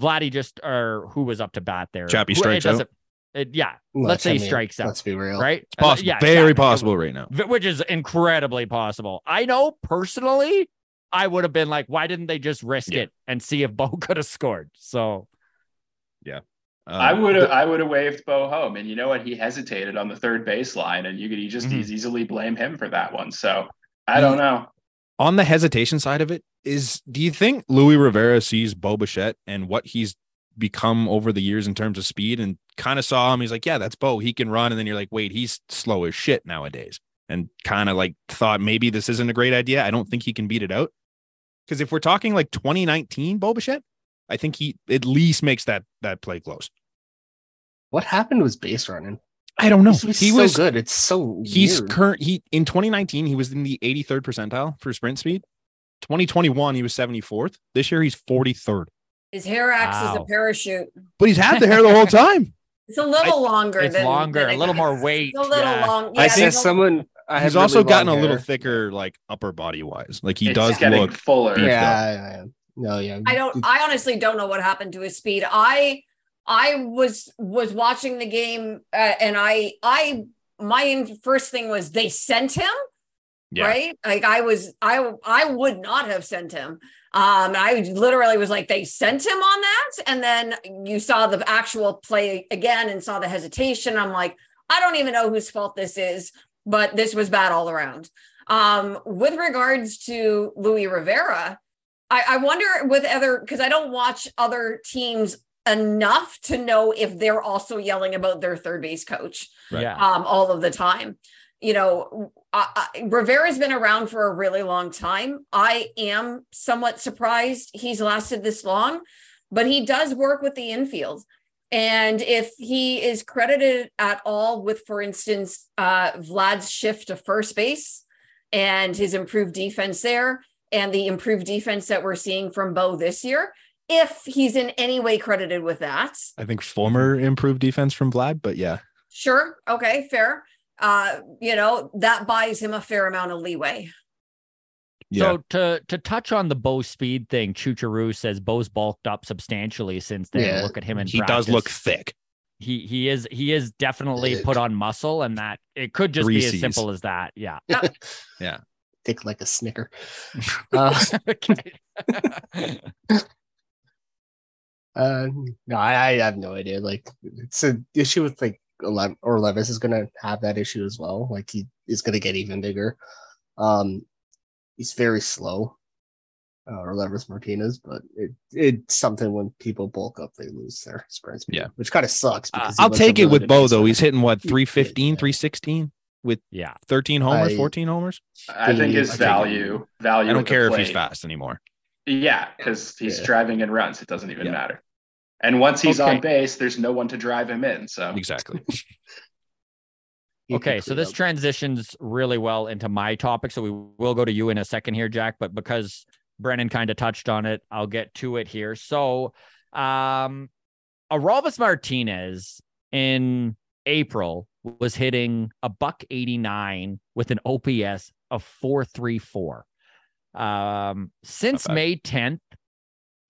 Vladdy just or who was up to bat there, Chappie Who- it strikes out? it- yeah, Let's- let's say he strikes out, Let's be real. right? It's possible, Yeah, very Chappie- possible right now. Which is incredibly possible. I know personally, I would have been like, why didn't they just risk Yeah. it and see if Bo could have scored? So Yeah. I Um, would have I would have waved Bo home, and you know what? He hesitated on the third baseline, and you could you just Mhm. easily blame him for that one. So I don't know. on the hesitation side of it is do you think Luis Rivera sees Bo Bichette and what he's become over the years in terms of speed and kind of saw him he's like yeah that's Bo he can run and then you're like wait he's slow as shit nowadays and kind of like thought maybe this isn't a great idea I don't think he can beat it out because if we're talking like 2019 Bo Bichette I think he at least makes that that play close What happened was base running. I don't know He was he so was good. It's so He's weird. current. He in 2019 he was in the 83rd percentile for sprint speed. 2021 he was 74th. This year he's 43rd. His hair acts as a parachute. But he's had the hair the whole time. It's a little longer. it's than, longer, than a little more weight, It's a little yeah. long. I yeah, said there's a- someone. I he's have also really gotten long a little thicker, like upper body wise. Like he It's does getting look. fuller. Yeah, yeah, yeah. No, yeah. I don't. I honestly don't know what happened to his speed. I I was was watching the game uh, and I I my first thing was they sent him Yeah. right. Like I was I I would not have sent him. Um, I literally was like they sent him on that, and then you saw the actual play again and saw the hesitation. I'm like, I don't even know whose fault this is, but this was bad all around. Um, with regards to Luis Rivera, I, I wonder with other because I don't watch other teams enough to know if they're also yelling about their third base coach Right. yeah, um, all of the time. You know, I, I, Rivera's been around for a really long time. I am somewhat surprised he's lasted this long, but he does work with the infield. And if he is credited at all with, for instance, uh, Vlad's shift to first base and his improved defense there, and the improved defense that we're seeing from Bo this year, if he's in any way credited with that, I think former improved defense from Vlad, but yeah, Sure. Okay. Fair. Uh, you know, that buys him a fair amount of leeway. Yeah. So to to touch on the Bo speed thing, Chucharu says Bo's bulked up substantially since then. Yeah. Look at him and he does look thick. He he is he is definitely Thick. put on muscle, and that it could just Three be as simple as that. Yeah. Yeah. Thick like a snicker. Uh, okay. uh, no, I, I have no idea. Like, it's an issue with like Ele- Orelvis is gonna have that issue as well. Like, he is gonna get even bigger. Um, he's very slow. uh, Orelvis Martinez, but it it's something when people bulk up, they lose their sprint speed, Yeah. which kind of sucks. Uh, I'll take it with Bo though. He's hitting what He 315, did, 316 with Yeah. 13 homers, I- 14 homers. I think his I think- value value. I don't at the care if he's fast anymore. Yeah, because he's Yeah. driving in runs. It doesn't even Yeah. matter. And once he's Okay. on base, there's no one to drive him in. So Exactly. Okay, so this up. transitions really well into my topic. So we will go to you in a second here, Jack. But because Brennan kind of touched on it, I'll get to it here. So, um, Orelvis Martinez in April was hitting a buck 89 with an OPS of 434. Um, since bad. May 10th,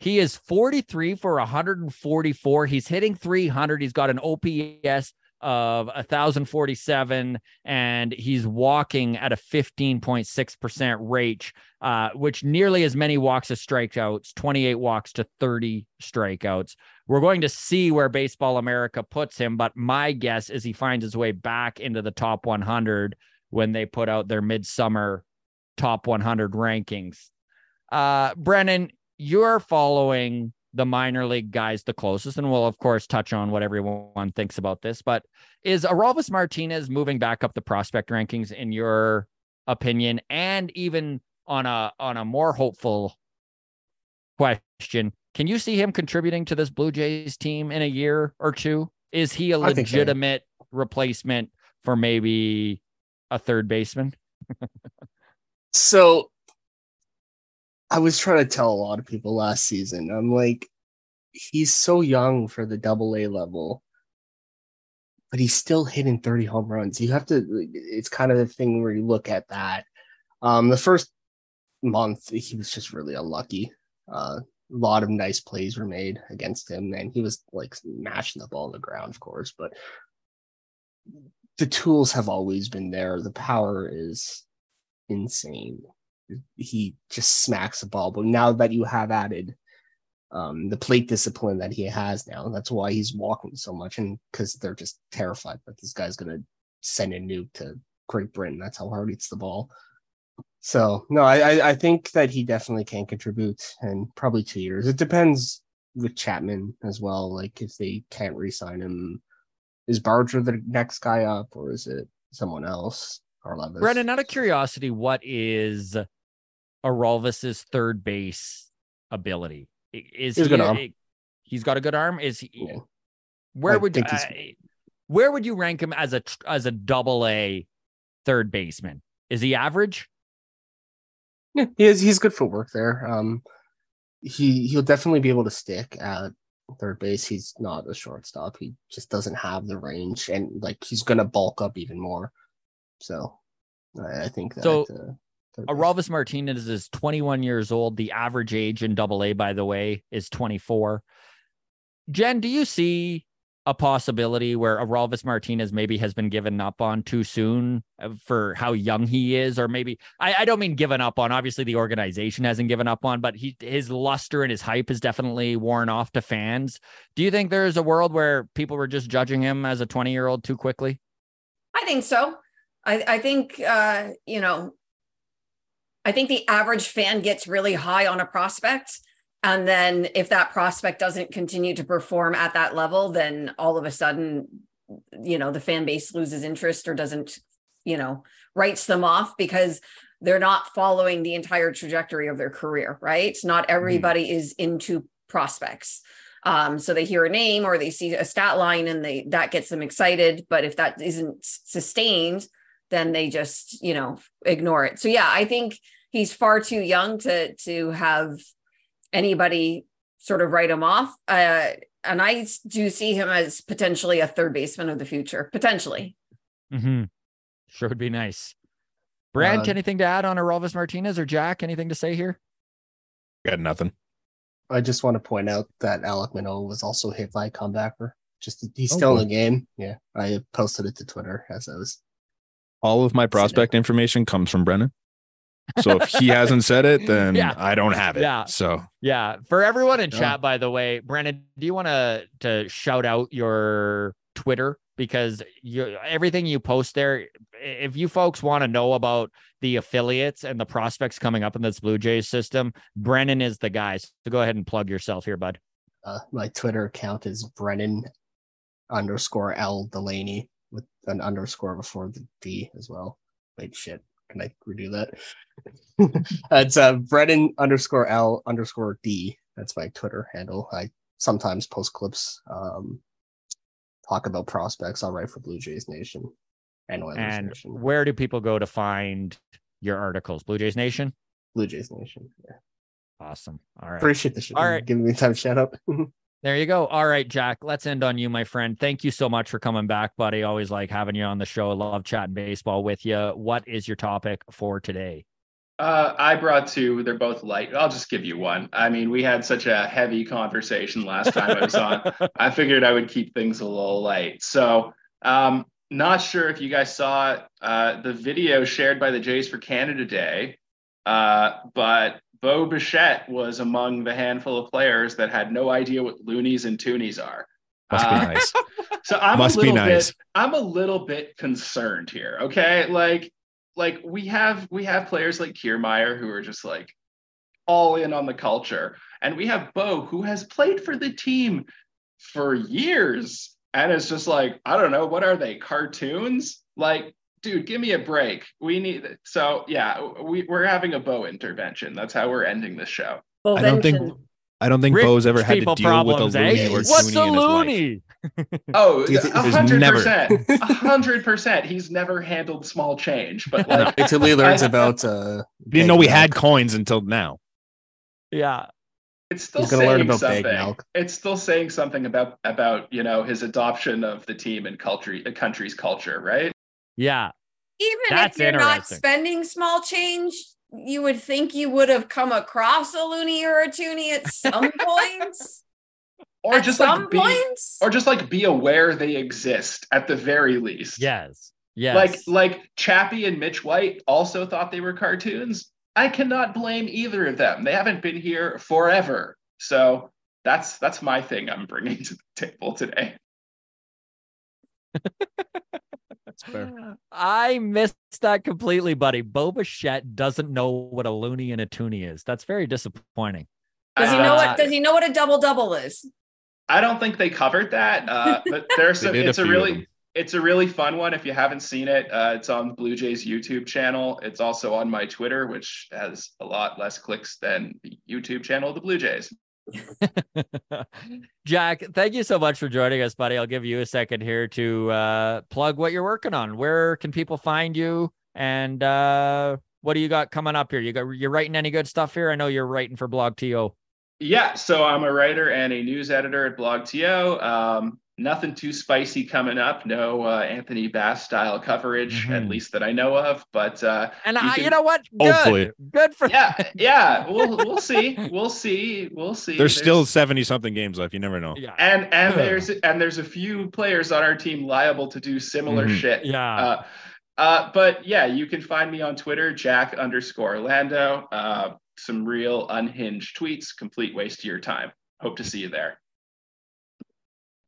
he is 43 for 144. He's hitting 300. He's got an OPS of 1047 and he's walking at a 15.6% rate uh, which nearly as many walks as strikeouts 28 walks to 30 strikeouts. We're going to see where baseball america puts him but my guess is he finds his way back into the top 100 when they put out their midsummer top 100 rankings. Uh brennan you're following the minor league guys the closest, and we'll of course touch on what everyone thinks about this. But is Orelvis Martinez moving back up the prospect rankings in your opinion? And even on a on a more hopeful question, can you see him contributing to this Blue Jays team in a year or two? Is he a I think so. legitimate replacement for maybe a third baseman? So I was trying to tell a lot of people last season. I'm like, he's so young for the double A level, but he's still hitting 30 home runs. You have to, it's kind of the thing where you look at that. Um, the first month, he was just really unlucky. Uh, a lot of nice plays were made against him, and he was like mashing the ball on the ground, of course, but the tools have always been there. The power is insane. He just smacks the ball. But now that you have added um, the plate discipline that he has now, that's why he's walking so much. And because they're just terrified that this guy's going to send a nuke to Great Britain. That's how hard he hits the ball. So no, I, I I think that he definitely can contribute, and probably two years. It depends with Chapman as well. Like if they can't re-sign him, is Barger the next guy up, or is it someone else? Or Levis? Brennan, out of curiosity, what is Orelvis's third base ability? Is He's he good arm. he's got a good arm? Is he? Yeah. Where I would think uh, where would you rank him as a as a double A third baseman? Is he average? Yeah, he is. He's good footwork there. Um, he he'll definitely be able to stick at third base. He's not a shortstop. He just doesn't have the range, and like he's gonna bulk up even more. So, I, I think that. So, uh, third base- Orelvis Martinez is 21 years old. The average age in double A, by the way, is 24. Jenn, do you see a possibility where Orelvis Martinez maybe has been given up on too soon uh, for how young he is? Or maybe I, I don't mean given up on. Obviously, the organization hasn't given up on, but he his luster and his hype is definitely worn off to fans. Do you think there's a world where people were just judging him as a 20 year old too quickly? I think so. I, I think uh, you know, I think the average fan gets really high on a prospect. And then if that prospect doesn't continue to perform at that level, then all of a sudden, you know, the fan base loses interest or doesn't, you know, writes them off because they're not following the entire trajectory of their career, right? Not everybody is into prospects. Um, so they hear a name or they see a stat line and they that gets them excited. But if that isn't sustained, then they just, you know, ignore it. So yeah, I think he's far too young to to have anybody sort of write him off. Uh, and I do see him as potentially a third baseman of the future, potentially. Mm-hmm. Sure would be nice. Brandt, Uh, anything to add on Orelvis Martinez or Jack? Anything to say here? Got nothing. I just want to point out that Alek Manoah was also hit by a comebacker. Just he's Oh, still boy. in the game. Yeah, I posted it to Twitter as I was. All of my prospect information comes from Brennan. So if he hasn't said it, then Yeah. I don't have it. Yeah. So Yeah. For everyone in Yeah. chat, by the way, Brennan, do you want to to shout out your Twitter because you everything you post there if you folks want to know about the affiliates and the prospects coming up in this Blue Jays system, Brennan is the guy. So go ahead and plug yourself here, bud. Uh, my Twitter account is Brennan underscore L Delaney with an underscore before the D as well. Wait, shit. Can I redo that? it's uh, Brennan underscore L underscore D. That's my Twitter handle. I sometimes post clips, um, talk about prospects. I'll write for Blue Jays Nation and Oilers And Nation. where do people go to find your articles? Blue Jays Nation? Blue Jays Nation. Yeah. Awesome. All right. Appreciate the sh- All right. giving me time to shout out. There you go. All right, Jack. Let's end on you, my friend. Thank you so much for coming back, buddy. Always like having you on the show. Love chatting baseball with you. What is your topic for today? Uh, I brought two. They're both light. I'll just give you one. I mean, we had such a heavy conversation last time I was on. I figured I would keep things a little light. So, um, not sure if you guys saw uh, the video shared by the Jays for Canada Day, uh, but Bo Bichette was among the handful of players that had no idea what loonies and toonies are. Must be Uh, nice. so I'm Must a be little nice. bit I'm a little bit concerned here. Okay. Like like we have we have players like Kiermaier who are just like all in on the culture. And we have Bo who has played for the team for years. And it's just like, I don't know, what are they? Cartoons? Like, dude, give me a break. We need so yeah, we, we're having a Bo intervention. That's how we're ending this show. I don't think I don't think Rich Bo's ever had to people deal with a problems, loony eh? or What's toonie a in his life. loony? Oh, Do you think- a hundred percent, a hundred percent. He's never handled small change, but like Until he learns about uh Didn't know we Big had coins until now. Yeah. it's still He's gonna learn saying about big something. milk. It's still saying something about about you know his adoption of the team and culture, the country's culture, right? Yeah. Even That's if you're not spending small change, you would think you would have come across a loony or a toonie at some points. Or at just some like be, points. or just like be aware they exist at the very least. Yes. Yes. Like like Chappie and Mitch White also thought they were cartoons. I cannot blame either of them. They haven't been here forever. So that's that's my thing I'm bringing to the table today. That's fair. I missed that completely, buddy. Bo Bichette doesn't know what a loony and a toonie is. That's very disappointing. Does he know Uh, what does he know what a double double is? I don't think they covered that, uh, but there's some, did a it's a, really it's a really fun one. If you haven't seen it, uh, it's on Blue Jays YouTube channel. It's also on my Twitter, which has a lot less clicks than the YouTube channel of the Blue Jays. Jack, thank you so much for joining us, buddy. I'll give you a second here to uh, plug what you're working on. Where can people find you? And uh, what do you got coming up here? You got you're writing any good stuff here? I know you're writing for BlogTO. Yeah, so I'm a writer and a news editor at BlogTO. Um, nothing too spicy coming up. No uh, Anthony Bass style coverage, at Mhm. least that I know of. But uh, And You I, can- you know what? Good. Hopefully. Good for yeah, yeah, we'll we'll see, we'll see, we'll see. There's still 70 something games left. You never know. Yeah. and and Ugh. there's and there's a few players on our team liable to do similar Mhm. shit. Yeah. Uh, uh, but yeah, you can find me on Twitter, Jack underscore Landau. Uh, some real unhinged tweets, complete waste of your time. Hope to see you there.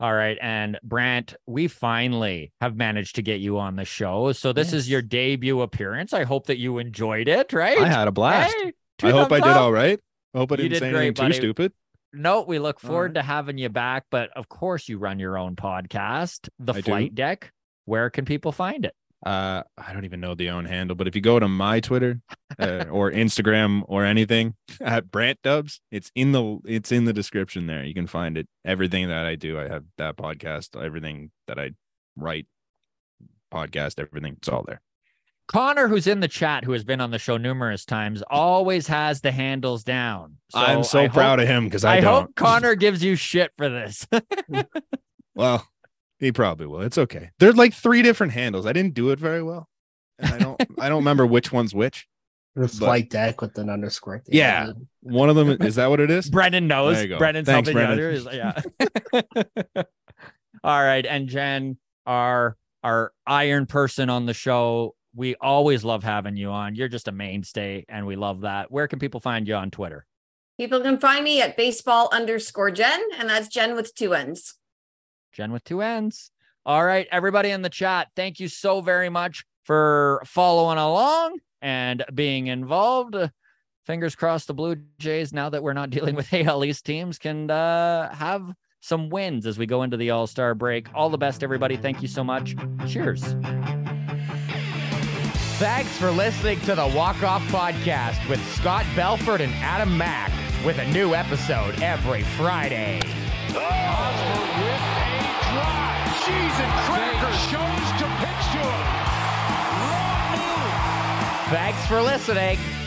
All right. And Brandt, we finally have managed to get you on the show. So this is your debut appearance. I hope that you enjoyed it, right? I had a blast. Hey, I hope I thumbs did all right. I hope I didn't did say great, anything too buddy. stupid. No, we look forward right. to having you back. But of course, you run your own podcast, The I do. Flight Deck. Where can people find it? Uh, I don't even know the own handle, but if you go to my Twitter uh, or Instagram or anything at Brandt Dubs, it's in the it's in the description there. You can find it. Everything that I do, I have that podcast. Everything that I write, podcast, everything. It's all there. Connor, who's in the chat, who has been on the show numerous times, always has the handles down. I'm so I proud hope, of him because I, I, don't. hope Connor gives you shit for this. Well, he probably will. It's okay. There's like three different handles. I didn't do it very well. And I don't I don't remember which one's which. the flight deck with an underscore. at the Yeah. end. One of them is that what it is? Brennan knows. There you go. Brennan's Thanks, helping Brennan. you out here. Yeah. All right. And Jenn, our our iron person on the show. We always love having you on. You're just a mainstay, and we love that. Where can people find you on Twitter? People can find me at baseball underscore Jenn, and that's Jenn with two N's. Jenn with two N's. All right, everybody in the chat, thank you so very much for following along and being involved. Fingers crossed the Blue Jays, now that we're not dealing with AL East teams, can uh, have some wins as we go into the All Star break. All the best, everybody. Thank you so much. Cheers. Thanks for listening to the Walk Off Podcast with Scott Belford and Adam Mac, with a new episode every Friday. Hosmer to. Wrong move. Thanks for listening.